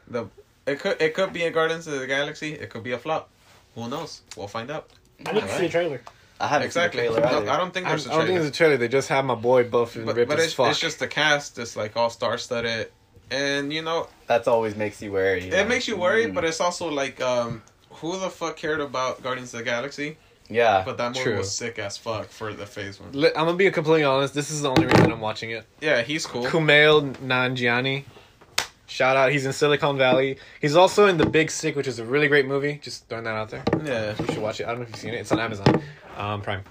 [SPEAKER 4] the. It could it could be a Guardians of the Galaxy. It could be a flop. Who knows? We'll find out.
[SPEAKER 3] I need to see a trailer.
[SPEAKER 1] I haven't
[SPEAKER 4] Exactly.
[SPEAKER 1] seen the trailer
[SPEAKER 4] No,
[SPEAKER 1] either.
[SPEAKER 4] I don't think
[SPEAKER 2] I, I don't think
[SPEAKER 4] trailer.
[SPEAKER 2] it's a trailer. They just have my boy buff and
[SPEAKER 4] but
[SPEAKER 2] ripped
[SPEAKER 4] but
[SPEAKER 2] as
[SPEAKER 4] it's,
[SPEAKER 2] fuck.
[SPEAKER 4] it's just the cast. It's like all star studded. and you know
[SPEAKER 1] That's always makes you wary.
[SPEAKER 4] it makes you worry,
[SPEAKER 1] Mm.
[SPEAKER 4] but it's also like um, who the fuck cared about Guardians of the Galaxy?
[SPEAKER 1] yeah,
[SPEAKER 4] But that movie
[SPEAKER 2] True.
[SPEAKER 4] was sick as fuck for the phase one.
[SPEAKER 2] I'm gonna be completely honest. This is the only reason I'm watching it.
[SPEAKER 4] Yeah, he's cool.
[SPEAKER 2] Kumail Nanjiani. Shout out. He's in Silicon Valley. He's also in The Big Sick, which is a really great movie. Just throwing that out there.
[SPEAKER 4] Yeah,
[SPEAKER 2] You should watch it. I don't know if you've seen it. It's on Amazon um, Prime.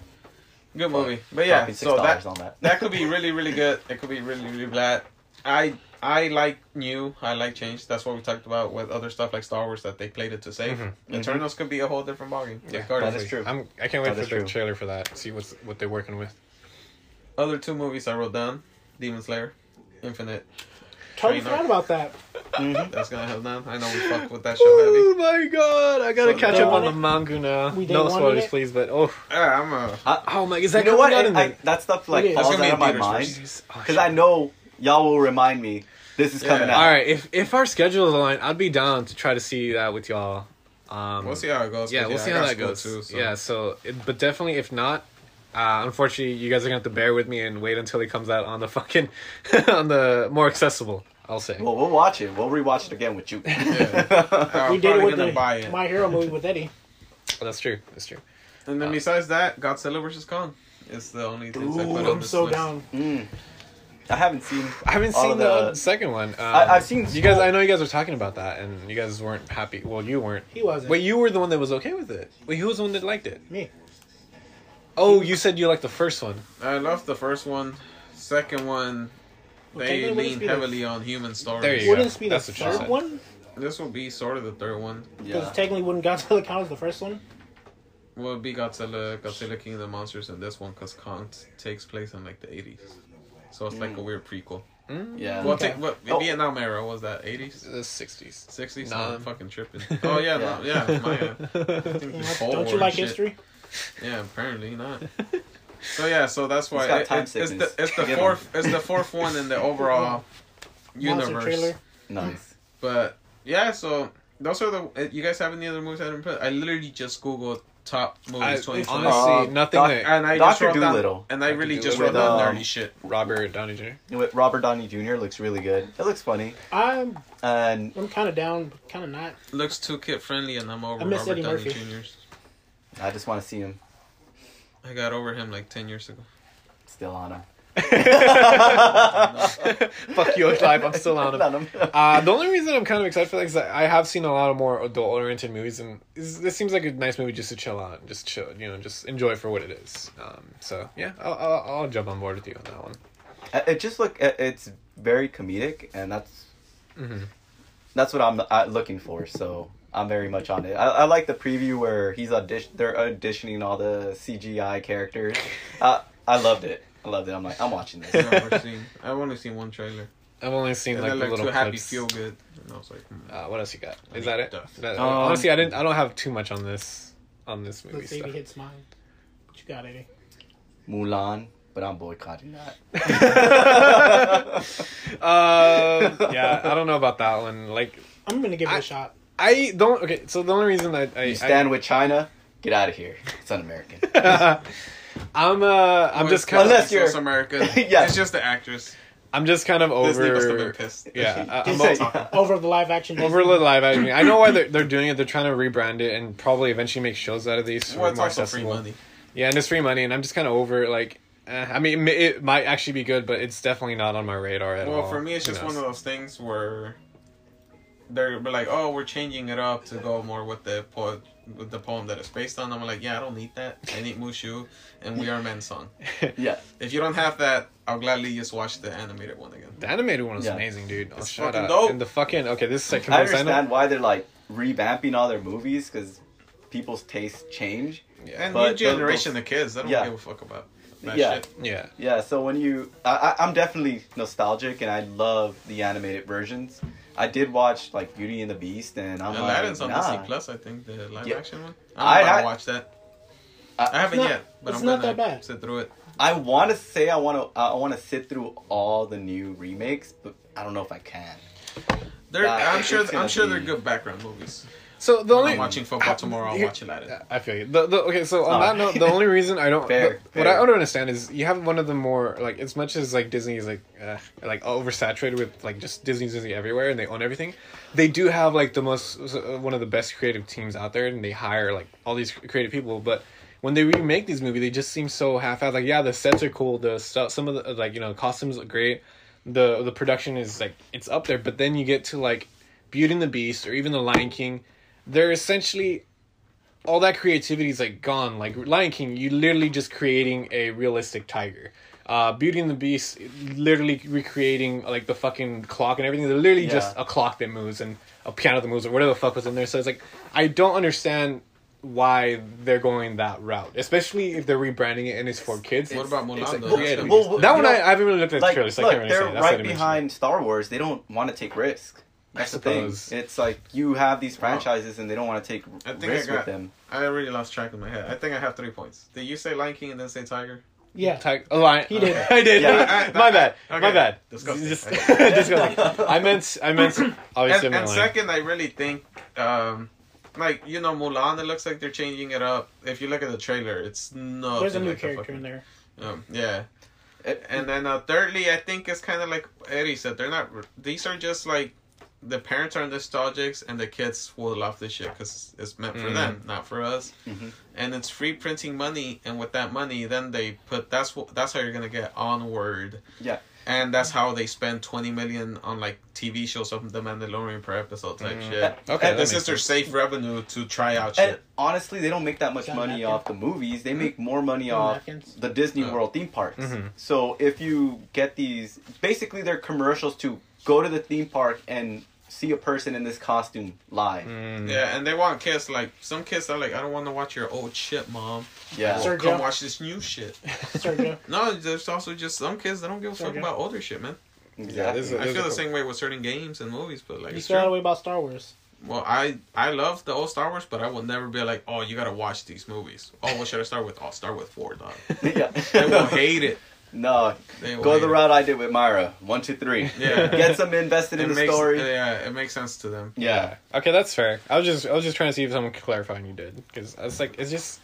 [SPEAKER 4] good movie. But yeah, so that
[SPEAKER 1] on that.
[SPEAKER 4] that could be really really good. It could be really really bad. I I like new. I like change. That's what we talked about with other stuff like Star Wars that they played it to save.
[SPEAKER 2] Mhm.
[SPEAKER 4] Eternals could be a whole different ballgame.
[SPEAKER 2] Yeah,
[SPEAKER 4] Like
[SPEAKER 1] that is true.
[SPEAKER 2] I'm, I can't wait
[SPEAKER 1] That
[SPEAKER 2] for the
[SPEAKER 1] true.
[SPEAKER 2] trailer for that. See what's what they're working with.
[SPEAKER 4] Other two movies I wrote down: Demon Slayer, Infinite.
[SPEAKER 3] Totally forgot about that.
[SPEAKER 1] Mhm.
[SPEAKER 4] That's gonna help done. I know we fucked with that show heavy.
[SPEAKER 2] Oh my god! I gotta
[SPEAKER 4] So
[SPEAKER 2] catch up on
[SPEAKER 3] want
[SPEAKER 2] the manga now.
[SPEAKER 3] We- they
[SPEAKER 2] no spoilers,
[SPEAKER 3] it?
[SPEAKER 2] please. But oh,
[SPEAKER 4] Yeah, I'm a.
[SPEAKER 2] oh my! Is that
[SPEAKER 1] you know what?
[SPEAKER 2] coming out in
[SPEAKER 1] I, that stuff like
[SPEAKER 3] It is.
[SPEAKER 1] falls out of
[SPEAKER 4] in
[SPEAKER 1] my mind
[SPEAKER 4] first.
[SPEAKER 2] Oh,
[SPEAKER 1] because. I know y'all will remind me this is coming
[SPEAKER 4] Yeah.
[SPEAKER 1] out.
[SPEAKER 2] All right, if if our schedules align, I'd be down to try to see that with y'all. Um,
[SPEAKER 4] We'll see how it goes.
[SPEAKER 2] Yeah,
[SPEAKER 4] 'cause,
[SPEAKER 2] we'll see
[SPEAKER 4] I
[SPEAKER 2] how
[SPEAKER 4] got
[SPEAKER 2] that
[SPEAKER 4] school
[SPEAKER 2] goes.
[SPEAKER 4] Too, so.
[SPEAKER 2] Yeah, so it, but definitely if not, uh, unfortunately, you guys are gonna have to bear with me and wait until he comes out on the fucking on the more accessible. I'll say.
[SPEAKER 1] Well, we'll watch it. We'll rewatch it again with you.
[SPEAKER 4] Yeah. I'm
[SPEAKER 3] we did it
[SPEAKER 4] probably
[SPEAKER 3] with
[SPEAKER 4] gonna
[SPEAKER 3] the
[SPEAKER 4] buy it.
[SPEAKER 3] My Hero movie with Eddie.
[SPEAKER 2] That's true. That's true.
[SPEAKER 4] And then
[SPEAKER 2] Uh,
[SPEAKER 4] besides that, Godzilla vs Kong is the only things I
[SPEAKER 3] Ooh,
[SPEAKER 4] put on
[SPEAKER 3] I'm
[SPEAKER 4] this
[SPEAKER 3] so
[SPEAKER 4] list.
[SPEAKER 3] down.
[SPEAKER 1] Mm. I haven't seen.
[SPEAKER 2] I haven't
[SPEAKER 1] All
[SPEAKER 2] seen
[SPEAKER 1] of
[SPEAKER 2] the,
[SPEAKER 1] the-
[SPEAKER 2] second one. Um,
[SPEAKER 1] I- I've seen
[SPEAKER 2] you guys. I know you guys were talking about that, and you guys weren't happy. Well, you weren't.
[SPEAKER 3] He wasn't.
[SPEAKER 2] Wait, you were the one that was okay with it. Wait, who was the one that liked it?
[SPEAKER 3] Me.
[SPEAKER 2] Oh, you said you liked the first one.
[SPEAKER 4] I loved the first one. Second one, they
[SPEAKER 3] technically,
[SPEAKER 4] lean
[SPEAKER 3] it be the-
[SPEAKER 4] heavily on human stories.
[SPEAKER 2] There you
[SPEAKER 3] Wouldn't
[SPEAKER 2] go.
[SPEAKER 3] this be the
[SPEAKER 2] That's what she
[SPEAKER 3] third
[SPEAKER 2] said.
[SPEAKER 3] one?
[SPEAKER 4] This will be sort of the third one.
[SPEAKER 3] Because
[SPEAKER 1] Yeah.
[SPEAKER 3] technically, wouldn't Godzilla count as the first one?
[SPEAKER 4] Will be Godzilla, Godzilla King of the Monsters, and this one because Kong t- takes place in like the eighties. So it's like a weird prequel.
[SPEAKER 2] Mm,
[SPEAKER 1] Yeah.
[SPEAKER 4] Well,
[SPEAKER 3] Okay.
[SPEAKER 4] take, what
[SPEAKER 1] Oh.
[SPEAKER 4] Vietnam era was that eighties,
[SPEAKER 2] the sixties.
[SPEAKER 4] sixties?
[SPEAKER 2] Nah.
[SPEAKER 4] No, I'm fucking tripping. Oh yeah, no, yeah, my bad.
[SPEAKER 3] You know,
[SPEAKER 4] This whole
[SPEAKER 3] don't you
[SPEAKER 4] word
[SPEAKER 3] like
[SPEAKER 4] shit.
[SPEAKER 3] history?
[SPEAKER 4] Yeah, apparently not. So yeah, so that's why
[SPEAKER 1] He's got
[SPEAKER 4] it-
[SPEAKER 1] time
[SPEAKER 4] it's, it's
[SPEAKER 1] sickness.
[SPEAKER 4] the it's the
[SPEAKER 1] Get
[SPEAKER 4] fourth it's the fourth one in the overall
[SPEAKER 3] Monster
[SPEAKER 4] universe.
[SPEAKER 3] trailer.
[SPEAKER 1] Nice.
[SPEAKER 4] But yeah, so those are the. uh, You guys have any other movies I didn't put? I literally just googled top movies twenty twenty,
[SPEAKER 2] honestly,
[SPEAKER 1] Uh,
[SPEAKER 2] nothing
[SPEAKER 1] Doc-
[SPEAKER 2] that
[SPEAKER 4] and I just
[SPEAKER 1] Dr.
[SPEAKER 4] wrote down,
[SPEAKER 1] Dolittle.
[SPEAKER 4] and I
[SPEAKER 2] Dr.
[SPEAKER 4] really just
[SPEAKER 2] Dolittle.
[SPEAKER 4] wrote down
[SPEAKER 1] With, um,
[SPEAKER 4] nerdy shit.
[SPEAKER 2] Robert Downey Jr.
[SPEAKER 1] With Robert Downey Jr. looks really good. It looks funny,
[SPEAKER 3] I'm
[SPEAKER 1] and
[SPEAKER 3] I'm kind of down, kind of not.
[SPEAKER 4] Looks too kid friendly, and I'm over
[SPEAKER 3] I miss
[SPEAKER 4] Robert
[SPEAKER 3] Eddie
[SPEAKER 4] Downey
[SPEAKER 3] Murphy.
[SPEAKER 4] Jr.'s.
[SPEAKER 1] I just want to see him
[SPEAKER 4] I got over him like ten years ago.
[SPEAKER 1] still on him.
[SPEAKER 2] Fuck you, Clive. I'm still on him. Uh, the only reason I'm kind of excited for that is that I have seen a lot of more adult-oriented movies, and this, seems like a nice movie just to chill out, and just chill, you know, just enjoy for what it is. Um, so yeah, I'll, I'll, I'll jump on board with you on that one.
[SPEAKER 1] Uh, It just look. It's very comedic, and that's
[SPEAKER 2] Mhm.
[SPEAKER 1] that's what I'm uh, looking for. So I'm very much on it. I, I like the preview where he's audition. They're auditioning all the CGI characters. Uh, I loved it. I loved it. I'm like, I'm watching this.
[SPEAKER 4] I've seen. I've only seen one trailer.
[SPEAKER 2] I've only seen
[SPEAKER 4] And
[SPEAKER 2] like
[SPEAKER 4] I
[SPEAKER 2] the
[SPEAKER 4] looked
[SPEAKER 2] little
[SPEAKER 4] too happy, feel good, and I was like, hmm.
[SPEAKER 2] Uh, what else you got? Is that it? That-
[SPEAKER 1] Um,
[SPEAKER 2] honestly, I didn't. I don't have too much on this on this movie
[SPEAKER 3] Let's see if
[SPEAKER 2] stuff.
[SPEAKER 3] he hits mine. What you got, Eddie?
[SPEAKER 1] Mulan, but I'm boycotting that.
[SPEAKER 2] um, yeah, I don't know about that one. Like,
[SPEAKER 3] I'm gonna give it
[SPEAKER 2] I-
[SPEAKER 3] a shot.
[SPEAKER 2] I don't. Okay, so the only reason that I,
[SPEAKER 1] You stand with China, get out of here. It's un-American.
[SPEAKER 2] I I'm uh, I'm just kind of.
[SPEAKER 1] Unless
[SPEAKER 4] it's
[SPEAKER 1] you're-
[SPEAKER 4] also American.
[SPEAKER 1] Yeah.
[SPEAKER 4] It's just the actress.
[SPEAKER 2] I'm just kind of over.
[SPEAKER 4] Disney must have been
[SPEAKER 2] over.
[SPEAKER 4] pissed.
[SPEAKER 2] Yeah, I- I'm
[SPEAKER 1] Disney-
[SPEAKER 2] o-
[SPEAKER 3] Over the live action.
[SPEAKER 2] over the live action. I know why they're, they're doing it. They're trying to rebrand it and probably eventually make shows out of these.
[SPEAKER 4] Well, it's
[SPEAKER 2] more
[SPEAKER 4] also free money.
[SPEAKER 2] Yeah, and it's free money, and I'm just kind of over. Like, eh, I mean, it, it might actually be good, but it's definitely not on my radar at all.
[SPEAKER 4] Well, for me, it's
[SPEAKER 2] Who
[SPEAKER 4] just
[SPEAKER 2] knows?
[SPEAKER 4] one of those things where they're like, "Oh, we're changing it up to go more with the po- with the poem that it's based on." I'm like, "Yeah, I don't need that. I need Mushu and We Are Men song.
[SPEAKER 1] yeah.
[SPEAKER 4] If you don't have that, I'll gladly just watch the animated one again."
[SPEAKER 2] The animated one is
[SPEAKER 1] Yeah.
[SPEAKER 2] amazing, dude. Oh,
[SPEAKER 4] It's
[SPEAKER 2] shout
[SPEAKER 4] fucking
[SPEAKER 2] out.
[SPEAKER 4] dope.
[SPEAKER 2] And the fucking okay, this is second
[SPEAKER 1] I
[SPEAKER 2] most I know-
[SPEAKER 1] understand why they're like revamping all their movies because people's tastes change.
[SPEAKER 4] And new generation
[SPEAKER 1] those-
[SPEAKER 4] of kids, they don't
[SPEAKER 1] yeah.
[SPEAKER 4] give a fuck about that
[SPEAKER 1] Yeah.
[SPEAKER 4] shit.
[SPEAKER 2] Yeah,
[SPEAKER 1] Yeah, so when you, I, I, I'm definitely nostalgic, and I love the animated versions. I did watch like Beauty and the Beast, and I'm
[SPEAKER 4] Aladdin's
[SPEAKER 1] like,
[SPEAKER 4] on
[SPEAKER 1] nah.
[SPEAKER 4] Disney Plus, I think, the live
[SPEAKER 1] Yeah.
[SPEAKER 4] action one.
[SPEAKER 1] I
[SPEAKER 4] I haven't
[SPEAKER 1] had-
[SPEAKER 4] watched that.
[SPEAKER 1] I-
[SPEAKER 4] I haven't
[SPEAKER 3] not-
[SPEAKER 4] yet, but
[SPEAKER 3] it's
[SPEAKER 4] I'm
[SPEAKER 3] not
[SPEAKER 4] gonna
[SPEAKER 3] that bad.
[SPEAKER 4] sit through it.
[SPEAKER 1] I want to say I want to, I want to sit through all the new remakes, but I don't know if I can.
[SPEAKER 4] They're,
[SPEAKER 1] Nah,
[SPEAKER 4] I'm sure. I'm sure they're good background movies.
[SPEAKER 2] So the
[SPEAKER 4] When
[SPEAKER 2] only
[SPEAKER 4] I'm watching football tomorrow. I'll
[SPEAKER 2] Here-
[SPEAKER 4] watch Aladdin.
[SPEAKER 2] I feel you. The, the, okay, so on that note, the only reason I don't,
[SPEAKER 1] Fair,
[SPEAKER 2] the- what. I don't understand is you have one of the more like as much as like Disney is like uh, like oversaturated with like just Disney Disney everywhere and they own everything. They do have like the most uh, one of the best creative teams out there, and they hire like all these creative people, but. When they remake these movies, they just seem so half-assed. Like, yeah, the sets are cool. The stuff, some of the like, you know, costumes look great. The the production is like it's up there. But then you get to like Beauty and the Beast or even The Lion King. They're essentially all that creativity is like gone. Like Lion King, you literally just creating a realistic tiger. Uh, Beauty and the Beast, literally recreating like the fucking clock and everything. They're literally just a clock that moves and a piano that moves or whatever the fuck was in there. So it's like I don't understand why they're going that route, especially if they're rebranding it and it's for kids.
[SPEAKER 4] What about
[SPEAKER 2] It's
[SPEAKER 4] Mulan?
[SPEAKER 2] like
[SPEAKER 4] though?
[SPEAKER 1] Well,
[SPEAKER 4] gonna
[SPEAKER 2] that
[SPEAKER 1] you
[SPEAKER 2] one
[SPEAKER 1] know,
[SPEAKER 2] I, I haven't really looked at the
[SPEAKER 1] like,
[SPEAKER 2] trailer, so I
[SPEAKER 1] look,
[SPEAKER 2] can't really
[SPEAKER 1] they're
[SPEAKER 2] say. That's
[SPEAKER 1] right behind Star Wars. They don't want to take risks. That's the thing. It's like you have these franchises and they don't want to take
[SPEAKER 4] I think I
[SPEAKER 1] risks with them.
[SPEAKER 4] I really lost track in my head. I think I have three points. Did you say Lion King and then say Tiger?
[SPEAKER 3] Yeah.
[SPEAKER 2] Tiger. Ti- a lion.
[SPEAKER 3] He did.
[SPEAKER 2] I did.
[SPEAKER 1] Yeah,
[SPEAKER 4] I-
[SPEAKER 2] my bad.
[SPEAKER 4] okay.
[SPEAKER 2] My bad.
[SPEAKER 4] Disgusting.
[SPEAKER 2] Just-
[SPEAKER 4] Okay.
[SPEAKER 2] disgusting. I meant. I meant. Obviously,
[SPEAKER 4] and,
[SPEAKER 2] I
[SPEAKER 4] and second, I really think, um, like you know, Mulan. It looks like they're changing it up. If you look at the trailer, it's no.
[SPEAKER 3] There's a new
[SPEAKER 4] like
[SPEAKER 3] character
[SPEAKER 4] fucking-
[SPEAKER 3] in there.
[SPEAKER 4] Um, yeah. And then uh, thirdly, I think it's kind of like Eddie said. They're not. These are just like the parents are nostalgics, and the kids will love this shit because it's meant for
[SPEAKER 2] Mm.
[SPEAKER 4] them, not for us.
[SPEAKER 1] Mhm.
[SPEAKER 4] And it's free printing money, and with that money, then they put that's what that's how you're gonna get onward.
[SPEAKER 1] Yeah.
[SPEAKER 4] And that's how they spend twenty million on like TV shows of the Mandalorian per episode type
[SPEAKER 2] Mm.
[SPEAKER 4] shit.
[SPEAKER 2] Okay,
[SPEAKER 1] And
[SPEAKER 4] this is their
[SPEAKER 2] sense.
[SPEAKER 4] safe revenue to try out
[SPEAKER 1] And
[SPEAKER 4] shit.
[SPEAKER 1] honestly, they don't make that much
[SPEAKER 3] John
[SPEAKER 1] money
[SPEAKER 3] Napkin.
[SPEAKER 1] off the movies. They make more money
[SPEAKER 3] John
[SPEAKER 1] off
[SPEAKER 3] Napkins.
[SPEAKER 1] the Disney
[SPEAKER 4] Yeah.
[SPEAKER 1] World theme parks.
[SPEAKER 2] Mhm.
[SPEAKER 1] So if you get these, basically they're commercials to go to the theme park and see a person in this costume live.
[SPEAKER 2] Mm.
[SPEAKER 4] Yeah, and they want kids like some kids are like, I don't want to watch your old shit, mom.
[SPEAKER 1] Yeah.
[SPEAKER 4] Well,
[SPEAKER 3] Sergio.
[SPEAKER 4] come watch this new shit.
[SPEAKER 3] Sergio.
[SPEAKER 4] No, there's also just some kids that don't give a fuck about older shit, man.
[SPEAKER 1] Exactly.
[SPEAKER 2] this is-
[SPEAKER 4] I feel the
[SPEAKER 2] a-
[SPEAKER 4] same way with certain games and movies, but like
[SPEAKER 3] You
[SPEAKER 4] it's
[SPEAKER 3] feel that way about Star Wars.
[SPEAKER 4] Well, I I love the old Star Wars, but I will never be like, oh, you gotta watch these movies. Oh, what should I start with? I'll start with four, dog.
[SPEAKER 1] yeah.
[SPEAKER 4] They will hate it.
[SPEAKER 1] No,
[SPEAKER 4] They
[SPEAKER 1] go
[SPEAKER 4] hate
[SPEAKER 1] the route I did with Myra. One, two, three.
[SPEAKER 4] Yeah.
[SPEAKER 1] Get them invested in the
[SPEAKER 4] makes,
[SPEAKER 1] story.
[SPEAKER 4] Yeah, it makes sense to them.
[SPEAKER 1] yeah.
[SPEAKER 2] Okay, that's fair. I was just I was just trying to see if someone could clarify and you did because it's like it's just.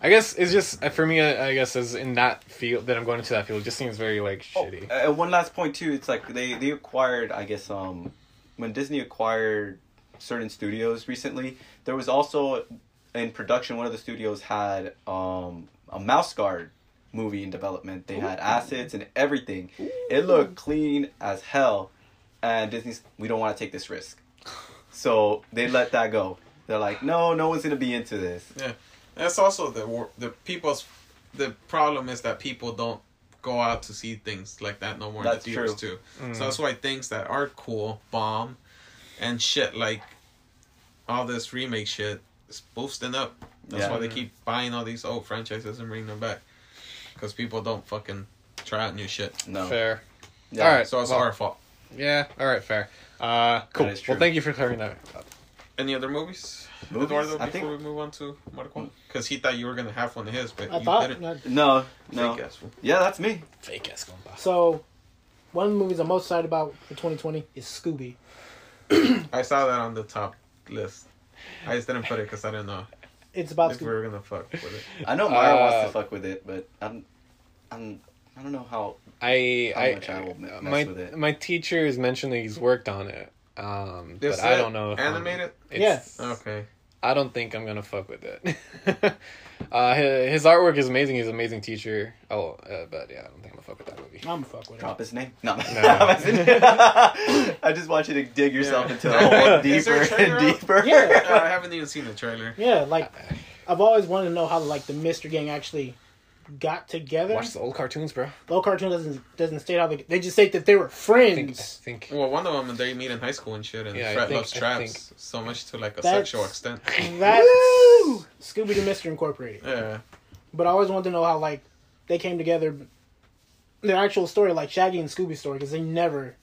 [SPEAKER 2] I guess it's just uh, for me. I I guess is in that field that I'm going into that field. It just seems very like shitty.
[SPEAKER 1] Oh, uh, one last point too. It's like they they acquired. I guess um, when Disney acquired certain studios recently, there was also in production. One of the studios had um a Mouse Guard movie in development. They had assets and everything. It looked clean as hell, and Disney's we don't want to take this risk, so they let that go. They're like, no, no one's gonna be into this. Yeah.
[SPEAKER 4] That's also the the people's the problem is that people don't go out to see things like that no more
[SPEAKER 1] That's
[SPEAKER 4] in the theaters
[SPEAKER 1] true.
[SPEAKER 4] too.
[SPEAKER 2] Mm.
[SPEAKER 4] So that's why things that are cool bomb, and shit like all this remake shit is boosting up. That's
[SPEAKER 1] Yeah.
[SPEAKER 4] why they keep buying all these old franchises and bringing them back, because people don't fucking try out new shit.
[SPEAKER 1] No.
[SPEAKER 2] Fair.
[SPEAKER 1] Yeah.
[SPEAKER 2] All right.
[SPEAKER 4] So it's
[SPEAKER 2] well,
[SPEAKER 4] our fault.
[SPEAKER 2] Yeah. All right. Fair. Uh, cool. Well, thank you for clearing that. up.
[SPEAKER 4] Any other movies?
[SPEAKER 1] Movies?
[SPEAKER 4] Eduardo,
[SPEAKER 1] I
[SPEAKER 4] before
[SPEAKER 1] think-
[SPEAKER 4] we move on to Mortal Kombat, because he thought you were gonna have one of his, but
[SPEAKER 3] I
[SPEAKER 4] you
[SPEAKER 3] thought.
[SPEAKER 4] didn't.
[SPEAKER 3] that-
[SPEAKER 1] No, no.
[SPEAKER 4] Fake ass fool.
[SPEAKER 1] Yeah, that's me.
[SPEAKER 2] Fake ass going by.
[SPEAKER 3] So, one of the movies I'm most excited about for 2020 is Scooby.
[SPEAKER 4] I saw that on the top list. I just didn't put it because I didn't know
[SPEAKER 3] It's about
[SPEAKER 4] if we
[SPEAKER 3] Scooby.
[SPEAKER 4] were gonna fuck with it.
[SPEAKER 1] I know Myra wants
[SPEAKER 2] Uh,
[SPEAKER 1] to fuck with it, but I'm, I'm, I don't know how.
[SPEAKER 2] I
[SPEAKER 1] How
[SPEAKER 2] I,
[SPEAKER 1] much I will mess
[SPEAKER 2] my
[SPEAKER 1] with it.
[SPEAKER 2] my teacher has mentioned that he's worked on it. Um,
[SPEAKER 4] Is
[SPEAKER 2] but I don't know if I'm-
[SPEAKER 4] animated?
[SPEAKER 2] It's,
[SPEAKER 4] Okay.
[SPEAKER 2] I don't think I'm gonna fuck with it. uh, his, his artwork is amazing. He's an amazing teacher. Oh, uh, but yeah, I don't think I'm gonna fuck with that movie.
[SPEAKER 3] I'm gonna fuck with it.
[SPEAKER 1] Drop his name. No,
[SPEAKER 2] No.
[SPEAKER 1] I just want you to dig yourself
[SPEAKER 4] Yeah.
[SPEAKER 1] into the hole deeper and deeper.
[SPEAKER 3] Yeah.
[SPEAKER 4] Uh, I haven't even seen the trailer.
[SPEAKER 3] Yeah, like I've always wanted to know how like the Mystery Gang actually got together.
[SPEAKER 2] Watch the old cartoons, bro.
[SPEAKER 3] The old cartoon doesn't doesn't state how they they just say that they were
[SPEAKER 2] I think, I
[SPEAKER 3] friends.
[SPEAKER 2] think
[SPEAKER 4] Well, one of them they meet in high school and shit, and
[SPEAKER 2] Yeah, I
[SPEAKER 4] Fred
[SPEAKER 2] think-
[SPEAKER 4] loves
[SPEAKER 2] I
[SPEAKER 4] traps
[SPEAKER 2] think-
[SPEAKER 4] so much to like a
[SPEAKER 3] That's-
[SPEAKER 4] sexual extent.
[SPEAKER 3] That's Scooby Doo Mystery Incorporated.
[SPEAKER 4] Yeah.
[SPEAKER 3] But I always wanted to know how like they came together, their actual story, like Shaggy and Scooby story, because they never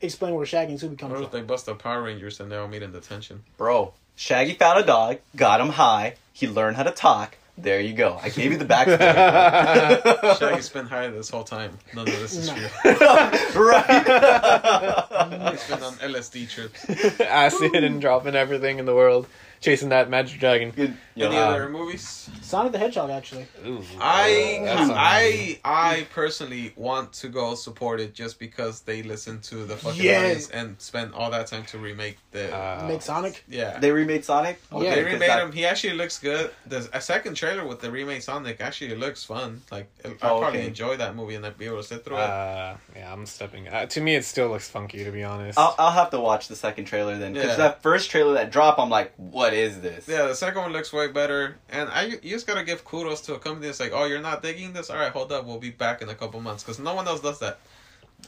[SPEAKER 3] explain where Shaggy and Scooby come
[SPEAKER 4] What if
[SPEAKER 3] from.
[SPEAKER 4] they bust the Power Rangers and they all meet in detention?
[SPEAKER 1] Bro, Shaggy found a dog, got him high. He learned how to talk. There you go. I gave you the backstory.
[SPEAKER 4] Shaggy's been high this whole time. None of this is
[SPEAKER 3] No.
[SPEAKER 4] true.
[SPEAKER 1] right.
[SPEAKER 4] He's been on LSD trips.
[SPEAKER 2] acid and dropping everything in the world. Chasing that magic dragon.
[SPEAKER 1] Good. You
[SPEAKER 4] Any
[SPEAKER 1] know,
[SPEAKER 2] uh,
[SPEAKER 4] other movies?
[SPEAKER 3] Sonic the Hedgehog, actually.
[SPEAKER 2] Ooh,
[SPEAKER 4] I
[SPEAKER 2] that sounds
[SPEAKER 4] I I personally want to go support it just because they listen to the fucking
[SPEAKER 3] Yeah.
[SPEAKER 4] audience and spend all that time to remake the
[SPEAKER 2] Uh,
[SPEAKER 3] Make Sonic.
[SPEAKER 4] yeah.
[SPEAKER 1] they remade Sonic.
[SPEAKER 3] Yeah.
[SPEAKER 4] they
[SPEAKER 1] 'cause
[SPEAKER 4] remade
[SPEAKER 1] that-
[SPEAKER 4] him. He actually looks good. There's a second trailer with the remade Sonic. Actually, looks fun. Like I'll
[SPEAKER 1] Oh,
[SPEAKER 4] probably
[SPEAKER 1] okay.
[SPEAKER 4] enjoy that movie and I'd be able to sit through it.
[SPEAKER 2] Uh, yeah, I'm stepping. Uh, to me, it still looks funky. To be honest.
[SPEAKER 1] I'll, I'll have to watch the second trailer then, because
[SPEAKER 4] Yeah.
[SPEAKER 1] that first trailer that dropped, I'm like, what is this?
[SPEAKER 4] Yeah, the second one looks way better, and I you just gotta give kudos to a company that's like, oh, you're not digging this. All right, hold up, we'll be back in a couple months because no one else does that.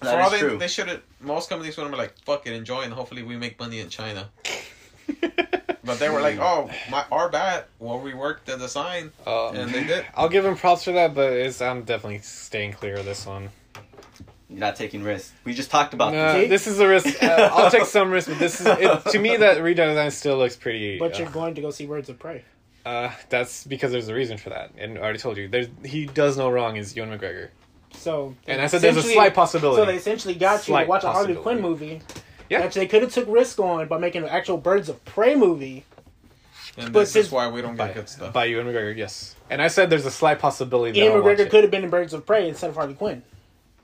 [SPEAKER 1] That
[SPEAKER 4] For all they,
[SPEAKER 1] true.
[SPEAKER 4] they should. Most companies would have been like, fuck it, enjoy, and hopefully we make money in China. But they were like, oh, my our bad. We'll rework the design,
[SPEAKER 2] Um,
[SPEAKER 4] and they did.
[SPEAKER 2] I'll give him props for that, but it's, I'm definitely staying clear of this one.
[SPEAKER 1] You're not taking risks. We just talked about
[SPEAKER 2] No,
[SPEAKER 3] See?
[SPEAKER 2] this is a risk. Uh, I'll take some risk, but this is it, to me that redesign still looks pretty.
[SPEAKER 3] But
[SPEAKER 2] uh,
[SPEAKER 3] you're going to go see Birds of Prey.
[SPEAKER 2] Uh, that's because there's a reason for that, and I already told you. There's he does no wrong is Ewan McGregor,
[SPEAKER 3] So
[SPEAKER 2] and I said there's a slight possibility.
[SPEAKER 3] So they essentially got you to watch a Harley. Quinn movie.
[SPEAKER 2] Yeah.
[SPEAKER 3] That they could have took risk on by making an actual Birds of Prey movie.
[SPEAKER 4] And
[SPEAKER 3] But
[SPEAKER 4] this is why we don't
[SPEAKER 2] by,
[SPEAKER 4] get good stuff.
[SPEAKER 2] by Ewan McGregor, yes. And I said there's a slight possibility that Ewan
[SPEAKER 3] McGregor could have been in Birds of Prey instead of Harley Quinn.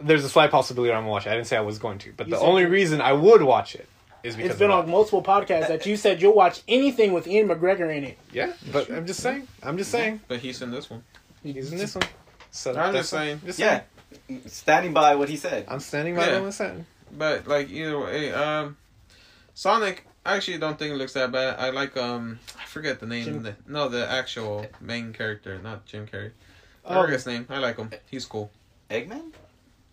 [SPEAKER 2] There's a slight possibility I'm gonna watch it. I didn't say I was going to, but
[SPEAKER 3] You
[SPEAKER 2] the only
[SPEAKER 3] you-
[SPEAKER 2] reason I would watch it is because
[SPEAKER 3] It's been
[SPEAKER 2] of
[SPEAKER 3] on multiple podcasts that you said you'll watch anything with Ewan McGregor in it.
[SPEAKER 2] Yeah, but I'm just saying. I'm just saying.
[SPEAKER 4] But he's in this one.
[SPEAKER 2] He's in this one. So
[SPEAKER 4] I'm just saying.
[SPEAKER 2] Just
[SPEAKER 1] Yeah,
[SPEAKER 2] saying.
[SPEAKER 1] standing by what he said.
[SPEAKER 2] I'm standing by
[SPEAKER 4] Yeah.
[SPEAKER 2] what I'm saying.
[SPEAKER 4] But like either way, um, Sonic. I actually don't think it looks that bad. I like um, I forget the name.
[SPEAKER 3] Jim-
[SPEAKER 4] The, no, the actual main character, not Jim Carrey. I
[SPEAKER 3] Oh,
[SPEAKER 4] forget his name. I like him. He's cool.
[SPEAKER 1] Eggman?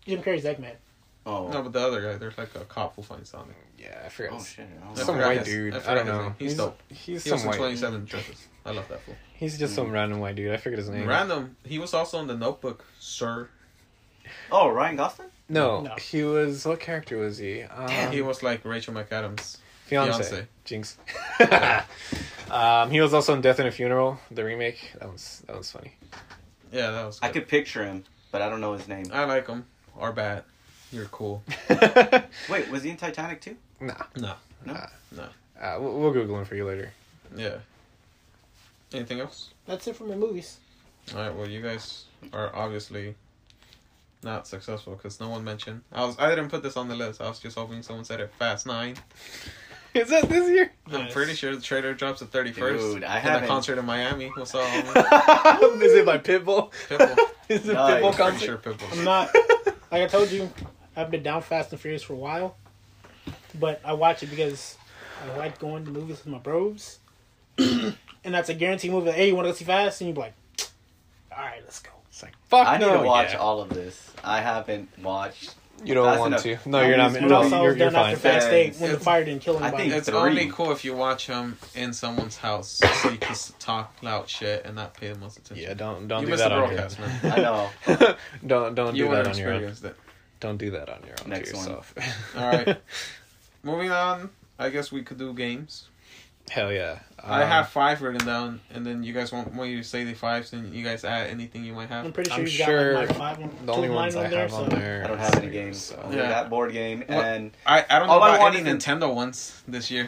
[SPEAKER 3] Jim Carrey's Eggman.
[SPEAKER 1] Oh,
[SPEAKER 4] No, but the other guy, there's like a cop who finds Sonic.
[SPEAKER 2] Yeah, I forget.
[SPEAKER 1] oh shit. I
[SPEAKER 4] I
[SPEAKER 2] some
[SPEAKER 4] forgot
[SPEAKER 2] white
[SPEAKER 4] his-
[SPEAKER 2] dude.
[SPEAKER 4] I
[SPEAKER 2] I, don't know.
[SPEAKER 4] name. He's dope.
[SPEAKER 2] He's
[SPEAKER 4] He
[SPEAKER 2] some white.
[SPEAKER 4] 27 Dresses. I love that fool.
[SPEAKER 2] He's just some random white dude. I forget his name.
[SPEAKER 4] Random. He was also in the Notebook, Sir.
[SPEAKER 1] Oh, Ryan Gosling?
[SPEAKER 2] No,
[SPEAKER 3] No.
[SPEAKER 2] he was. What character was he? Um,
[SPEAKER 4] he was like Rachel McAdams.
[SPEAKER 2] fiance.
[SPEAKER 4] fiance.
[SPEAKER 2] Jinx. um, he was also in Death in a Funeral, the remake. That was that was funny.
[SPEAKER 4] Yeah, that was.
[SPEAKER 1] I could picture him, but I don't know his name.
[SPEAKER 4] I like him. Or bad. You're cool.
[SPEAKER 1] Wait, was he in Titanic too?
[SPEAKER 2] nah,
[SPEAKER 4] No.
[SPEAKER 1] No?
[SPEAKER 2] Nah.
[SPEAKER 4] No.
[SPEAKER 2] Uh, we'll, we'll Google him for you later.
[SPEAKER 4] Yeah. Anything else?
[SPEAKER 3] That's it for my movies.
[SPEAKER 4] All right. Well, you guys are obviously not successful because no one mentioned. I was. I didn't put this on the list. I was just hoping someone said it. Fast Nine.
[SPEAKER 2] Is that this year?
[SPEAKER 4] I'm
[SPEAKER 3] Yes.
[SPEAKER 4] pretty sure the trailer drops the 31st.
[SPEAKER 1] Dude, I
[SPEAKER 4] in a
[SPEAKER 1] haven't.
[SPEAKER 4] concert in Miami. What's up?
[SPEAKER 2] Is it by Pitbull?
[SPEAKER 4] Pitbull.
[SPEAKER 2] Is it
[SPEAKER 1] Nice.
[SPEAKER 2] Pitbull
[SPEAKER 4] I'm pretty
[SPEAKER 2] concert?
[SPEAKER 4] sure Pitbull.
[SPEAKER 3] I'm not. Like I told you, I've been down Fast and Furious for a while, but I watch it because I like going to movies with my bros, and that's a guaranteed movie. Like, hey, you want to go see Fast? And you're like, all right, let's go.
[SPEAKER 2] It's like fuck
[SPEAKER 1] I need to watch
[SPEAKER 2] yeah.
[SPEAKER 1] all of this. I haven't watched.
[SPEAKER 2] You don't
[SPEAKER 1] Fast
[SPEAKER 2] want
[SPEAKER 1] enough.
[SPEAKER 2] to. No, you're not.
[SPEAKER 1] And
[SPEAKER 3] And
[SPEAKER 2] No, you're,
[SPEAKER 3] was
[SPEAKER 2] you're
[SPEAKER 3] done
[SPEAKER 2] fine.
[SPEAKER 3] after Fast Eight when the
[SPEAKER 4] It's-
[SPEAKER 3] fire didn't kill
[SPEAKER 1] I think-
[SPEAKER 4] It's
[SPEAKER 1] Three.
[SPEAKER 4] only cool if you watch him in someone's house so you can talk loud shit and not pay the most attention.
[SPEAKER 2] Yeah, don't don't
[SPEAKER 4] you
[SPEAKER 2] do that
[SPEAKER 4] the
[SPEAKER 2] on your
[SPEAKER 4] broadcast,
[SPEAKER 2] own.
[SPEAKER 1] I know.
[SPEAKER 2] don't don't
[SPEAKER 4] You
[SPEAKER 2] do
[SPEAKER 4] want
[SPEAKER 2] that
[SPEAKER 4] to
[SPEAKER 2] on your own.
[SPEAKER 4] experience it.
[SPEAKER 2] Don't do that on your own
[SPEAKER 1] Next
[SPEAKER 2] to
[SPEAKER 1] one.
[SPEAKER 2] yourself.
[SPEAKER 4] All right. Moving on. I guess we could do games.
[SPEAKER 2] Hell yeah.
[SPEAKER 4] I
[SPEAKER 2] Um,
[SPEAKER 4] have five written down, and then you guys want want you to say the fives, and you guys add anything you might have.
[SPEAKER 3] I'm pretty sure
[SPEAKER 2] I'm
[SPEAKER 3] you got
[SPEAKER 2] sure
[SPEAKER 3] like my five, and
[SPEAKER 2] the only ones
[SPEAKER 3] mine
[SPEAKER 2] I
[SPEAKER 3] on there.
[SPEAKER 2] have
[SPEAKER 3] So
[SPEAKER 2] on there.
[SPEAKER 1] I don't have any games.
[SPEAKER 2] So.
[SPEAKER 4] Yeah.
[SPEAKER 1] that board game
[SPEAKER 4] What-
[SPEAKER 1] and
[SPEAKER 4] I, I don't know
[SPEAKER 1] All I want
[SPEAKER 4] any
[SPEAKER 1] is
[SPEAKER 4] Nintendo ones this year.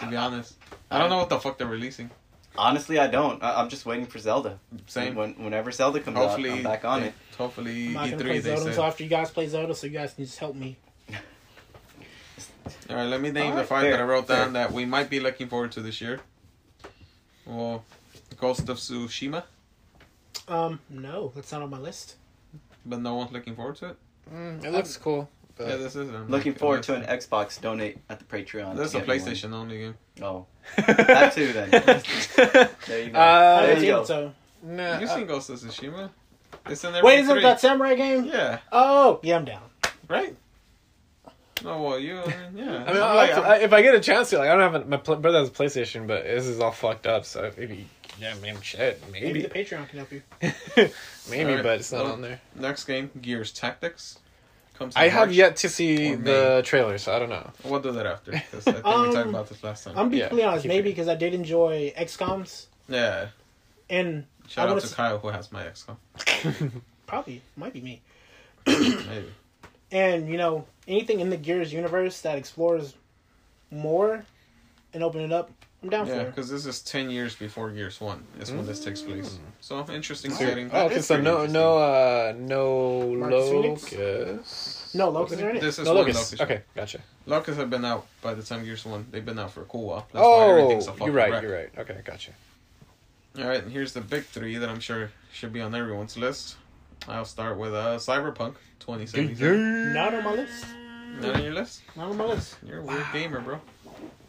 [SPEAKER 4] To be honest, I don't know what the fuck they're releasing.
[SPEAKER 1] honestly, I don't. I, I'm just waiting for Zelda.
[SPEAKER 4] Same.
[SPEAKER 1] When, whenever Zelda comes
[SPEAKER 4] Hopefully,
[SPEAKER 1] out, I'm back on
[SPEAKER 4] they-
[SPEAKER 1] it.
[SPEAKER 4] Hopefully,
[SPEAKER 3] I'm not
[SPEAKER 4] E3
[SPEAKER 3] play
[SPEAKER 4] they
[SPEAKER 3] Zelda
[SPEAKER 4] said.
[SPEAKER 3] until after you guys play Zelda, so you guys can just help me.
[SPEAKER 4] All right, let me name the five
[SPEAKER 1] fair,
[SPEAKER 4] that I wrote
[SPEAKER 1] fair.
[SPEAKER 4] down that we might be looking forward to this year. Well, Ghost of Tsushima,
[SPEAKER 3] Um, no, that's not on my list.
[SPEAKER 4] but no one's looking forward to it.
[SPEAKER 2] Mm, it looks cool. But
[SPEAKER 4] yeah, this is. I'm
[SPEAKER 1] Looking
[SPEAKER 4] like,
[SPEAKER 1] forward to an Xbox donate at the Patreon.
[SPEAKER 4] This is a
[SPEAKER 1] get me
[SPEAKER 4] PlayStation only game.
[SPEAKER 1] Oh, that too. Then there you go.
[SPEAKER 2] Uh,
[SPEAKER 3] I
[SPEAKER 1] there
[SPEAKER 3] haven't
[SPEAKER 1] you
[SPEAKER 3] seen
[SPEAKER 1] go.
[SPEAKER 3] it, so.
[SPEAKER 2] nah,
[SPEAKER 4] You've
[SPEAKER 2] uh,
[SPEAKER 4] seen Ghost of Tsushima? It's in there.
[SPEAKER 3] Wait, isn't it that samurai game?
[SPEAKER 4] Yeah,
[SPEAKER 3] Oh, yeah, I'm down.
[SPEAKER 4] right. No, well, you. I mean, yeah.
[SPEAKER 2] I mean,
[SPEAKER 4] I'm
[SPEAKER 2] I,
[SPEAKER 4] like,
[SPEAKER 2] I, if I get a chance to, like, I don't have a, my pl- brother has a PlayStation, but this is all fucked up. So maybe, yeah, man, shit,
[SPEAKER 3] Maybe
[SPEAKER 2] maybe,
[SPEAKER 3] the Patreon can help you.
[SPEAKER 2] maybe,
[SPEAKER 4] Alright,
[SPEAKER 2] but it's not
[SPEAKER 4] well,
[SPEAKER 2] on there.
[SPEAKER 4] next game, Gears Tactics. Comes. in
[SPEAKER 2] I have yet to see the trailer, so I don't know.
[SPEAKER 4] We'll do that after I think we
[SPEAKER 3] Um,
[SPEAKER 4] talked about this last time.
[SPEAKER 3] I'm be
[SPEAKER 2] Yeah,
[SPEAKER 3] honest, maybe because I did enjoy XComs,
[SPEAKER 4] yeah.
[SPEAKER 3] and
[SPEAKER 4] Shout
[SPEAKER 3] I
[SPEAKER 4] out
[SPEAKER 3] wanna
[SPEAKER 4] to
[SPEAKER 3] s-
[SPEAKER 4] Kyle who has my XCOM.
[SPEAKER 3] probably might be me.
[SPEAKER 4] Maybe.
[SPEAKER 3] And you know, anything in the Gears universe that explores more and open it up, I'm down
[SPEAKER 4] Yeah,
[SPEAKER 3] for it.
[SPEAKER 4] because this is ten years before Gears One. Is when this takes place. So interesting
[SPEAKER 1] So-
[SPEAKER 4] setting.
[SPEAKER 2] Oh, okay. So
[SPEAKER 1] pretty
[SPEAKER 2] no, no, uh, no
[SPEAKER 3] Marcus Phoenix? No, Locust are in it.
[SPEAKER 4] This is
[SPEAKER 2] No
[SPEAKER 4] one
[SPEAKER 2] Locust.
[SPEAKER 4] Locust.
[SPEAKER 2] Okay, gotcha.
[SPEAKER 4] Locust have been out by the time Gears One. They've been out for a cool while. That's why everything's a
[SPEAKER 2] Oh,
[SPEAKER 4] fucking
[SPEAKER 2] you're right.
[SPEAKER 4] wreck.
[SPEAKER 2] You're right. Okay, gotcha.
[SPEAKER 4] All right, and here's the big three that I'm sure should be on everyone's list. I'll start with uh, Cyberpunk 2077.
[SPEAKER 3] Not on my list.
[SPEAKER 4] Not on your list?
[SPEAKER 3] Not on my list.
[SPEAKER 4] You're a weird gamer, bro.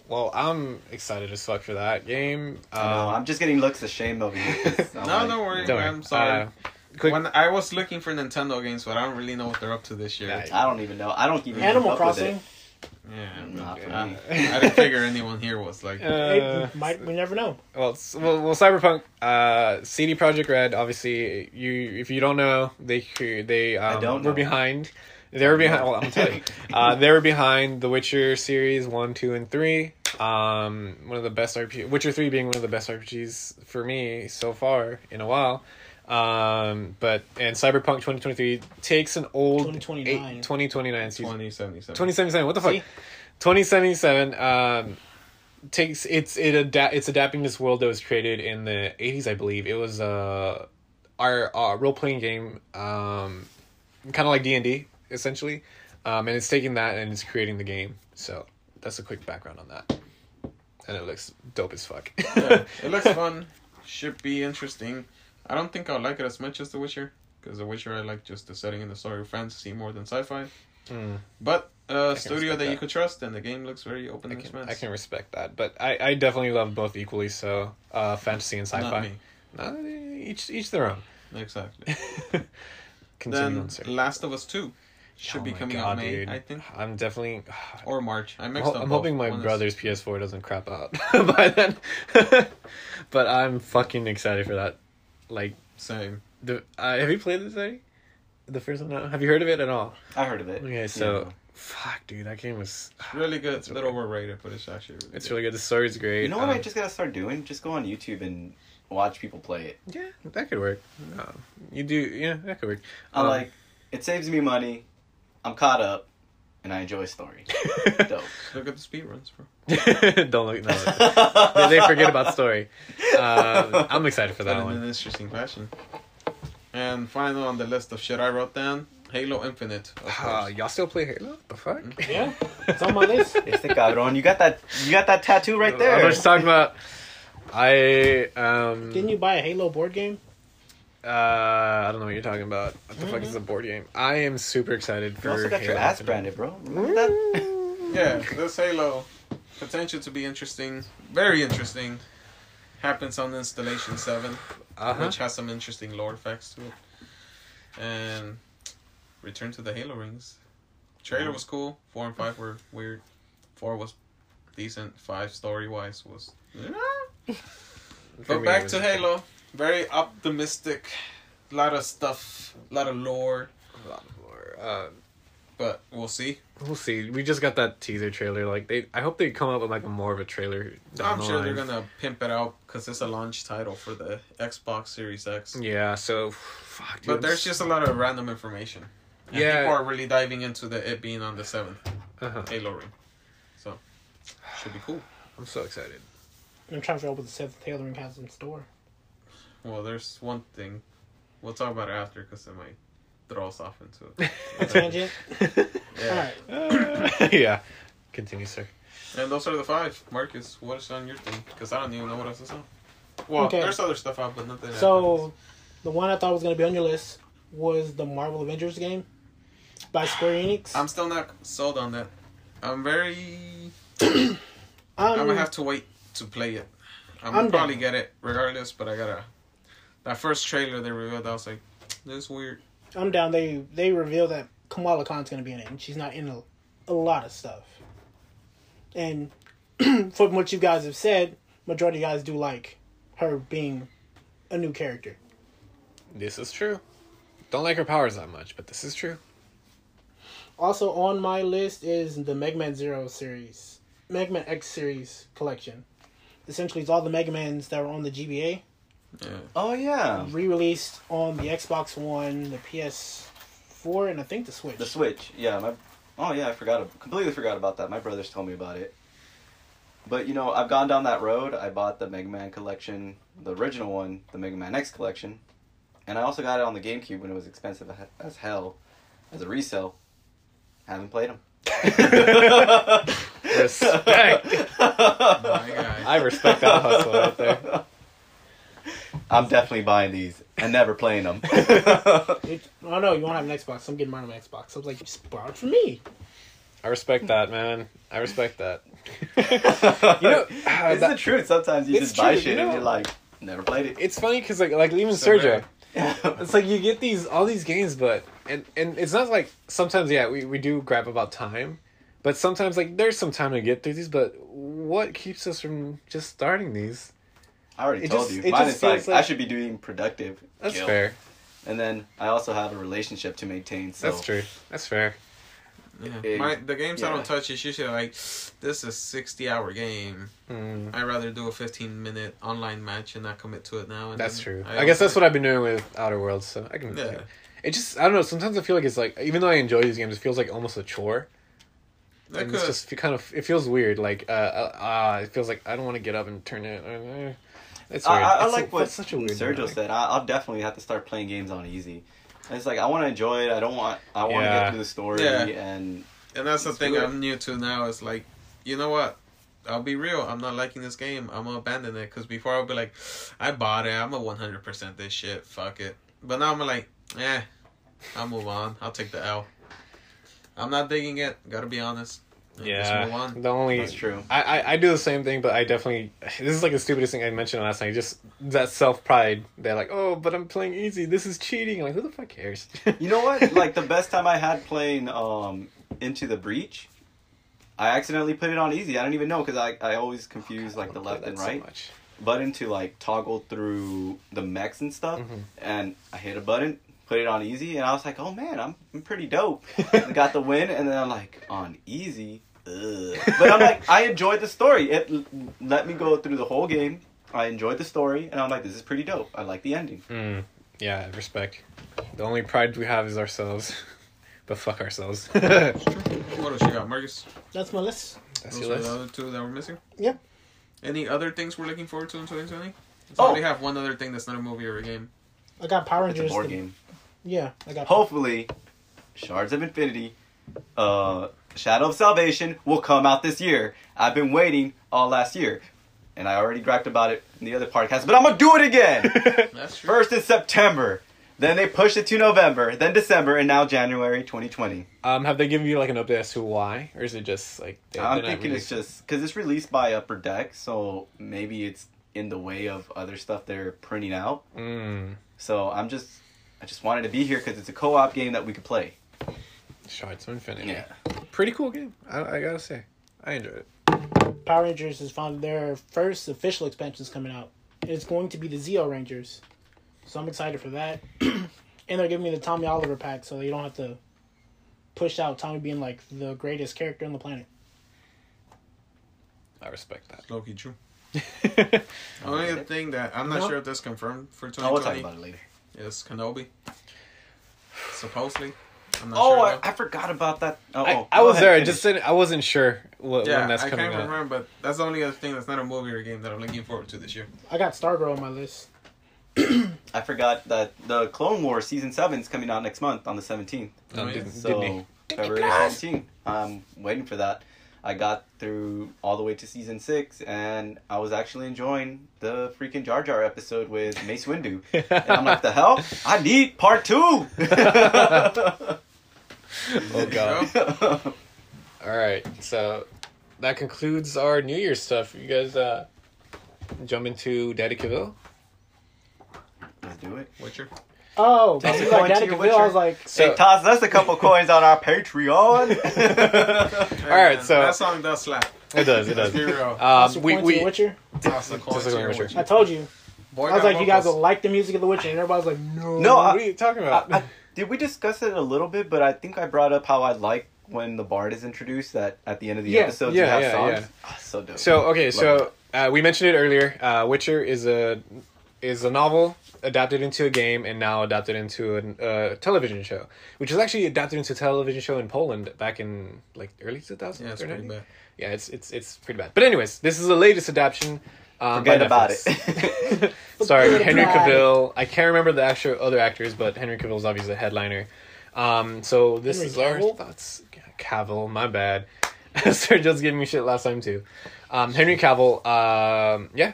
[SPEAKER 2] Well, I'm excited as fuck for that game.
[SPEAKER 1] I know,
[SPEAKER 2] Um,
[SPEAKER 1] I'm just getting looks ashamed over you. I'm
[SPEAKER 4] No,
[SPEAKER 1] like,
[SPEAKER 4] don't worry.
[SPEAKER 2] don't worry.
[SPEAKER 4] I'm sorry.
[SPEAKER 2] Uh, quick,
[SPEAKER 4] when I was looking for Nintendo games, but I don't really know what they're up to this year.
[SPEAKER 2] Nice.
[SPEAKER 1] I don't even know. I don't even.
[SPEAKER 3] Animal
[SPEAKER 1] keep with
[SPEAKER 3] Crossing.
[SPEAKER 1] It.
[SPEAKER 4] Yeah,
[SPEAKER 1] Not for
[SPEAKER 4] I,
[SPEAKER 1] me.
[SPEAKER 4] I didn't figure anyone here was like.
[SPEAKER 2] uh,
[SPEAKER 3] Hey, might we never know.
[SPEAKER 2] well, s- well, well, Cyberpunk, uh, CD Projekt Red. Obviously, you if you don't know, they cre- they um,
[SPEAKER 1] don't
[SPEAKER 2] were
[SPEAKER 1] know.
[SPEAKER 2] behind. They were behind. Well, I'm telling you, uh, they were behind the Witcher series one, two, and three. Um, one of the best RPG. Witcher three being one of the best RPGs for me so far in a while. Um, but and Cyberpunk 2023 takes an old
[SPEAKER 3] 2029.
[SPEAKER 2] eight- 2029 excuse me.
[SPEAKER 4] 2077.
[SPEAKER 2] 2077 what the fuck
[SPEAKER 3] See?
[SPEAKER 2] 2077 um takes it's it adapt it's adapting this world that was created in the 80s i believe it was uh our uh, role-playing game um kind of like d&d essentially um and it's taking that and it's creating the game so that's a quick background on that and it looks dope as fuck
[SPEAKER 4] yeah, it looks fun. Should be interesting. I don't think I'll like it as much as The Witcher, because The Witcher I like just the setting and the story of fantasy more than sci-fi.
[SPEAKER 2] Mm.
[SPEAKER 4] But a studio
[SPEAKER 2] respect
[SPEAKER 4] that, you could trust, and the game looks very open
[SPEAKER 2] I can. I can respect that but I, I definitely love both equally so uh fantasy and sci-fi
[SPEAKER 4] me.
[SPEAKER 2] Uh, each each their own
[SPEAKER 4] Exactly. Then. Last of Us Two should
[SPEAKER 2] Oh
[SPEAKER 4] be coming
[SPEAKER 2] God,
[SPEAKER 4] out May,
[SPEAKER 2] dude.
[SPEAKER 4] I think,
[SPEAKER 2] I'm definitely.
[SPEAKER 4] or March. I
[SPEAKER 2] I'm,
[SPEAKER 4] mixed
[SPEAKER 2] ho-
[SPEAKER 4] up.
[SPEAKER 2] I'm
[SPEAKER 4] both.
[SPEAKER 2] hoping my
[SPEAKER 4] One is-
[SPEAKER 2] brother's PS4 doesn't crap out by then. but I'm fucking excited for that. Like
[SPEAKER 4] Same.
[SPEAKER 2] the uh, have you played this thing? The first one? No? Have you heard of it at all?
[SPEAKER 1] I heard of it.
[SPEAKER 2] Okay, so
[SPEAKER 1] Yeah.
[SPEAKER 2] fuck, dude, that game was.
[SPEAKER 4] Really good. It's a little overrated, but it's actually really
[SPEAKER 2] It's
[SPEAKER 4] good.
[SPEAKER 2] really good. The story's great.
[SPEAKER 1] You know what I
[SPEAKER 2] Um,
[SPEAKER 1] just gotta start doing? Just go on YouTube and watch people play it.
[SPEAKER 2] Yeah, that could work. Um, you do, yeah, that could work.
[SPEAKER 1] I
[SPEAKER 2] Um,
[SPEAKER 1] like. It saves me money. I'm caught up, and I enjoy story. Dope.
[SPEAKER 4] Look at the speed runs, bro.
[SPEAKER 2] Don't look. No, they, they forget about story. Um, I'm excited for
[SPEAKER 4] But
[SPEAKER 2] that
[SPEAKER 4] in
[SPEAKER 2] one.
[SPEAKER 4] an interesting fashion. And final on the list of shit I wrote down, Halo Infinite. of
[SPEAKER 2] Uh, y'all still play Halo? The fuck?
[SPEAKER 3] Yeah, it's on my list.
[SPEAKER 1] Este cabrón, you got that? You got that tattoo right there.
[SPEAKER 2] I
[SPEAKER 1] there.
[SPEAKER 2] was just talking about. I um.
[SPEAKER 3] Didn't you buy a Halo board game?
[SPEAKER 2] Uh, I don't know what you're talking about. What the fuck is a board game? I am super excited for.
[SPEAKER 1] You also got your ass
[SPEAKER 2] Infinite.
[SPEAKER 1] branded, bro. That?
[SPEAKER 4] Yeah, this Halo potential to be interesting, very interesting. Happens on installation seven,
[SPEAKER 2] Uh-huh.
[SPEAKER 4] which has some interesting lore facts to it. And return to the Halo rings. Trailer was cool. Four and five were weird. Four was decent. Five story wise was.
[SPEAKER 2] For
[SPEAKER 4] But back to
[SPEAKER 2] okay.
[SPEAKER 4] Halo. Very optimistic. A lot of stuff. A lot of lore.
[SPEAKER 2] A lot more. Uh,
[SPEAKER 4] But we'll see.
[SPEAKER 2] we'll see. We just got that teaser trailer. Like they, I hope they come up with like a more of a trailer. down
[SPEAKER 4] I'm
[SPEAKER 2] the
[SPEAKER 4] sure they're gonna pimp it out because it's a launch title for the Xbox Series X.
[SPEAKER 2] Yeah. So, fuck. Dude,
[SPEAKER 4] But there's just a lot of random information. And
[SPEAKER 2] Yeah.
[SPEAKER 4] people are really diving into the it being on the seventh
[SPEAKER 2] Uh-huh.
[SPEAKER 4] Halo ring. So should be cool.
[SPEAKER 2] I'm so excited.
[SPEAKER 3] I'm trying to figure out what the seventh Halo ring has in store.
[SPEAKER 4] Well, there's one thing. We'll talk about it after because it might throw us off into it.
[SPEAKER 3] A tangent.
[SPEAKER 4] Yeah.
[SPEAKER 3] All right.
[SPEAKER 2] yeah. Continue, sir.
[SPEAKER 4] And those are the five. Marcus, what's on your thing? Because I don't even know what else is on. Well,
[SPEAKER 3] Okay.
[SPEAKER 4] there's other stuff out, but nothing. that
[SPEAKER 3] So, the one I thought was going to be on your list was the Marvel Avengers game by Square Enix.
[SPEAKER 4] I'm still not sold on that. I'm very.
[SPEAKER 3] I'm,
[SPEAKER 4] I'm gonna um, have to wait to play it. I'm,
[SPEAKER 3] I'm
[SPEAKER 4] gonna probably
[SPEAKER 3] down.
[SPEAKER 4] get it regardless, but I gotta. That first trailer they revealed, I was like, "This weird."
[SPEAKER 3] I'm down. They they revealed that Kamala Khan's going to be in it, and she's not in a, a lot of stuff. And from what you guys have said, majority of you guys do like her being a new character.
[SPEAKER 2] This is true. Don't like her powers that much, but this is true.
[SPEAKER 3] Also on my list is the Mega Man Zero series, Mega Man X series collection. Essentially, it's all the Mega Mans that were on the GBA
[SPEAKER 4] Yeah.
[SPEAKER 1] Oh yeah,
[SPEAKER 3] re-released on the Xbox One, the PS4, and I think the Switch.
[SPEAKER 1] the Switch. Yeah, my. Oh yeah, I forgot. Completely forgot about that. My brothers told me about it. but you know, I've gone down that road. I bought the Mega Man collection, the original one, the Mega Man X collection, and I also got it on the GameCube when it was expensive as hell as a resale. Haven't played them.
[SPEAKER 2] Respect.
[SPEAKER 4] My.
[SPEAKER 2] I respect that hustle right there.
[SPEAKER 1] I'm definitely buying these and never playing them.
[SPEAKER 3] It, oh no, you want to have an Xbox? I'm getting mine on my Xbox. I was like, just borrow it from me.
[SPEAKER 2] I respect that, man. I respect that.
[SPEAKER 1] you
[SPEAKER 2] know,
[SPEAKER 1] it's
[SPEAKER 2] uh,
[SPEAKER 1] the
[SPEAKER 2] that-
[SPEAKER 1] truth. Sometimes you
[SPEAKER 2] it's
[SPEAKER 1] just buy shit
[SPEAKER 2] you know-
[SPEAKER 1] and you're like, never played it.
[SPEAKER 2] It's funny because like like even
[SPEAKER 4] So
[SPEAKER 2] Sergio, it's like you get these all these games, but and and it's not like sometimes yeah we we do grab about time, but sometimes like there's some time to get through these. But what keeps us from just starting these?
[SPEAKER 1] I already
[SPEAKER 2] It
[SPEAKER 1] told
[SPEAKER 2] just-
[SPEAKER 1] you.
[SPEAKER 2] it
[SPEAKER 1] Mine
[SPEAKER 2] just
[SPEAKER 1] is like,
[SPEAKER 2] feels like-
[SPEAKER 1] I should be doing productive.
[SPEAKER 2] That's
[SPEAKER 1] Guilt.
[SPEAKER 2] fair.
[SPEAKER 1] And then I also have a relationship to maintain. So
[SPEAKER 2] That's true. That's fair.
[SPEAKER 4] Yeah.
[SPEAKER 1] It-
[SPEAKER 4] My, the games I don't touch is usually like, this is a 60 hour game.
[SPEAKER 2] Mm,
[SPEAKER 4] I'd rather do a 15 minute online match and not commit to it now. And
[SPEAKER 2] that's true. I, guess that's what I've been doing with Outer Worlds. So I can.
[SPEAKER 4] Yeah.
[SPEAKER 2] It just I don't know. Sometimes I feel like it's like even though I enjoy these games, it feels like almost a chore.
[SPEAKER 4] That
[SPEAKER 2] And
[SPEAKER 4] could.
[SPEAKER 2] it's just kind of it feels weird. Like uh, uh, uh it feels like I don't want to get up and turn it. Uh, it's
[SPEAKER 1] I,
[SPEAKER 2] weird.
[SPEAKER 1] I, I
[SPEAKER 2] It's
[SPEAKER 1] like
[SPEAKER 2] a-
[SPEAKER 1] what
[SPEAKER 2] such a weird
[SPEAKER 1] Sergio
[SPEAKER 2] dynamic.
[SPEAKER 1] said. I, I'll definitely have to start playing games on easy. And it's like I want to enjoy it. I don't want. I want to
[SPEAKER 2] Yeah.
[SPEAKER 1] get through the story
[SPEAKER 4] Yeah.
[SPEAKER 1] and
[SPEAKER 4] And that's the thing
[SPEAKER 1] do.
[SPEAKER 4] I'm new to now. Is like, you know what? I'll be real. I'm not liking this game. I'm gonna abandon it because before I'll be like, I bought it. I'm a 100 percent this shit. Fuck it. But now I'm like, eh. I'll move on. I'll take the L. I'm not digging it. Gotta be honest. And just move
[SPEAKER 2] Yeah,
[SPEAKER 4] on.
[SPEAKER 2] the only
[SPEAKER 1] that's true.
[SPEAKER 2] I, I I do the same thing, but I definitely this is like the stupidest thing I mentioned last night. Just that self pride. They're like, oh, but I'm playing easy. This is cheating. I'm like, who the fuck cares?
[SPEAKER 1] You know what? like the best time I had playing um Into the Breach, I accidentally put it on easy. I don't even know because I I always confuse like the left and
[SPEAKER 2] that so
[SPEAKER 1] right
[SPEAKER 2] much.
[SPEAKER 1] button to like toggle through the mechs and stuff.
[SPEAKER 2] Mhm.
[SPEAKER 1] And I hit a button, put it on easy, and I was like, oh man, I'm, I'm pretty dope. Got the win, and then I'm like on easy. Ugh. But I'm like, I enjoyed the story. It l- let me go through the whole game. I enjoyed the story, and I'm like, this is pretty dope. I like the ending.
[SPEAKER 2] Mm, yeah, respect. The only pride we have is ourselves. but fuck ourselves.
[SPEAKER 4] What else you got, Marcus?
[SPEAKER 3] That's my list.
[SPEAKER 2] That's
[SPEAKER 4] Those
[SPEAKER 2] your
[SPEAKER 4] were the
[SPEAKER 2] list.
[SPEAKER 4] other two that were missing.
[SPEAKER 3] Yep.
[SPEAKER 4] Any other things we're looking forward to in 2020? So
[SPEAKER 1] Oh.
[SPEAKER 4] I only have one other thing that's not a movie or a game.
[SPEAKER 3] I got Power
[SPEAKER 1] It's a
[SPEAKER 3] Rangers.
[SPEAKER 1] board
[SPEAKER 3] the-
[SPEAKER 1] game.
[SPEAKER 3] Yeah, I got.
[SPEAKER 1] Hopefully, Shards of Infinity, uh, Shadow of Salvation will come out this year. I've been waiting all last year, and I already griped about it in the other podcast, but I'm gonna do it again.
[SPEAKER 4] That's true.
[SPEAKER 1] First in September, then they pushed it to November, then December, and now January 2020.
[SPEAKER 2] um, have they given you like an update as to why, or is it just like they-
[SPEAKER 1] I'm
[SPEAKER 2] they're
[SPEAKER 1] thinking it's just because it's released by Upper Deck, so maybe it's in the way of other stuff they're printing out.
[SPEAKER 2] Mm,
[SPEAKER 1] So I'm just, I just wanted to be here because it's a co-op game that we could play.
[SPEAKER 2] Shards of Infinity.
[SPEAKER 1] Yeah.
[SPEAKER 2] Pretty cool game. I, I gotta say, I enjoyed it.
[SPEAKER 3] Power Rangers is found their first official expansion is coming out. It's going to be the Zeo Rangers, so I'm excited for that. and they're giving me the Tommy Oliver pack, so you don't have to push out Tommy being like the greatest character on the planet.
[SPEAKER 2] I respect that.
[SPEAKER 4] Loki true. Only thing that I'm not
[SPEAKER 3] No.
[SPEAKER 4] sure if that's confirmed for
[SPEAKER 1] Oh, we'll talk about it later.
[SPEAKER 4] Is Kenobi. Supposedly. I'm not
[SPEAKER 1] Oh,
[SPEAKER 4] sure.
[SPEAKER 1] I. I forgot about that. Oh,
[SPEAKER 2] I,
[SPEAKER 1] oh,
[SPEAKER 2] I was
[SPEAKER 1] ahead,
[SPEAKER 2] there. I
[SPEAKER 1] finish.
[SPEAKER 2] just didn't. I wasn't sure what,
[SPEAKER 4] yeah,
[SPEAKER 2] when that's
[SPEAKER 4] I
[SPEAKER 2] coming
[SPEAKER 4] can't
[SPEAKER 2] out.
[SPEAKER 4] remember, but that's the only other thing that's not a movie or a game that I'm looking forward to this year.
[SPEAKER 3] I got Stargirl on my list.
[SPEAKER 1] I forgot that the Clone Wars season seven is coming out next month on the 17th.
[SPEAKER 2] Um,
[SPEAKER 4] Oh, yeah.
[SPEAKER 1] So
[SPEAKER 2] Disney.
[SPEAKER 1] February 17th. I'm waiting for that. I got through all the way to season six, and I was actually enjoying the freaking Jar Jar episode with Mace Windu. And I'm like, the hell? I need part two.
[SPEAKER 2] oh god. All right, so that concludes our New Year's stuff. You guys uh, jump into Daddy Cavill.
[SPEAKER 1] Let's do it.
[SPEAKER 4] Witcher.
[SPEAKER 3] Oh,
[SPEAKER 1] Toss a
[SPEAKER 3] like
[SPEAKER 1] coin to your
[SPEAKER 3] Cavill, I was
[SPEAKER 1] Witcher.
[SPEAKER 3] like,
[SPEAKER 2] So-
[SPEAKER 1] hey, toss us a couple coins on our Patreon.
[SPEAKER 4] All
[SPEAKER 2] right, so-
[SPEAKER 4] that song does slap.
[SPEAKER 2] It does. It does.
[SPEAKER 4] be real.
[SPEAKER 3] Toss
[SPEAKER 2] Um, we
[SPEAKER 3] coin
[SPEAKER 2] we
[SPEAKER 3] Witcher.
[SPEAKER 4] Toss the coin to your
[SPEAKER 2] Witcher.
[SPEAKER 4] Witcher.
[SPEAKER 3] I told you.
[SPEAKER 4] Boy
[SPEAKER 3] I was
[SPEAKER 4] got
[SPEAKER 3] like, you guys will like the music of The Witcher, and everybody was like, no.
[SPEAKER 1] No, I-
[SPEAKER 2] what are you talking about?
[SPEAKER 1] I, I, did we discuss it a little bit? But I think I brought up how I like when the bard is introduced. That at the end of the
[SPEAKER 3] Yeah.
[SPEAKER 1] episodes
[SPEAKER 2] Yeah,
[SPEAKER 1] you have
[SPEAKER 2] yeah,
[SPEAKER 1] songs.
[SPEAKER 2] yeah.
[SPEAKER 1] Ah, so dope.
[SPEAKER 2] So okay,
[SPEAKER 1] Love
[SPEAKER 2] so uh, we mentioned it earlier. Uh, Witcher is a is a novel adapted into a game and now adapted into a uh, television show, which is actually adapted into a television show in Poland back in like early 2000s.
[SPEAKER 4] Yeah, it's
[SPEAKER 2] or
[SPEAKER 4] pretty
[SPEAKER 2] 90s.
[SPEAKER 4] bad.
[SPEAKER 2] Yeah, it's it's it's pretty bad. But anyways, this is the latest adaptation. Um,
[SPEAKER 1] Forget about it.
[SPEAKER 2] Sorry,
[SPEAKER 3] Forget
[SPEAKER 2] Henry
[SPEAKER 3] about it.
[SPEAKER 2] Cavill. I can't remember the actual other actors, but Henry Cavill is obviously the headliner. Um, so this
[SPEAKER 3] Henry
[SPEAKER 2] is our
[SPEAKER 3] Cavill?
[SPEAKER 2] thoughts. Cavill, my bad. Sergio's giving me shit last time too. Um, Henry Cavill. Um, yeah.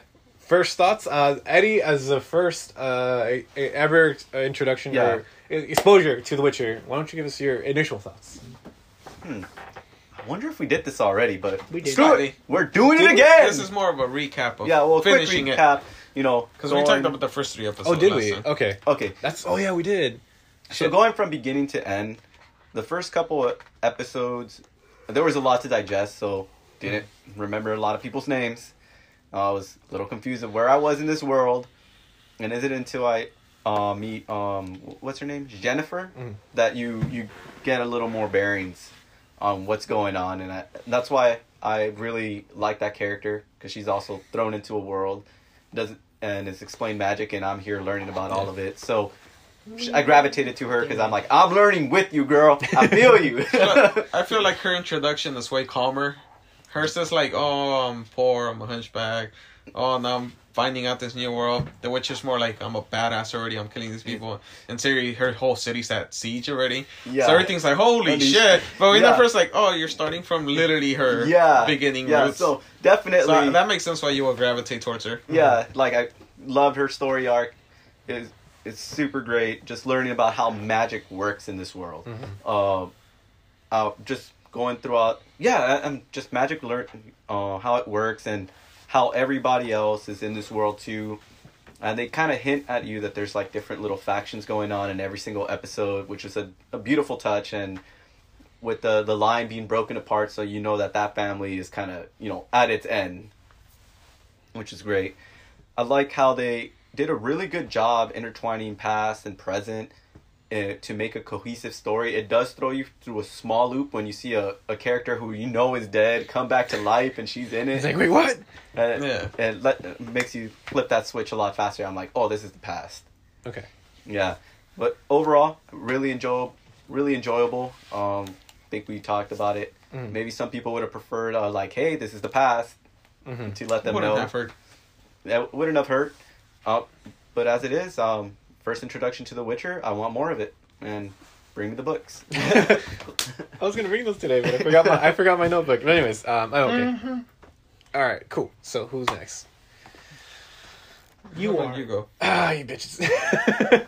[SPEAKER 2] First thoughts, uh, Eddie, as the first uh, ever uh, introduction
[SPEAKER 1] Yeah.
[SPEAKER 2] or exposure to The Witcher, why don't you give us your initial thoughts? Hmm.
[SPEAKER 1] I wonder if we did this already, but
[SPEAKER 3] We did.
[SPEAKER 1] Screw it. We're doing it again.
[SPEAKER 4] This is more of a recap of
[SPEAKER 1] yeah, well, quick
[SPEAKER 4] finishing it.
[SPEAKER 1] recap. You know,
[SPEAKER 4] Because we talked about the first three episodes.
[SPEAKER 2] Oh, did we?
[SPEAKER 4] time.
[SPEAKER 2] Okay,
[SPEAKER 1] Okay,
[SPEAKER 2] that's. Oh yeah, we did.
[SPEAKER 1] So
[SPEAKER 2] Shit.
[SPEAKER 1] going from beginning to end, the first couple of episodes, there was a lot to digest, so didn't remember a lot of people's names. I was a little confused of where I was in this world, and is it until I uh, meet um what's her name Yennefer
[SPEAKER 2] Mhm.
[SPEAKER 1] that you you get a little more bearings on what's going on, and I, that's why I really like that character because she's also thrown into a world doesn't and it's explained magic, and I'm here learning about all of it, so. I gravitated to her because I'm like, I'm learning with you, girl. I feel you.
[SPEAKER 4] I feel like her introduction is way calmer. Hers is like, oh, I'm poor, I'm a hunchback. Oh, now I'm finding out this new world. The witch is more like, I'm a badass already, I'm killing these people. And Ciri, her whole city's at siege already.
[SPEAKER 1] yeah.
[SPEAKER 4] So everything's like, holy
[SPEAKER 1] Holy
[SPEAKER 4] shit. But in
[SPEAKER 1] Yeah.
[SPEAKER 4] the first like, oh, you're starting from literally her
[SPEAKER 1] yeah.
[SPEAKER 4] beginning
[SPEAKER 1] yeah,
[SPEAKER 4] roots.
[SPEAKER 1] So definitely,
[SPEAKER 4] So that makes sense why you will gravitate towards her.
[SPEAKER 1] yeah, like I loved her story arc. Is it's super great. Just learning about how magic works in this world. Uh, uh, just going throughout, yeah, and just magic learn uh, how it works and how everybody else is in this world too. And they kind of hint at you that there's like different little factions going on in every single episode, which is a, a beautiful touch. And with the the line being broken apart, so you know that that family is kind of you know at its end, which is great. I like how they did a really good job intertwining past and present uh, to make a cohesive story. It does throw you through a small loop when you see a, a character who you know is dead come back to life and she's in
[SPEAKER 2] It's
[SPEAKER 1] it.
[SPEAKER 2] like, wait, what?
[SPEAKER 1] And
[SPEAKER 4] Yeah.
[SPEAKER 1] it let, makes you flip that switch a lot faster. I'm like, oh, this is the past.
[SPEAKER 2] Okay.
[SPEAKER 1] Yeah, but overall, really enjoy, really enjoyable. Um, think we talked about it.
[SPEAKER 2] Mhm.
[SPEAKER 1] Maybe some people would have preferred uh, like, hey, this is the past,
[SPEAKER 2] Mhm.
[SPEAKER 1] to let them
[SPEAKER 4] Wouldn't
[SPEAKER 1] know.
[SPEAKER 4] have hurt.
[SPEAKER 1] That wouldn't have hurt. Uh, but as it is, um, first introduction to The Witcher, I want more of it, and bring me the books.
[SPEAKER 2] I was gonna bring those today, but I forgot my I forgot my notebook. But anyways, um, oh, okay.
[SPEAKER 3] Mm-hmm.
[SPEAKER 2] All right, cool. So who's next?
[SPEAKER 3] You
[SPEAKER 4] How about
[SPEAKER 3] are.
[SPEAKER 4] You go.
[SPEAKER 2] Ah, you bitches.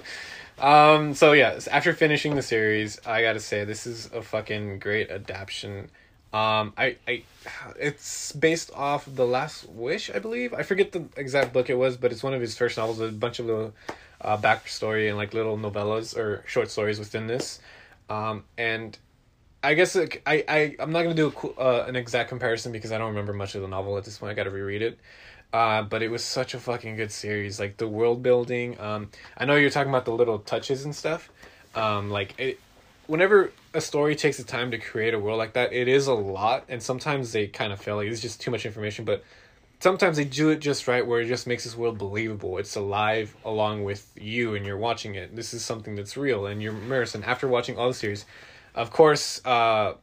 [SPEAKER 2] um. So yeah, after finishing the series, I gotta say this is a fucking great adaptation. Um, I, I, it's based off the Last Wish, I believe. I forget the exact book it was, but it's one of his first novels. A bunch of little, uh, backstory and like little novellas or short stories within this. Um, and I guess like, I, I I'm not gonna do a, uh, an exact comparison because I don't remember much of the novel at this point. I gotta reread it. Uh, but it was such a fucking good series. Like the world building. Um, I know you're talking about the little touches and stuff. Um, like it, whenever a story takes the time to create a world like that, it is a lot, and sometimes they kind of fail. Like it's just too much information, but sometimes they do it just right, where it just makes this world believable. It's alive along with you, and you're watching it. This is something that's real, and you're immersed. And after watching all the series, of course, uh,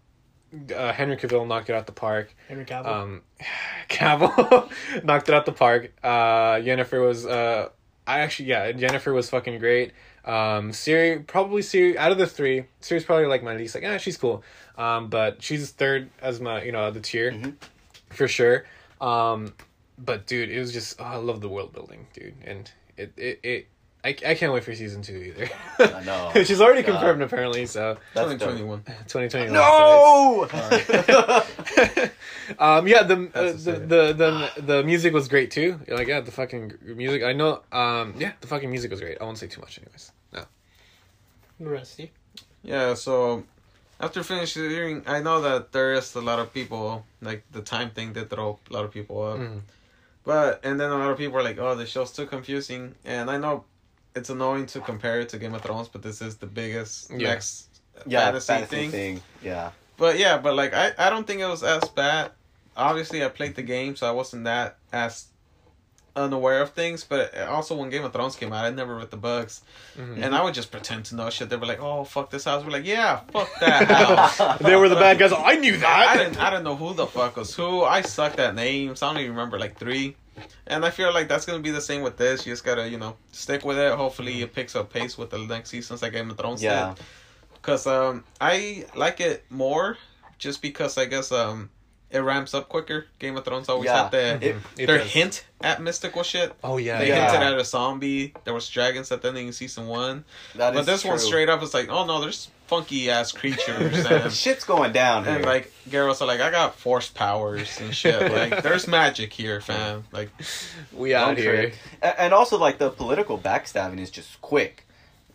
[SPEAKER 2] uh, Henry Cavill knocked it out the park.
[SPEAKER 3] Henry Cavill.
[SPEAKER 2] Um, Cavill knocked it out the park. Uh, Yennefer was. Uh, I actually yeah, Yennefer was fucking great. Um, Ciri probably Ciri out of the three, Ciri's probably like my least. Like, ah, she's cool. Um, but she's third as my you know the tier
[SPEAKER 1] Mhm.
[SPEAKER 2] for sure. Um, but dude, it was just oh, I love the world building, dude, and it it. it I, I can't wait for season two either.
[SPEAKER 1] I know.
[SPEAKER 2] She's already
[SPEAKER 1] God.
[SPEAKER 2] confirmed apparently, so
[SPEAKER 1] That's
[SPEAKER 4] 2021.
[SPEAKER 2] 2021.
[SPEAKER 1] No.
[SPEAKER 2] um yeah the uh, the,
[SPEAKER 4] the
[SPEAKER 2] the the the music was great too like yeah the fucking music i know um yeah the fucking music was great i won't say too much anyways no
[SPEAKER 3] Rusty.
[SPEAKER 4] Yeah, so after finishing hearing, I know that there is a lot of people, like the time thing did throw a lot of people up.
[SPEAKER 2] Mhm.
[SPEAKER 4] But, and then a lot of people are like, oh, the show's too confusing. And I know it's annoying to compare it to Game of Thrones, but this is the biggest
[SPEAKER 2] Yeah.
[SPEAKER 4] next
[SPEAKER 1] yeah,
[SPEAKER 4] fantasy,
[SPEAKER 1] fantasy
[SPEAKER 4] thing.
[SPEAKER 1] thing. Yeah.
[SPEAKER 4] But yeah, but like, I, I don't think it was as bad. Obviously, I played the game, so I wasn't that as unaware of things. But also when Game of Thrones came out, I never read the books,
[SPEAKER 2] Mm-hmm.
[SPEAKER 4] and I would just pretend to know shit. They were like, "Oh fuck this house." We're like, "Yeah, fuck that house."
[SPEAKER 2] They were the bad guys. I knew
[SPEAKER 4] I, I didn't. I don't know who the fuck was who. I sucked at names. I don't even remember like three. And I feel like that's gonna be the same with this. You just gotta, you know, stick with it. Hopefully, it picks up pace with the next seasons like Game of Thrones
[SPEAKER 1] Yeah.
[SPEAKER 4] did. Cause um, I like it more, just because I guess um, it ramps up quicker. Game of Thrones always
[SPEAKER 1] Yeah.
[SPEAKER 4] had the
[SPEAKER 1] It-
[SPEAKER 2] It
[SPEAKER 4] their
[SPEAKER 2] does.
[SPEAKER 4] hint at mystical shit.
[SPEAKER 2] Oh yeah,
[SPEAKER 4] They
[SPEAKER 1] Yeah.
[SPEAKER 4] hinted at a zombie. There was dragons at the ending of season one,
[SPEAKER 1] That
[SPEAKER 4] but
[SPEAKER 1] is
[SPEAKER 4] this one straight up is like, oh no, there's funky ass creatures and
[SPEAKER 1] Shit's going down here.
[SPEAKER 4] and like Garrus are like, I got force powers and shit. Like there's magic here, fam. Like
[SPEAKER 2] we out here.
[SPEAKER 1] trip. A- And also, like the political backstabbing is just quick.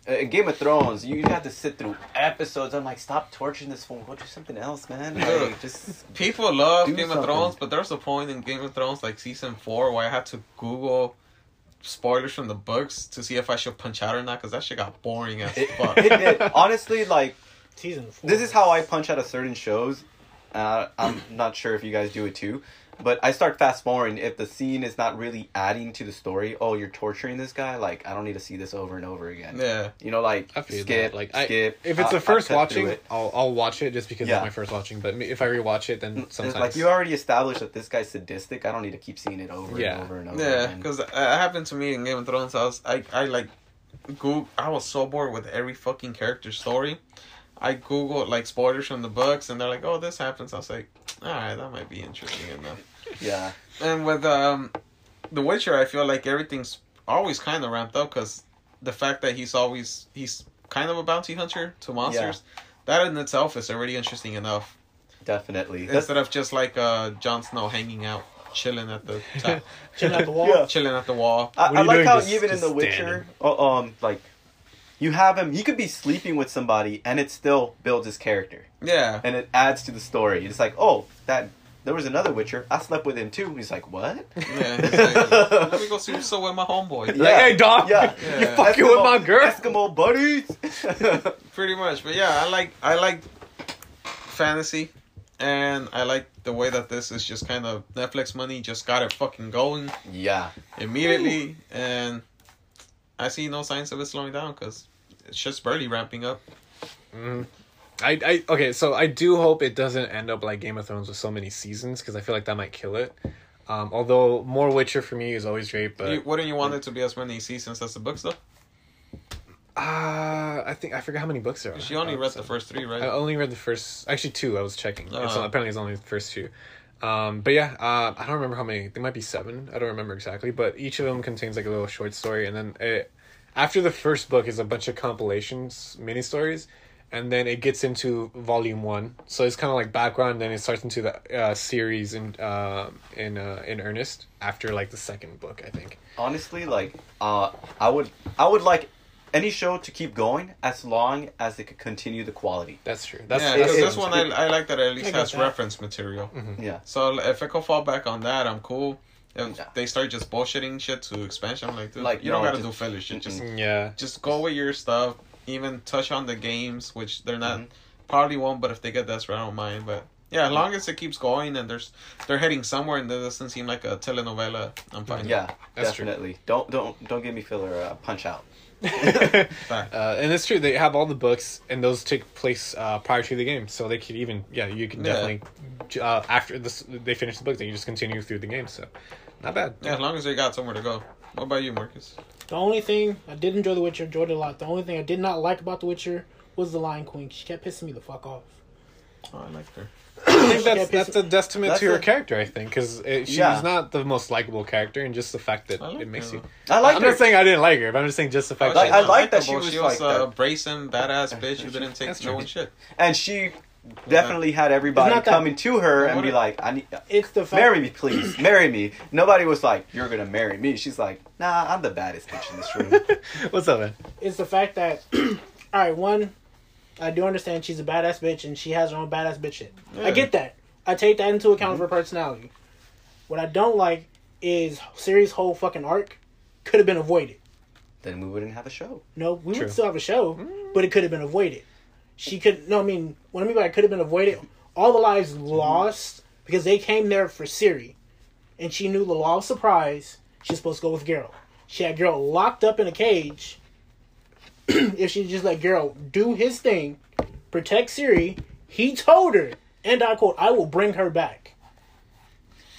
[SPEAKER 1] Uh, In Game of Thrones, you have to sit through episodes. I'm like, stop torturing this phone. Go do something else, man. Like, just
[SPEAKER 4] people love Game
[SPEAKER 1] something.
[SPEAKER 4] of Thrones, but there's a point in Game of Thrones like season four where I had to Google spoilers from the books to see if I should punch out or not because that shit got boring as
[SPEAKER 1] it,
[SPEAKER 4] fuck.
[SPEAKER 1] it did. Honestly, like
[SPEAKER 3] Season four.
[SPEAKER 1] this is how I punch out of certain shows. Uh, I'm not sure if you guys do it too, but I start fast forwarding if the scene is not really adding to the story. Oh, you're torturing this guy. Like I don't need to see this over and over again.
[SPEAKER 4] yeah.
[SPEAKER 1] You know, like
[SPEAKER 2] I feel
[SPEAKER 1] skip,
[SPEAKER 2] that. Like I,
[SPEAKER 1] skip.
[SPEAKER 2] if it's
[SPEAKER 1] I-
[SPEAKER 2] the first
[SPEAKER 1] cut through
[SPEAKER 2] watching,
[SPEAKER 1] it.
[SPEAKER 2] I'll I'll watch it just because
[SPEAKER 1] Yeah.
[SPEAKER 2] it's my first watching. But if I rewatch it, then mm,
[SPEAKER 1] It's
[SPEAKER 2] sometimes
[SPEAKER 1] like you already established that this guy's sadistic. I don't need to keep seeing it over
[SPEAKER 2] Yeah.
[SPEAKER 1] and over and over.
[SPEAKER 4] Yeah, because it happened to me in Game of Thrones. I was I I like Google. I was so bored with every fucking character story. I googled like spoilers from the books, and they're like, "Oh, this happens." I was like, "All right, that might be interesting enough."
[SPEAKER 1] yeah,
[SPEAKER 4] And with um, The Witcher, I feel like everything's always kind of ramped up because the fact that he's always he's kind of a bounty hunter to monsters. That in itself is already interesting enough.
[SPEAKER 1] definitely. That's,
[SPEAKER 4] Instead of just like uh, Jon Snow hanging out, chilling at the top,
[SPEAKER 3] Chilling at the wall.
[SPEAKER 1] Yeah.
[SPEAKER 4] chilling at the wall.
[SPEAKER 1] I, I like how
[SPEAKER 2] Just-
[SPEAKER 1] even in
[SPEAKER 2] just
[SPEAKER 1] The Witcher, uh, um, like you have him. He could be sleeping with somebody, and it still builds his character,
[SPEAKER 4] Yeah.
[SPEAKER 1] and it adds to the story. It's like, oh, that there was another Witcher. I slept with him too. He's like, what?
[SPEAKER 4] Yeah, he's like, let me go see what's up with my homeboy.
[SPEAKER 1] Yeah.
[SPEAKER 2] Like, hey dog,
[SPEAKER 1] Yeah.
[SPEAKER 2] you
[SPEAKER 4] Yeah.
[SPEAKER 2] fucking with my girl.
[SPEAKER 1] Eskimo buddies.
[SPEAKER 4] Pretty much, but yeah, I like I like fantasy, and I like the way that this is just kind of Netflix money just got it fucking going
[SPEAKER 1] yeah,
[SPEAKER 4] immediately, and I see no signs of it slowing down because it's just barely ramping up.
[SPEAKER 2] Mhm. I, I okay, so I do hope it doesn't end up like Game of Thrones with so many seasons because I feel like that might kill it. Um, although more Witcher for me is always great, but
[SPEAKER 4] you, wouldn't you want it to be as many seasons as the books though?
[SPEAKER 2] uh, I think I forgot how many books there are.
[SPEAKER 4] She only read
[SPEAKER 2] so-
[SPEAKER 4] the first three, right?
[SPEAKER 2] I only read the first, actually two. I was checking. It's
[SPEAKER 4] Uh-huh.
[SPEAKER 2] apparently it's only the first two. Um, but yeah, uh, I don't remember how many. There might be seven. I don't remember exactly, but each of them contains like a little short story, and then it, after the first book is a bunch of compilations, mini stories, and then it gets into volume one. So it's kind of like background, then it starts into the uh, series in uh, in uh, in earnest after like the second book, I think.
[SPEAKER 1] honestly, like, uh, I would, I would like any show to keep going as long as they could continue the quality.
[SPEAKER 2] That's true. That's,
[SPEAKER 4] yeah,
[SPEAKER 2] that's
[SPEAKER 4] because this one I, I like that it at least has
[SPEAKER 3] that.
[SPEAKER 4] reference material.
[SPEAKER 1] Yeah,
[SPEAKER 4] So if I can fall back on that, I'm cool. If
[SPEAKER 1] Yeah.
[SPEAKER 4] they start just bullshitting shit to expansion, I'm like, dude,
[SPEAKER 1] Like,
[SPEAKER 4] you don't gotta
[SPEAKER 1] just-
[SPEAKER 4] do filler shit. Just
[SPEAKER 2] yeah.
[SPEAKER 4] just go with your stuff. Even touch on the games, which they're not
[SPEAKER 1] Mhm.
[SPEAKER 4] probably won't. But if they get desperate, I don't mind. But yeah, as long as it keeps going and there's they're heading somewhere and it doesn't seem like a telenovela, I'm fine.
[SPEAKER 1] yeah,
[SPEAKER 2] That's true.
[SPEAKER 1] definitely. Don't, don't, don't give me filler. Uh, punch out.
[SPEAKER 4] Fact.
[SPEAKER 2] Uh, and it's true. They have all the books, and those take place uh, prior to the game, so they could even yeah, you can
[SPEAKER 4] Yeah.
[SPEAKER 2] definitely uh, after this they finish the book, then you just continue through the game. So not bad.
[SPEAKER 4] Yeah, as long as they got somewhere to go. What about you, Marcus?
[SPEAKER 3] The only thing I did enjoy The Witcher, enjoyed it a lot. The only thing I did not like about The Witcher was the Lion Queen. She kept pissing me the fuck off.
[SPEAKER 4] Oh, I liked her.
[SPEAKER 2] I think that's
[SPEAKER 3] Yeah,
[SPEAKER 2] that's a testament
[SPEAKER 1] That's
[SPEAKER 2] to her
[SPEAKER 1] a-
[SPEAKER 2] character. I think because she's
[SPEAKER 1] Yeah.
[SPEAKER 2] not the most likable character, and just the fact that
[SPEAKER 4] like
[SPEAKER 2] it makes
[SPEAKER 4] her,
[SPEAKER 2] you.
[SPEAKER 1] I like
[SPEAKER 2] I'm
[SPEAKER 1] her.
[SPEAKER 2] not saying I didn't like her, but I'm just saying just the fact.
[SPEAKER 1] Like,
[SPEAKER 2] that
[SPEAKER 1] I like that she was
[SPEAKER 4] she was uh,
[SPEAKER 1] like
[SPEAKER 4] a
[SPEAKER 1] that.
[SPEAKER 4] bracing badass bitch who didn't take no one shit.
[SPEAKER 1] and she definitely had everybody
[SPEAKER 3] It's not that-
[SPEAKER 1] coming to her and be like, "I need
[SPEAKER 3] It's the fact
[SPEAKER 1] marry me, please, marry me." Nobody was like, "You're gonna marry me." She's like, "Nah, I'm the baddest bitch in this room."
[SPEAKER 2] What's up, man?
[SPEAKER 3] it's the fact that all right, one, I do understand she's a badass bitch and she has her own badass bitch shit.
[SPEAKER 4] Yeah.
[SPEAKER 3] I get that. I take that into account for mm-hmm. personality. What I don't like is series whole fucking arc could have been avoided.
[SPEAKER 1] then we wouldn't have a show.
[SPEAKER 3] No, we
[SPEAKER 2] True.
[SPEAKER 3] would still have a show, mm. but it could have been avoided. She could no, I mean, what I mean by it could have been avoided, all the lives mm-hmm. lost because they came there for Ciri, and she knew the law of surprise. she's supposed to go with Geralt. She had Geralt locked up in a cage. if she just let Geralt do his thing, protect Ciri, he told her, and I quote, "I will bring her back."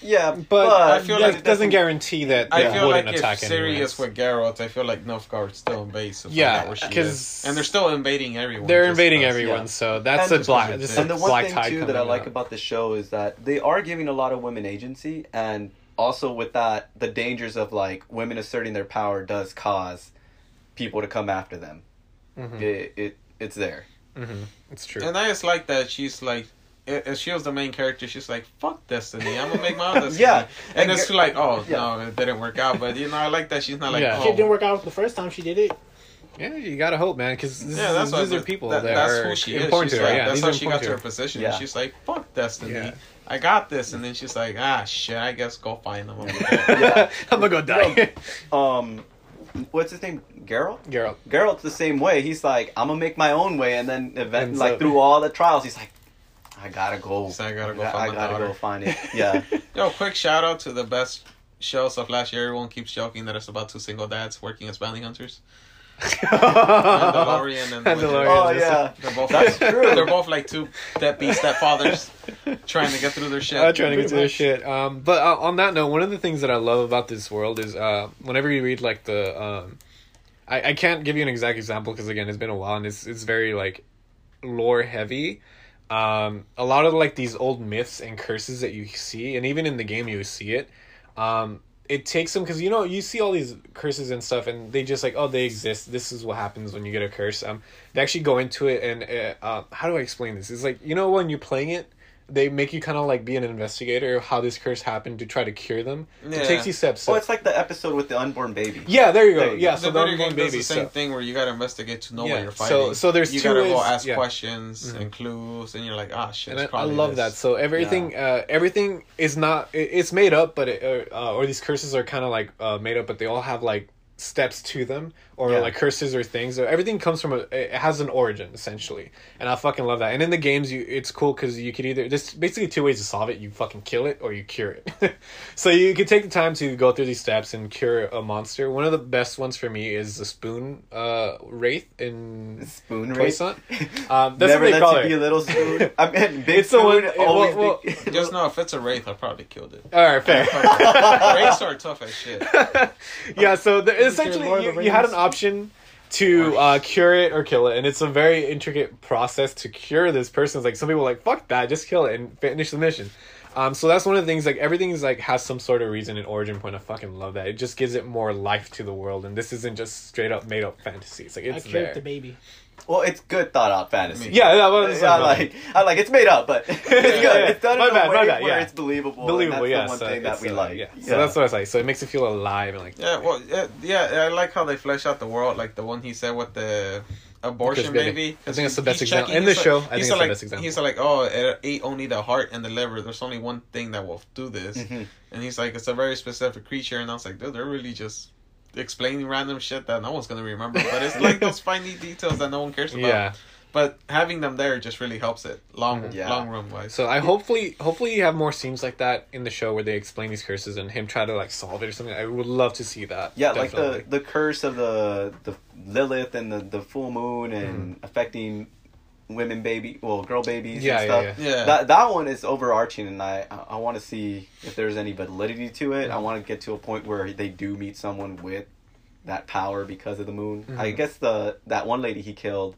[SPEAKER 1] Yeah,
[SPEAKER 2] But,
[SPEAKER 1] but,
[SPEAKER 4] I
[SPEAKER 2] I
[SPEAKER 4] feel
[SPEAKER 2] feel
[SPEAKER 4] like
[SPEAKER 2] like
[SPEAKER 4] it
[SPEAKER 2] doesn't guarantee that
[SPEAKER 4] I
[SPEAKER 2] they
[SPEAKER 4] feel like
[SPEAKER 2] wouldn't
[SPEAKER 4] if
[SPEAKER 2] attack
[SPEAKER 4] Ciri
[SPEAKER 2] anyways.
[SPEAKER 4] is with Geralt, I feel like Nilfgaard's still in base. to
[SPEAKER 2] Yeah,
[SPEAKER 4] out where she
[SPEAKER 2] 'cause
[SPEAKER 4] is. and they're still invading everyone.
[SPEAKER 2] They're invading
[SPEAKER 4] us.
[SPEAKER 2] everyone,
[SPEAKER 1] yeah.
[SPEAKER 2] so that's
[SPEAKER 1] And-
[SPEAKER 2] a black. This
[SPEAKER 1] and the one
[SPEAKER 2] black
[SPEAKER 1] thing too that I like
[SPEAKER 2] up.
[SPEAKER 1] about the show is that they are giving a lot of women agency, and also with that, the dangers of like women asserting their power does cause people to come after them.
[SPEAKER 2] Mhm.
[SPEAKER 1] It, it it's there.
[SPEAKER 2] Mhm. It's true.
[SPEAKER 4] And I just like that she's like, i- if she was the main character, she's like, "Fuck Destiny, I'm gonna make my own Destiny."
[SPEAKER 1] Yeah.
[SPEAKER 4] and
[SPEAKER 1] And
[SPEAKER 4] it's like, oh
[SPEAKER 1] Yeah.
[SPEAKER 4] no, it didn't work out. But you know, I like that she's not like,
[SPEAKER 2] Yeah.
[SPEAKER 3] Shit didn't
[SPEAKER 4] oh,
[SPEAKER 3] work out the first time she did it.
[SPEAKER 2] yeah, you gotta hope, man, because
[SPEAKER 4] yeah, that's why
[SPEAKER 2] these are
[SPEAKER 4] but
[SPEAKER 2] people
[SPEAKER 4] that,
[SPEAKER 2] that,
[SPEAKER 4] that's
[SPEAKER 2] are
[SPEAKER 4] who she is.
[SPEAKER 2] important
[SPEAKER 4] She's
[SPEAKER 2] to her.
[SPEAKER 4] like,
[SPEAKER 2] yeah,
[SPEAKER 4] that's how she got to her
[SPEAKER 2] her.
[SPEAKER 4] position.
[SPEAKER 1] Yeah.
[SPEAKER 4] She's like, "Fuck Destiny,
[SPEAKER 2] Yeah.
[SPEAKER 4] I got this." And then she's like, "Ah, shit, I guess go find them."
[SPEAKER 1] Yeah.
[SPEAKER 2] I'm gonna go die.
[SPEAKER 1] Um, what's his name? Geralt.
[SPEAKER 2] Geralt.
[SPEAKER 1] Geralt's the same way. He's like, I'm gonna make my own way, and then event
[SPEAKER 2] And
[SPEAKER 1] like
[SPEAKER 2] so-
[SPEAKER 1] through all the trials, he's like, I gotta go.
[SPEAKER 4] So I gotta go
[SPEAKER 1] I,
[SPEAKER 4] find
[SPEAKER 1] I gotta
[SPEAKER 4] daughter.
[SPEAKER 1] go find it. Yeah.
[SPEAKER 4] Yo, quick shout out to the best shows of last year. Everyone keeps joking that it's about two single dads working as bounty hunters. Mandalorian and
[SPEAKER 2] Mandalorian.
[SPEAKER 1] Oh
[SPEAKER 2] This-
[SPEAKER 1] yeah.
[SPEAKER 4] They're both
[SPEAKER 1] That's
[SPEAKER 4] like,
[SPEAKER 1] true.
[SPEAKER 4] They're both like two deadbeat stepfathers trying to get through their shit.
[SPEAKER 2] Uh, trying to get through their shit. Um, but uh, on that note, one of the things that I love about this world is uh, whenever you read like the, um, I, I can't give you an exact example because again it's been a while and it's it's very like lore heavy. Um, a lot of like these old myths and curses that you see, and even in the game you see it. Um, it takes them because you know you see all these curses and stuff, and they just like oh they exist. This is what happens when you get a curse. Um, they actually go into it, and uh, uh, how do I explain this? It's like you know when you're playing it, they make you kind of like be an investigator of how this curse happened to try to cure them.
[SPEAKER 4] Yeah.
[SPEAKER 2] It takes you steps.
[SPEAKER 1] Oh, it's like the episode with the unborn baby.
[SPEAKER 2] yeah, there you go.
[SPEAKER 1] There you
[SPEAKER 2] yeah,
[SPEAKER 4] the
[SPEAKER 2] so the
[SPEAKER 4] video
[SPEAKER 2] unborn
[SPEAKER 4] game does
[SPEAKER 2] baby.
[SPEAKER 4] the same
[SPEAKER 2] so-
[SPEAKER 4] thing where you gotta investigate to know
[SPEAKER 2] Yeah,
[SPEAKER 4] what you're
[SPEAKER 2] so-
[SPEAKER 4] fighting.
[SPEAKER 2] so so there's
[SPEAKER 4] you
[SPEAKER 2] two
[SPEAKER 4] gotta go ask
[SPEAKER 2] yeah.
[SPEAKER 4] questions and clues, and you're like, ah, shit.
[SPEAKER 2] and I,
[SPEAKER 4] it's
[SPEAKER 2] I
[SPEAKER 4] probably
[SPEAKER 2] love
[SPEAKER 4] this.
[SPEAKER 2] that. So everything, uh, everything is not. It, it's made up, but it, uh, or these curses are kind of like uh, made up, but they all have like steps to them, or
[SPEAKER 1] Yeah.
[SPEAKER 2] like curses or things. So everything comes from a. It has an origin essentially, and I fucking love that. And in the games, you it's cool because you could either there's basically two ways to solve it: you fucking kill it or you cure it. so you could take the time to go through these steps and cure a monster. One of the best ones for me is the spoon uh, wraith in
[SPEAKER 1] Spoon
[SPEAKER 2] Toy
[SPEAKER 1] race.
[SPEAKER 2] Son. Um, that's
[SPEAKER 1] Never
[SPEAKER 2] what they call
[SPEAKER 1] you
[SPEAKER 2] it.
[SPEAKER 1] be a little spoon. I mean, big
[SPEAKER 2] It's the
[SPEAKER 1] spoon.
[SPEAKER 2] one-
[SPEAKER 1] always
[SPEAKER 2] well,
[SPEAKER 1] big.
[SPEAKER 4] Just know if it's a wraith, I probably killed it.
[SPEAKER 2] All right, fair.
[SPEAKER 4] Wraiths are tough as shit.
[SPEAKER 2] yeah, so the,
[SPEAKER 3] Lord
[SPEAKER 2] essentially you, you had an option to uh, cure it or kill it, and it's a very intricate process to cure this person. It's like some people are like fuck that, just kill it and finish the mission. Um, so that's one of the things. Like everything is like has some sort of reason and origin point. I fucking love that. It just gives it more life to the world, and this isn't just straight up made up fantasy. It's like
[SPEAKER 3] I
[SPEAKER 2] it's
[SPEAKER 3] killed
[SPEAKER 2] there.
[SPEAKER 3] the baby.
[SPEAKER 1] Well, it's good thought out fantasy.
[SPEAKER 2] Yeah, yeah, well, it's
[SPEAKER 1] Yeah, I
[SPEAKER 2] like-
[SPEAKER 1] like I like it's made up, but it's good.
[SPEAKER 2] yeah.
[SPEAKER 1] It's done
[SPEAKER 2] My
[SPEAKER 1] in
[SPEAKER 2] bad,
[SPEAKER 1] a
[SPEAKER 2] my
[SPEAKER 1] way
[SPEAKER 2] bad,
[SPEAKER 1] where
[SPEAKER 2] yeah.
[SPEAKER 1] it's believable.
[SPEAKER 2] believable.
[SPEAKER 1] and
[SPEAKER 2] yeah,
[SPEAKER 1] that's the one
[SPEAKER 2] so
[SPEAKER 1] thing that we
[SPEAKER 2] uh,
[SPEAKER 1] like.
[SPEAKER 2] Yeah. so that's what I like. So it makes it feel alive and like
[SPEAKER 4] Yeah, well, yeah, yeah, I like how they flesh out the world, like the one he said with the abortion
[SPEAKER 2] Because
[SPEAKER 4] baby.
[SPEAKER 2] I think that's the best example.
[SPEAKER 4] checking-
[SPEAKER 2] In the
[SPEAKER 4] he's
[SPEAKER 2] show, I think
[SPEAKER 4] he's
[SPEAKER 2] it's the
[SPEAKER 4] like,
[SPEAKER 2] best example.
[SPEAKER 4] He's like, oh, it ate only the heart and the liver. There's only one thing that will do this,
[SPEAKER 1] Mhm.
[SPEAKER 4] and he's like, it's a very specific creature. And I was like, dude, they're really just explaining random shit that no one's gonna remember. But it's like those tiny details that no one cares about.
[SPEAKER 2] yeah.
[SPEAKER 4] But having them there just really helps it long,
[SPEAKER 2] Mhm.
[SPEAKER 1] Yeah.
[SPEAKER 4] long run wise.
[SPEAKER 2] So I hopefully hopefully you have more scenes like that in the show where they explain these curses and him try to like solve it or something. I would love to see that.
[SPEAKER 1] Yeah,
[SPEAKER 2] Definitely.
[SPEAKER 1] like the the curse of the the Lilith and the the full moon and affecting women baby well girl babies
[SPEAKER 2] Yeah,
[SPEAKER 1] and
[SPEAKER 2] yeah,
[SPEAKER 1] stuff.
[SPEAKER 4] yeah.
[SPEAKER 1] That that one is overarching and I I, I want to see if there's any validity to it. I want to get to a point where they do meet someone with that power because of the moon. I
[SPEAKER 2] Mhm.
[SPEAKER 1] guess the that one lady he killed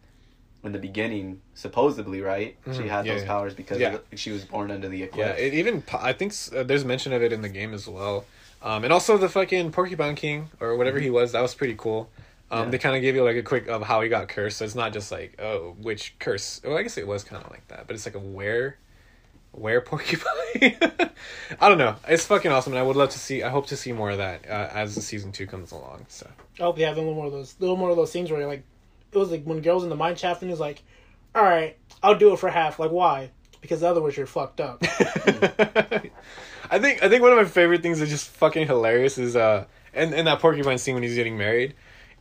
[SPEAKER 1] in the beginning supposedly, right? She
[SPEAKER 2] Mhm.
[SPEAKER 1] had
[SPEAKER 2] Yeah,
[SPEAKER 1] those
[SPEAKER 2] yeah.
[SPEAKER 1] powers because
[SPEAKER 2] Yeah.
[SPEAKER 1] of the, she was born under the
[SPEAKER 2] yeah,
[SPEAKER 1] eclipse.
[SPEAKER 2] it even I think uh, there's mention of it in the game as well. Um, and also the fucking Porcupine King or whatever he was, that was pretty cool. Um,
[SPEAKER 1] Yeah.
[SPEAKER 2] They kind of gave you like a quick of how he got cursed. So it's not just like oh which curse. Well, I guess it was kind of like that, but it's like a where, where porcupine. I don't know. It's fucking awesome, and I would love to see. I hope to see more of that uh, as the season two comes along. So
[SPEAKER 3] I hope they have a little more of those, a little more of those scenes where like, it was like when girls in the mine shaft and he was like, "All right, I'll do it for half." Like, why? Because otherwise you're fucked up.
[SPEAKER 2] I think I think one of my favorite things that's just fucking hilarious is uh and in that porcupine scene when he's getting married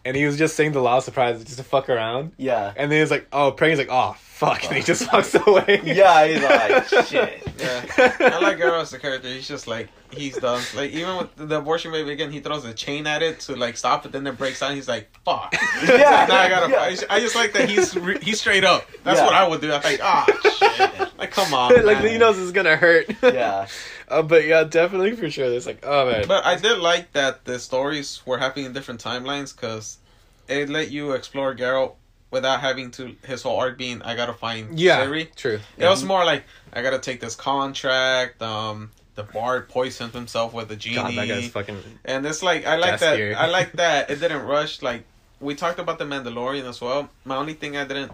[SPEAKER 2] and he was just saying the law of surprise just to fuck around.
[SPEAKER 1] Yeah.
[SPEAKER 2] And then he's like, "Oh, Praying's like, oh fuck," and he just walks away.
[SPEAKER 1] Yeah, he's like, shit.
[SPEAKER 4] Yeah. I like Arrow as a character. He's just like he's done. Like even with the abortion baby again, he throws a chain at it to like stop it. Then it breaks down. He's like, "Fuck."
[SPEAKER 1] Yeah,
[SPEAKER 4] now I gotta.
[SPEAKER 1] yeah.
[SPEAKER 4] I just- like that he's re- he's straight up. That's
[SPEAKER 1] Yeah.
[SPEAKER 4] what I would do. I'm like, ah, shit. Like, come on.
[SPEAKER 2] like
[SPEAKER 4] man.
[SPEAKER 2] he knows it's gonna hurt.
[SPEAKER 1] Yeah.
[SPEAKER 2] Uh, but yeah, definitely for sure. It's like, oh man.
[SPEAKER 4] But I did like that the stories were happening in different timelines because it let you explore Geralt without having to his whole arc being I gotta find
[SPEAKER 2] yeah,
[SPEAKER 4] Ciri.
[SPEAKER 2] true.
[SPEAKER 4] It was more like I gotta take this contract. Um, the bard poisoned himself with a genie,
[SPEAKER 2] God, that guy's fucking.
[SPEAKER 4] and it's like I like that. I like that it didn't rush. Like we talked about the Mandalorian as well. My only thing I didn't,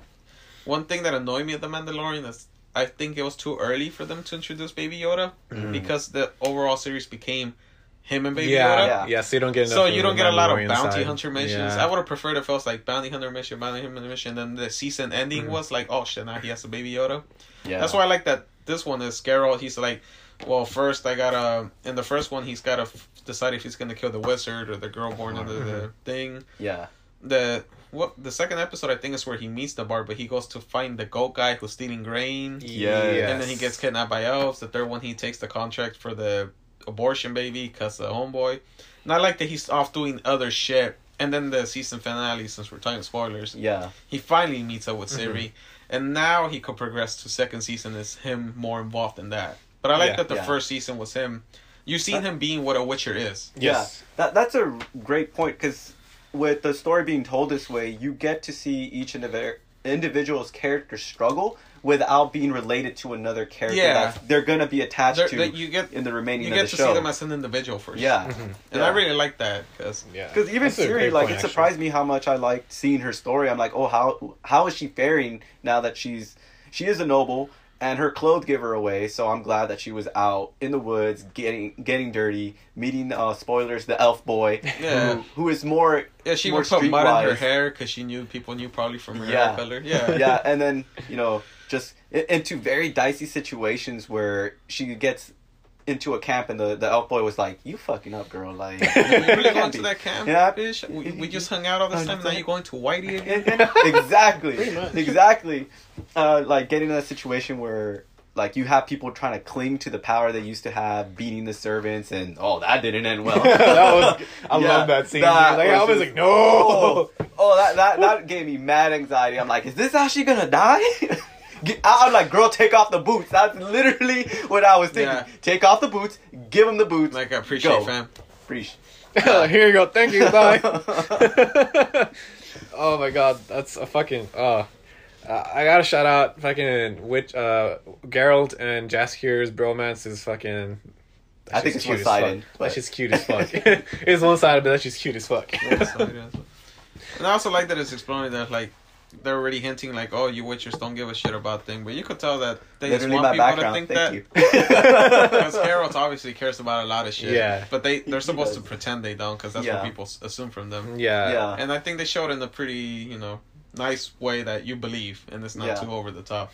[SPEAKER 4] one thing that annoyed me at the Mandalorian is I think it was too early for them to introduce Baby Yoda because the overall series became him and Baby
[SPEAKER 2] Yeah,
[SPEAKER 4] Yoda.
[SPEAKER 2] yeah,
[SPEAKER 1] Yeah.
[SPEAKER 2] So you don't get.
[SPEAKER 4] So you don't get a lot of bounty
[SPEAKER 2] side.
[SPEAKER 4] hunter missions.
[SPEAKER 2] Yeah.
[SPEAKER 4] I would have preferred if it was like bounty hunter mission, bounty hunter mission. Then the season ending
[SPEAKER 2] Mhm.
[SPEAKER 4] was like, oh shit, now he has a baby Yoda.
[SPEAKER 1] Yeah.
[SPEAKER 4] That's why I like that. This one is Geralt. He's like, well, first I gotta. In the first one, he's gotta f- decide if he's gonna kill the wizard or the girl born under the thing.
[SPEAKER 1] Yeah.
[SPEAKER 4] The what? The second episode I think is where he meets the bard, but he goes to find the goat guy who's stealing grain.
[SPEAKER 1] Yes.
[SPEAKER 4] And then he gets kidnapped by elves. The third one, he takes the contract for the abortion baby because the homeboy. And I like that he's off doing other shit. And then the season finale, since we're talking spoilers,
[SPEAKER 1] Yeah.
[SPEAKER 4] he finally meets up with
[SPEAKER 2] Mm-hmm.
[SPEAKER 4] Ciri. And now he could progress to second season is him more involved in that. But I like
[SPEAKER 2] Yeah,
[SPEAKER 4] that the
[SPEAKER 1] yeah.
[SPEAKER 4] first season was him. You've seen him being what a Witcher is.
[SPEAKER 2] Yes.
[SPEAKER 1] Yeah, that that's a great point because with the story being told this way, you get to see each indiv- individual's character struggle without being related to another character
[SPEAKER 4] Yeah.
[SPEAKER 1] that they're gonna be attached
[SPEAKER 4] They're-
[SPEAKER 1] to
[SPEAKER 4] they- you get
[SPEAKER 1] in the remaining
[SPEAKER 4] you
[SPEAKER 1] of
[SPEAKER 4] get to
[SPEAKER 1] show.
[SPEAKER 4] see them as an individual first.
[SPEAKER 1] yeah, mm-hmm.
[SPEAKER 4] And
[SPEAKER 1] Yeah.
[SPEAKER 4] I really like that because
[SPEAKER 2] Yeah.
[SPEAKER 1] because even
[SPEAKER 2] That's Ciri,
[SPEAKER 1] like,
[SPEAKER 2] point,
[SPEAKER 1] it
[SPEAKER 2] actually.
[SPEAKER 1] surprised me how much I liked seeing her story. I'm like, oh, how how is she faring now that she's she is a noble and her clothes give her away. So I'm glad that she was out in the woods getting getting dirty, meeting uh, spoilers the elf boy,
[SPEAKER 4] Yeah.
[SPEAKER 1] who, who is more
[SPEAKER 4] yeah, she
[SPEAKER 1] more
[SPEAKER 4] would put mud in her hair because she knew people knew probably from her
[SPEAKER 1] Yeah.
[SPEAKER 4] hair color. Yeah,
[SPEAKER 1] yeah, and then you know just into very dicey situations where she gets into a camp and the the elf boy was like, "You fucking up, girl!" Like,
[SPEAKER 4] You really going to that camp,
[SPEAKER 1] Yeah.
[SPEAKER 4] bitch? We, we just hung out all this time. Now you're going to Whitey again?
[SPEAKER 1] exactly, exactly. Uh, like getting in a situation where like you have people trying to cling to the power they used to have, beating the servants, and oh, that didn't end well.
[SPEAKER 2] that was. I
[SPEAKER 1] Yeah,
[SPEAKER 2] love that scene.
[SPEAKER 1] that
[SPEAKER 2] like,
[SPEAKER 1] was
[SPEAKER 2] I was
[SPEAKER 1] just-
[SPEAKER 2] like, no.
[SPEAKER 1] Oh, oh, that that that gave me mad anxiety. I'm like, is this actually gonna die? Get- I- I'm like, girl, take off the boots. That's literally what I was thinking.
[SPEAKER 4] Yeah.
[SPEAKER 1] Take off the boots, give him the boots.
[SPEAKER 4] Like I appreciate,
[SPEAKER 1] Go.
[SPEAKER 4] fam.
[SPEAKER 1] Preach.
[SPEAKER 2] Here you go. Thank you. Bye. oh my god, that's a fucking. Uh, uh, I gotta shout out fucking which uh Geralt and Jaskier's bromance is fucking.
[SPEAKER 1] I think it's
[SPEAKER 2] cute as
[SPEAKER 1] one-sided,
[SPEAKER 2] fuck.
[SPEAKER 1] but-
[SPEAKER 2] That shit's cute as fuck. it's one sided, but that shit's cute as fuck.
[SPEAKER 4] And I also like that it's exploring that like they're already hinting like, oh, you witchers don't give a shit about thing, but you could tell that they
[SPEAKER 1] Literally
[SPEAKER 4] just want
[SPEAKER 1] my
[SPEAKER 4] people to think
[SPEAKER 1] Thank
[SPEAKER 4] that because Geralt obviously cares about a lot of shit.
[SPEAKER 2] Yeah.
[SPEAKER 4] but they they're supposed to pretend they don't because that's
[SPEAKER 1] Yeah.
[SPEAKER 4] what people assume from them.
[SPEAKER 2] yeah.
[SPEAKER 1] yeah.
[SPEAKER 4] And I think they showed in a pretty you know nice way that you believe and it's not
[SPEAKER 1] Yeah.
[SPEAKER 4] too over the top.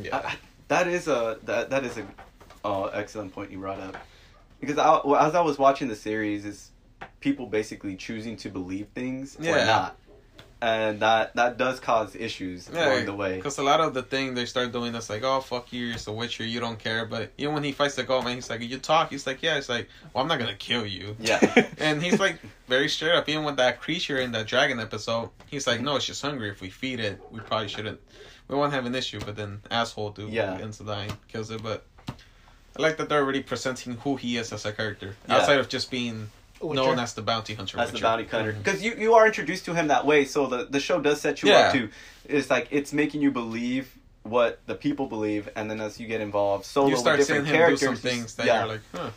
[SPEAKER 2] Yeah.
[SPEAKER 1] I- I- that is a that that is a uh, excellent point you brought up because I, as I was watching the series, is people basically choosing to believe things or not, and that that does cause issues along the way.
[SPEAKER 4] Because a lot of the thing they start doing that's like, oh fuck you, you're a witcher, you don't care. But even when he fights the goat man, he's like, you talk. He's like, yeah. It's like, well, I'm not gonna kill you.
[SPEAKER 1] Yeah.
[SPEAKER 4] And he's like very straight up. Even with that creature in that dragon episode, he's like, no, it's just hungry. If we feed it, we probably shouldn't. We won't have an issue. But then asshole dude
[SPEAKER 1] Yeah.
[SPEAKER 4] ends up dying, kills it. But I like that they're already presenting who he is as a character
[SPEAKER 1] Yeah.
[SPEAKER 4] outside of just being
[SPEAKER 3] Witcher.
[SPEAKER 4] known as the bounty hunter.
[SPEAKER 1] As the bounty hunter, because you you are introduced to him that way, so the the show does set you
[SPEAKER 4] Yeah.
[SPEAKER 1] up to. It's like it's making you believe what the people believe, and then as you get involved solo
[SPEAKER 4] You start
[SPEAKER 1] with
[SPEAKER 4] seeing
[SPEAKER 1] different
[SPEAKER 4] him do
[SPEAKER 1] characters,
[SPEAKER 4] some things that
[SPEAKER 1] yeah,
[SPEAKER 4] you're like, huh,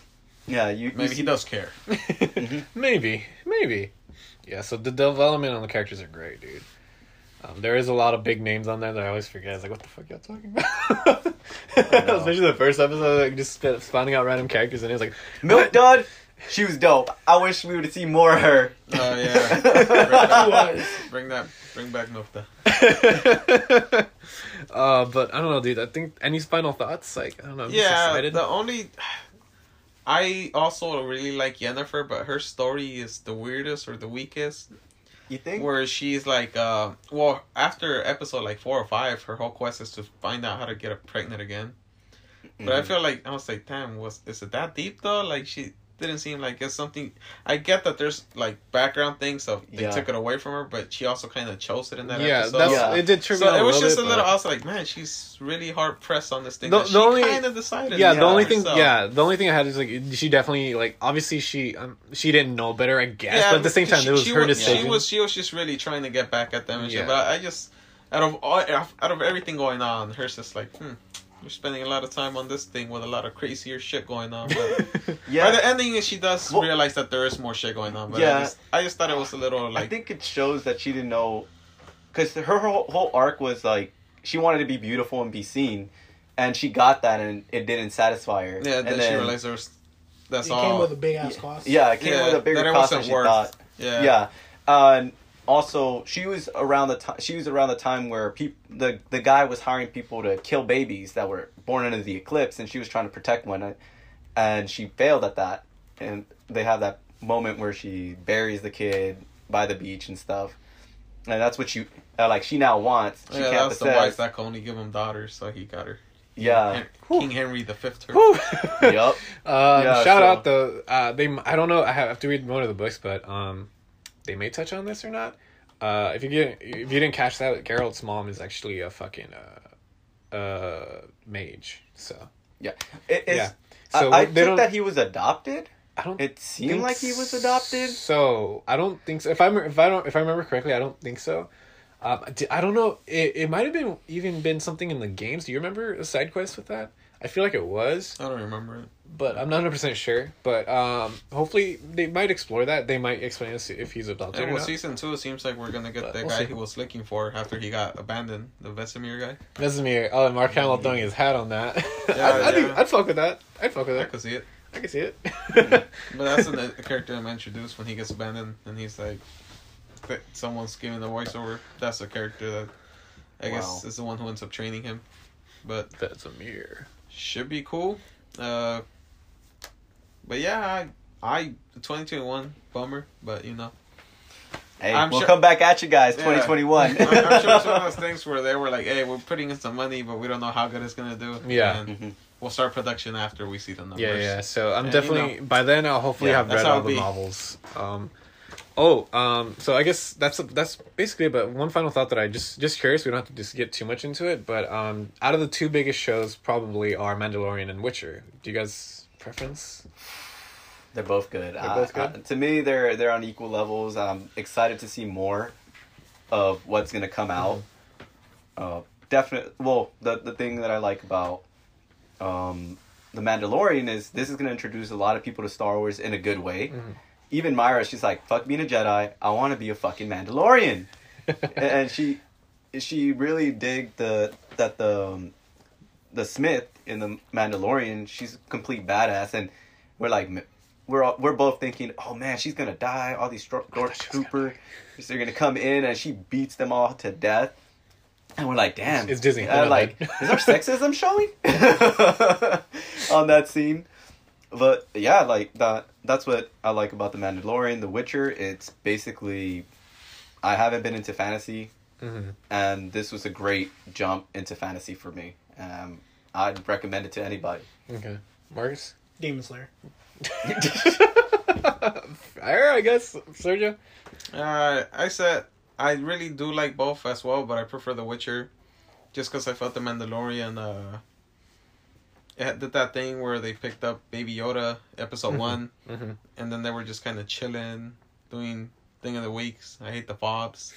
[SPEAKER 1] yeah, you
[SPEAKER 4] maybe
[SPEAKER 1] you
[SPEAKER 4] he does care.
[SPEAKER 2] maybe, maybe. Yeah. So the development on the characters are great, dude. Um, there is a lot of big names on there that I always forget. It's like, what the fuck y'all talking about? Especially the first episode, like just sp- finding out random characters, and it's like,
[SPEAKER 1] Milk Dud, she was dope. I wish we would have seen more of her.
[SPEAKER 4] Oh yeah.
[SPEAKER 3] was.
[SPEAKER 4] bring that, bring back Nofta.
[SPEAKER 2] uh, but I don't know, dude. I think any final thoughts? Like, I don't know. I'm just
[SPEAKER 4] yeah,
[SPEAKER 2] excited.
[SPEAKER 4] the only I also really like Yennefer, but her story is the weirdest or the weakest.
[SPEAKER 1] You think?
[SPEAKER 4] where she's like, uh, well, after episode like four or five, her whole quest is to find out how to get her pregnant again. But I
[SPEAKER 1] Mhm.
[SPEAKER 4] feel like I was like, damn, was is it that deep though? Like she didn't seem like it's something. I get that there's like background things, so they
[SPEAKER 1] Yeah.
[SPEAKER 4] took it away from her, but she also kind of chose it in that
[SPEAKER 2] yeah,
[SPEAKER 4] episode.
[SPEAKER 2] that's
[SPEAKER 1] Yeah.
[SPEAKER 2] it. Did trigger
[SPEAKER 4] so it was
[SPEAKER 2] little
[SPEAKER 4] just
[SPEAKER 2] bit,
[SPEAKER 4] a little.
[SPEAKER 2] but-
[SPEAKER 4] I was like, man, she's really hard pressed on this thing.
[SPEAKER 2] The- the
[SPEAKER 4] she
[SPEAKER 2] only-
[SPEAKER 4] kind of decided.
[SPEAKER 2] yeah,
[SPEAKER 1] Yeah,
[SPEAKER 2] the only thing,
[SPEAKER 4] herself.
[SPEAKER 2] yeah, the only thing I had is like she definitely like obviously she um, she didn't know better, I guess,
[SPEAKER 4] Yeah,
[SPEAKER 2] but at the same time
[SPEAKER 4] she-
[SPEAKER 2] it was
[SPEAKER 4] she
[SPEAKER 2] her
[SPEAKER 4] was,
[SPEAKER 2] decision.
[SPEAKER 4] She was she was just really trying to get back at them and
[SPEAKER 2] Yeah.
[SPEAKER 4] shit. But I just out of all out of everything going on, hers just like, hmm, we're spending a lot of time on this thing with a lot of crazier shit going on. But
[SPEAKER 1] yeah.
[SPEAKER 4] by the ending, she does
[SPEAKER 1] Well-
[SPEAKER 4] realize that there is more shit going on. But
[SPEAKER 1] Yeah.
[SPEAKER 4] I just, I just thought it was a little
[SPEAKER 1] I think it shows that she didn't know, because her whole, whole arc was like she wanted to be beautiful and be seen, and she got that, and it didn't satisfy her.
[SPEAKER 4] yeah.
[SPEAKER 1] and
[SPEAKER 4] Then, she realized there was that's
[SPEAKER 3] it
[SPEAKER 4] all.
[SPEAKER 3] came with a big ass cost.
[SPEAKER 1] Yeah, it came
[SPEAKER 4] Yeah,
[SPEAKER 1] with a bigger cost than she
[SPEAKER 4] worth-
[SPEAKER 1] thought.
[SPEAKER 4] yeah,
[SPEAKER 1] Yeah. Uh, and also, she was around the time. She was around the time where peop- the the guy was hiring people to kill babies that were born into the eclipse, and she was trying to protect one, and she failed at that. And they have that moment where she buries the kid by the beach and stuff, and that's what she uh, like. She now wants. She
[SPEAKER 4] yeah.
[SPEAKER 1] can't
[SPEAKER 4] That's the
[SPEAKER 1] possess.
[SPEAKER 4] wife that could only give him daughters, so he got her.
[SPEAKER 1] Yeah.
[SPEAKER 4] Hen- King Henry the Fifth. her.
[SPEAKER 2] Whew.
[SPEAKER 1] Yep.
[SPEAKER 2] Um,
[SPEAKER 1] Yeah,
[SPEAKER 2] shout
[SPEAKER 1] so-
[SPEAKER 2] out though. Uh, they I don't know. I have to read one of the books, but um, they may touch on this or not. Uh, if you get if you didn't catch that, Geralt's mom is actually a fucking uh, uh mage. So
[SPEAKER 1] Yeah. It,
[SPEAKER 2] Yeah.
[SPEAKER 1] I-
[SPEAKER 2] So
[SPEAKER 1] I,
[SPEAKER 2] they
[SPEAKER 1] think that he was adopted.
[SPEAKER 2] I don't.
[SPEAKER 1] It seemed like he was adopted.
[SPEAKER 2] So I don't think so. If I if I don't if I remember correctly, I don't think so. Um, I I don't know. It, it might have been even been something in the games. Do you remember a side quest with that? I feel like it was,
[SPEAKER 4] I don't remember it.
[SPEAKER 2] but I'm not 100 percent sure. But um, hopefully they might explore that. They might explain us if he's adopted
[SPEAKER 4] And well, season two, it seems like we're gonna get
[SPEAKER 2] But
[SPEAKER 4] the
[SPEAKER 2] we'll
[SPEAKER 4] guy
[SPEAKER 2] see.
[SPEAKER 4] he was looking for after he got abandoned, the Vesemir guy.
[SPEAKER 2] Vesemir. Oh, and Mark Hamill throwing his hat on that.
[SPEAKER 4] Yeah,
[SPEAKER 2] I'd, I'd,
[SPEAKER 4] yeah.
[SPEAKER 2] I'd fuck with that. I'd fuck with that.
[SPEAKER 4] I could see it.
[SPEAKER 2] I can see it.
[SPEAKER 4] But that's a character I'm introduced when he gets abandoned and he's like, someone's giving the voiceover. That's a character that I guess is the one who ends up training him. But
[SPEAKER 2] Vesemir.
[SPEAKER 4] Should be cool. Uh, but yeah, I, I 2021 bummer, but you know,
[SPEAKER 1] Hey,
[SPEAKER 4] I'm
[SPEAKER 1] we'll
[SPEAKER 4] sure-
[SPEAKER 1] come back at you guys,
[SPEAKER 4] Yeah.
[SPEAKER 1] 2021.
[SPEAKER 4] I'm, I'm sure it's one of those things where they were like, "Hey, we're putting in some money, but we don't know how good it's gonna do."
[SPEAKER 2] Yeah.
[SPEAKER 4] And
[SPEAKER 1] Mhm.
[SPEAKER 4] we'll start production after we see the numbers.
[SPEAKER 2] Yeah, yeah. So I'm
[SPEAKER 4] And,
[SPEAKER 2] definitely
[SPEAKER 4] you
[SPEAKER 2] by then I'll hopefully
[SPEAKER 1] Yeah,
[SPEAKER 2] have read all the
[SPEAKER 4] be.
[SPEAKER 2] novels. Um, oh, um, so I guess that's that's basically. it, But one final thought that I just just curious. We don't have to just get too much into it. But um, out of the two biggest shows, probably are Mandalorian and Witcher. Do you guys preference?
[SPEAKER 1] They're both good.
[SPEAKER 2] They're both
[SPEAKER 1] I-
[SPEAKER 2] good?
[SPEAKER 1] to me, they're they're on equal levels. I'm excited to see more of what's gonna come out.
[SPEAKER 2] Mm-hmm.
[SPEAKER 1] Uh, definitely. Well, the the thing that I like about um, the Mandalorian is this is gonna introduce a lot of people to Star Wars in a good way.
[SPEAKER 2] Mhm.
[SPEAKER 1] Even Myra, she's like, "Fuck being a Jedi. I want to be a fucking Mandalorian," and, she she really dig the that the um, the Smith in the Mandalorian. She's a complete badass, and we're like, we're all, we're both thinking, oh man, she's gonna die. All these Stor- Stormtrooper, they're gonna come in, and she beats them all to death. And we're like, damn,
[SPEAKER 2] It's Disney.
[SPEAKER 1] Uh, like, is our sexism showing on that scene? But yeah, like that. That's what I like about the Mandalorian, The Witcher. It's basically, I haven't been into fantasy
[SPEAKER 2] hmm
[SPEAKER 1] and this was a great jump into fantasy for me. Um, I'd recommend it to anybody.
[SPEAKER 2] Okay, Marcus.
[SPEAKER 3] Demon Slayer.
[SPEAKER 2] Fair, I guess. Sergio.
[SPEAKER 4] Uh, I said I really do like both as well, but I prefer The Witcher, just because I felt the Mandalorian. Uh, it did that thing where they picked up Baby Yoda episode
[SPEAKER 2] Mhm.
[SPEAKER 4] one,
[SPEAKER 2] Mm-hmm.
[SPEAKER 4] and then they were just kind of chilling, doing thing of the weeks. I hate the fobs.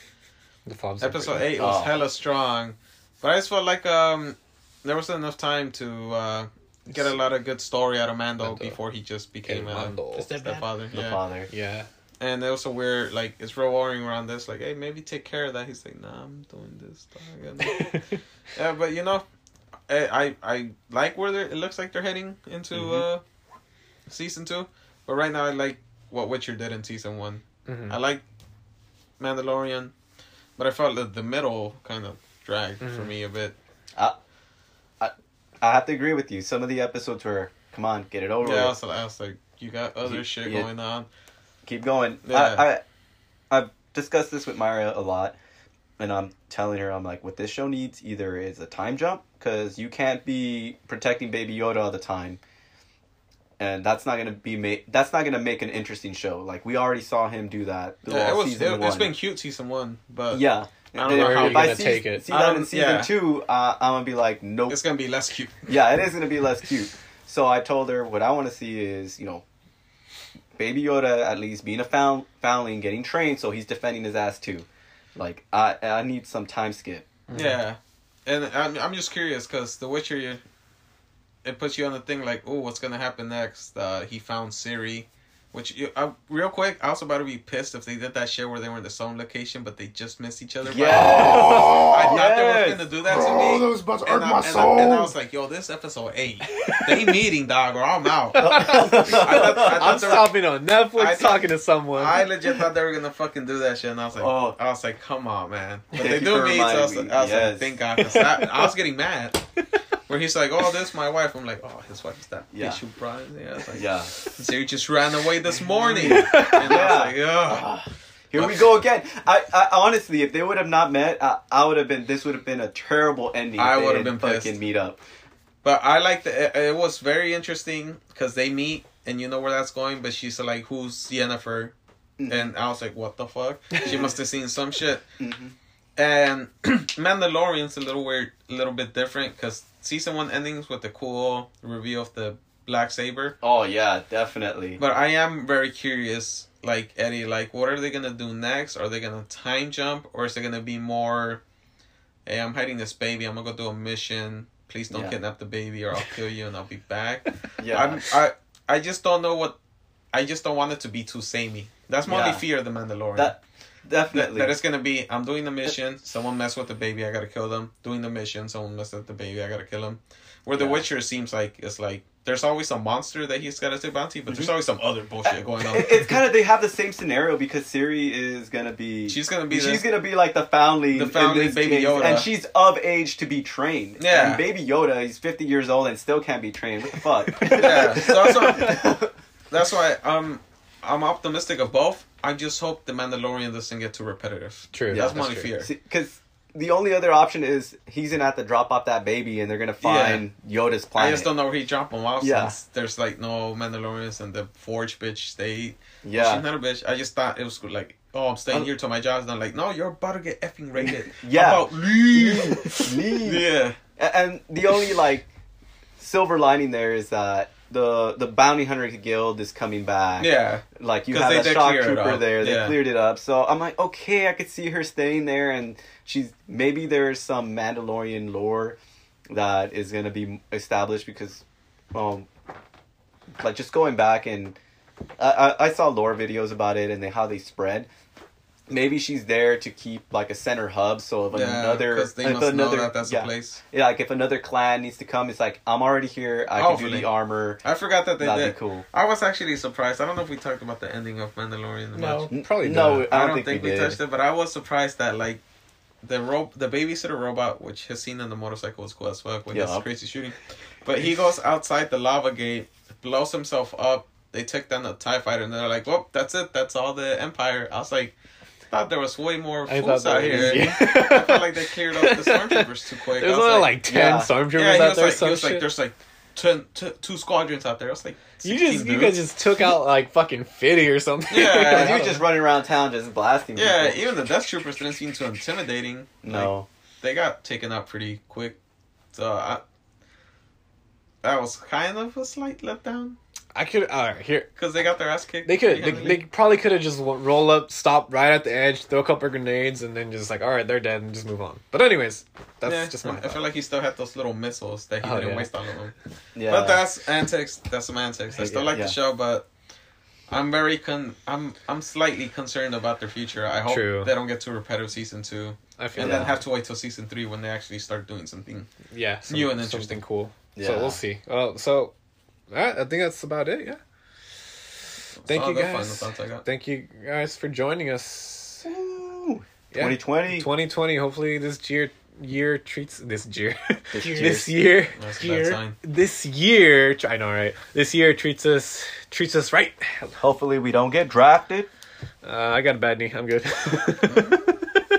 [SPEAKER 2] The Fobs.
[SPEAKER 4] Episode eight was
[SPEAKER 1] Oh.
[SPEAKER 4] hella strong, but I just felt like um there wasn't enough time to uh, get a lot of good story out of Mando,
[SPEAKER 2] Mando.
[SPEAKER 4] before he just became a
[SPEAKER 2] Mando.
[SPEAKER 3] The
[SPEAKER 4] stepfather.
[SPEAKER 1] The
[SPEAKER 4] Yeah.
[SPEAKER 1] father.
[SPEAKER 2] Yeah.
[SPEAKER 4] And it was a weird, like, it's revolving around this, like, hey, maybe take care of that. He's like, nah, I'm doing this. dog." Yeah, but you know, I I, I like where they are it looks like they're heading into
[SPEAKER 1] Mhm.
[SPEAKER 4] uh season two. But right now, I like what Witcher did in season one.
[SPEAKER 2] Mhm.
[SPEAKER 4] I like Mandalorian, but I felt that the middle kind of dragged for
[SPEAKER 2] Mhm.
[SPEAKER 4] me a bit.
[SPEAKER 1] I I have to agree with you. Some of the episodes were, come on, get it over
[SPEAKER 4] Yeah, I
[SPEAKER 1] with.
[SPEAKER 4] was, I was like, you got other
[SPEAKER 1] Ye-
[SPEAKER 4] shit
[SPEAKER 1] yeah.
[SPEAKER 4] going on.
[SPEAKER 1] Keep going.
[SPEAKER 4] Yeah.
[SPEAKER 1] I, I, I've discussed this with Myra a lot, and I'm telling her I'm like, what this show needs either is a time jump because you can't be protecting Baby Yoda all the time, and that's not gonna be ma- That's not gonna make an interesting show. Like we already saw him do that.
[SPEAKER 4] Yeah, it
[SPEAKER 1] all
[SPEAKER 4] was.
[SPEAKER 1] season
[SPEAKER 4] It,
[SPEAKER 1] has
[SPEAKER 4] been cute season one, but
[SPEAKER 1] yeah.
[SPEAKER 4] I don't
[SPEAKER 1] And
[SPEAKER 4] know
[SPEAKER 1] if
[SPEAKER 4] how
[SPEAKER 1] I
[SPEAKER 2] you're gonna
[SPEAKER 1] see,
[SPEAKER 2] take it.
[SPEAKER 1] see
[SPEAKER 4] I
[SPEAKER 1] that in season
[SPEAKER 4] yeah.
[SPEAKER 1] two, uh, I'm gonna be like, nope.
[SPEAKER 4] it's gonna be less cute.
[SPEAKER 1] Yeah, it is gonna be less cute. So I told her what I want to see is you know, Baby Yoda at least being a found foundling, getting trained, so he's defending his ass too. Like I I need some time skip.
[SPEAKER 4] Yeah, and I'm I'm just curious because The Witcher, it puts you on the thing like, oh, what's gonna happen next? Uh, he found Ciri, which you, uh, real quick, I was about to be pissed if they did that shit where they were in the same location but they just missed each other. by-
[SPEAKER 1] Yes.
[SPEAKER 4] I thought they were gonna do that to me.
[SPEAKER 3] that was about to
[SPEAKER 4] and,
[SPEAKER 3] hurt
[SPEAKER 4] I,
[SPEAKER 3] my
[SPEAKER 4] and, I,
[SPEAKER 3] soul.
[SPEAKER 4] and I was like, yo, this episode eight, they meeting dog or I'm out. I thought, I thought
[SPEAKER 2] I'm
[SPEAKER 4] they were-
[SPEAKER 2] stopping on Netflix
[SPEAKER 4] I
[SPEAKER 2] talking to someone.
[SPEAKER 4] I legit thought they were gonna fucking do that shit, and I was like,
[SPEAKER 1] Oh.
[SPEAKER 4] I was like, come on, man. But they do
[SPEAKER 1] meet,
[SPEAKER 4] me, so I was,
[SPEAKER 1] me.
[SPEAKER 4] I was
[SPEAKER 1] Yes.
[SPEAKER 4] like, thank God. 'cause I, I was getting mad. Where he's like, oh, this is my wife. I'm like, oh, his wife is that
[SPEAKER 1] Yeah.
[SPEAKER 4] bitch who brought it. Yeah, like,
[SPEAKER 1] Yeah.
[SPEAKER 4] so you just ran away this morning. And I was like, ugh.
[SPEAKER 1] Here we go again. I, I honestly, if they would have not met, I, I would have been. This would have been a terrible ending.
[SPEAKER 4] I would have been
[SPEAKER 1] fucking
[SPEAKER 4] pissed.
[SPEAKER 1] meet up.
[SPEAKER 4] But I like the. It, it was very interesting because they meet and you know where that's going. But she's like, "Who's Yennefer?"
[SPEAKER 1] Mhm.
[SPEAKER 4] And I was like, "What the fuck?" She must have seen some shit.
[SPEAKER 1] Mhm.
[SPEAKER 4] And Mandalorian's a little weird, a little bit different because season one endings with the cool reveal of the black saber.
[SPEAKER 1] Oh yeah, definitely.
[SPEAKER 4] But I am very curious, like Eddie, like what are they gonna do next? Are they gonna time jump, or is it gonna be more? Hey, I'm hiding this baby. I'm gonna go do a mission. Please don't
[SPEAKER 1] Yeah.
[SPEAKER 4] kidnap the baby, or I'll kill you and I'll be back.
[SPEAKER 1] yeah.
[SPEAKER 4] I'm, I I just don't know what. I just don't want it to be too samey. That's my only
[SPEAKER 1] Yeah.
[SPEAKER 4] fear of the Mandalorian.
[SPEAKER 1] That, definitely.
[SPEAKER 4] that it's gonna be I'm doing the mission, someone mess with the baby, I gotta kill them. Doing the mission, someone mess with the baby, I gotta kill him. Where The Witcher seems like it's like there's always some monster that he's gotta take bounty, but there's
[SPEAKER 1] Mhm.
[SPEAKER 4] always some other bullshit going on.
[SPEAKER 1] It's kind of they have the same scenario because Ciri is gonna be
[SPEAKER 4] She's gonna be
[SPEAKER 1] she's
[SPEAKER 4] the,
[SPEAKER 1] gonna be like the foundling,
[SPEAKER 4] The foundling Baby
[SPEAKER 1] case,
[SPEAKER 4] Yoda.
[SPEAKER 1] and she's of age to be trained.
[SPEAKER 4] Yeah.
[SPEAKER 1] and Baby Yoda, he's fifty years old and still can't be trained. What the fuck?
[SPEAKER 4] Yeah, so that's what- That's why um I'm optimistic of both. I just hope the Mandalorian doesn't get too repetitive.
[SPEAKER 2] True.
[SPEAKER 1] Yeah,
[SPEAKER 4] that's my
[SPEAKER 2] true.
[SPEAKER 4] fear.
[SPEAKER 1] Because the only other option is he's gonna have to drop off that baby, and they're gonna find Yoda's planet.
[SPEAKER 4] I just don't know where he dropped him off
[SPEAKER 1] Yeah.
[SPEAKER 4] since there's like no Mandalorians and the Forge bitch they
[SPEAKER 1] Yeah,
[SPEAKER 4] She's not a bitch. I just thought it was like, oh, I'm staying
[SPEAKER 1] Um,
[SPEAKER 4] here till my job's done. Like, no, you're about to get effing raided.
[SPEAKER 1] Yeah.
[SPEAKER 4] How about leave?
[SPEAKER 1] Leave.
[SPEAKER 4] yeah.
[SPEAKER 1] And the only like silver lining there is that the the bounty hunter guild is coming back.
[SPEAKER 4] Yeah.
[SPEAKER 1] like you have
[SPEAKER 4] they
[SPEAKER 1] a shock trooper there. They
[SPEAKER 4] Yeah.
[SPEAKER 1] cleared it up, so I'm like, okay, I could see her staying there, and she's maybe there's some Mandalorian lore that is gonna be established because, um, like just going back and I I, I saw lore videos about it and they, how they spread. Maybe she's there to keep like a center hub, so if
[SPEAKER 4] Yeah,
[SPEAKER 1] another,
[SPEAKER 4] they
[SPEAKER 1] if
[SPEAKER 4] must
[SPEAKER 1] another,
[SPEAKER 4] know that that's
[SPEAKER 1] yeah,
[SPEAKER 4] a place.
[SPEAKER 1] yeah, like if another clan needs to come, it's like I'm already here. I can do
[SPEAKER 4] Hopefully.
[SPEAKER 1] the armor.
[SPEAKER 4] I forgot that they
[SPEAKER 1] That'd
[SPEAKER 4] did.
[SPEAKER 1] be cool.
[SPEAKER 4] I was actually surprised. I don't know if we talked about the ending of Mandalorian.
[SPEAKER 3] No.
[SPEAKER 4] much.
[SPEAKER 2] Probably
[SPEAKER 1] no.
[SPEAKER 2] not.
[SPEAKER 1] I don't, think, we,
[SPEAKER 4] we, touched it, but I was surprised that like the ro- the babysitter robot, which has seen on the motorcycle was cool as fuck with
[SPEAKER 1] Yeah.
[SPEAKER 4] his crazy shooting. But he goes outside the lava gate, blows himself up. They took down the Tie Fighter, and they're like, "Well, that's it. That's all the Empire." I was like, thought there was way more
[SPEAKER 2] I
[SPEAKER 4] fools out here.
[SPEAKER 2] was-
[SPEAKER 4] I felt like they cleared up the stormtroopers too quick.
[SPEAKER 2] There's
[SPEAKER 4] was
[SPEAKER 2] only like, ten
[SPEAKER 1] yeah.
[SPEAKER 2] stormtroopers
[SPEAKER 4] yeah, he
[SPEAKER 2] out
[SPEAKER 4] was
[SPEAKER 2] there.
[SPEAKER 4] like, he
[SPEAKER 2] some
[SPEAKER 4] was like, there's like ten, t- two squadrons out there. I was like,
[SPEAKER 2] you
[SPEAKER 4] 16
[SPEAKER 2] just you guys just took out like fucking fifty or something.
[SPEAKER 4] Yeah,
[SPEAKER 1] Because you
[SPEAKER 2] don't
[SPEAKER 1] just running around town just blasting.
[SPEAKER 4] Yeah,
[SPEAKER 1] people.
[SPEAKER 4] even the Death Troopers didn't seem too intimidating. Like,
[SPEAKER 1] no.
[SPEAKER 4] they got taken out pretty quick. So I, that was kind of a slight letdown
[SPEAKER 2] I could. All right, here
[SPEAKER 4] because they got their ass kicked.
[SPEAKER 2] they could. They, they probably could have just w- roll up, stop right at the edge, throw a couple of grenades, and then just like, all right, they're dead, and just move on. But anyways, that's
[SPEAKER 4] Yeah,
[SPEAKER 2] just my.
[SPEAKER 4] I
[SPEAKER 2] thought.
[SPEAKER 4] feel like he still had those little missiles that he
[SPEAKER 2] Oh,
[SPEAKER 4] didn't
[SPEAKER 2] yeah.
[SPEAKER 4] waste all of them.
[SPEAKER 1] Yeah.
[SPEAKER 4] But that's antics. That's some antics. I
[SPEAKER 1] Yeah,
[SPEAKER 4] still like
[SPEAKER 1] yeah.
[SPEAKER 4] the show, but I'm very con. I'm I'm slightly concerned about their future. I hope
[SPEAKER 2] True.
[SPEAKER 4] they don't get too repetitive season two,
[SPEAKER 2] I feel
[SPEAKER 4] and
[SPEAKER 2] that.
[SPEAKER 4] then have to wait till season three when they actually start doing something.
[SPEAKER 2] yeah, some,
[SPEAKER 4] new and interesting.
[SPEAKER 2] cool.
[SPEAKER 1] Yeah.
[SPEAKER 2] So we'll see. Well, so alright, I think that's about it. Yeah. Thank you guys.
[SPEAKER 4] thoughts I got.
[SPEAKER 2] Thank you guys for joining us.
[SPEAKER 1] Woo.
[SPEAKER 2] Yeah.
[SPEAKER 1] 2020.
[SPEAKER 2] 2020. Hopefully this year year treats this year
[SPEAKER 1] This
[SPEAKER 3] year.
[SPEAKER 2] this year
[SPEAKER 4] That's a
[SPEAKER 3] Here.
[SPEAKER 4] bad sign.
[SPEAKER 2] this year I know right this year treats us treats us right.
[SPEAKER 1] Hopefully we don't get drafted.
[SPEAKER 2] Uh, I got a bad knee. I'm good.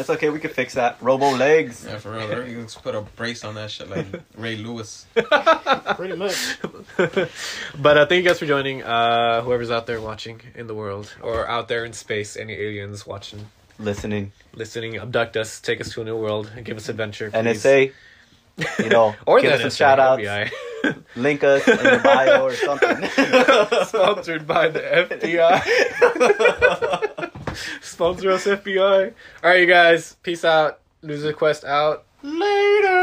[SPEAKER 1] It's okay. We could fix that. Robo legs.
[SPEAKER 4] Yeah, for real. Right? You can just put a brace on that shit like Ray Lewis.
[SPEAKER 3] Pretty much.
[SPEAKER 2] but uh, thank you guys for joining. Uh, whoever's out there watching in the world or out there in space, any aliens watching,
[SPEAKER 1] Listening.
[SPEAKER 2] listening, abduct us, take us to a new world, and give us adventure. please.
[SPEAKER 1] NSA. You know,
[SPEAKER 2] or
[SPEAKER 1] give
[SPEAKER 2] the
[SPEAKER 1] us some shout outs.
[SPEAKER 2] FBI.
[SPEAKER 1] Link us in the bio or something.
[SPEAKER 2] Sponsored by the FBI. Sponsor us, FBI. All right, you guys. Peace out. Loser Quest out.
[SPEAKER 3] Later.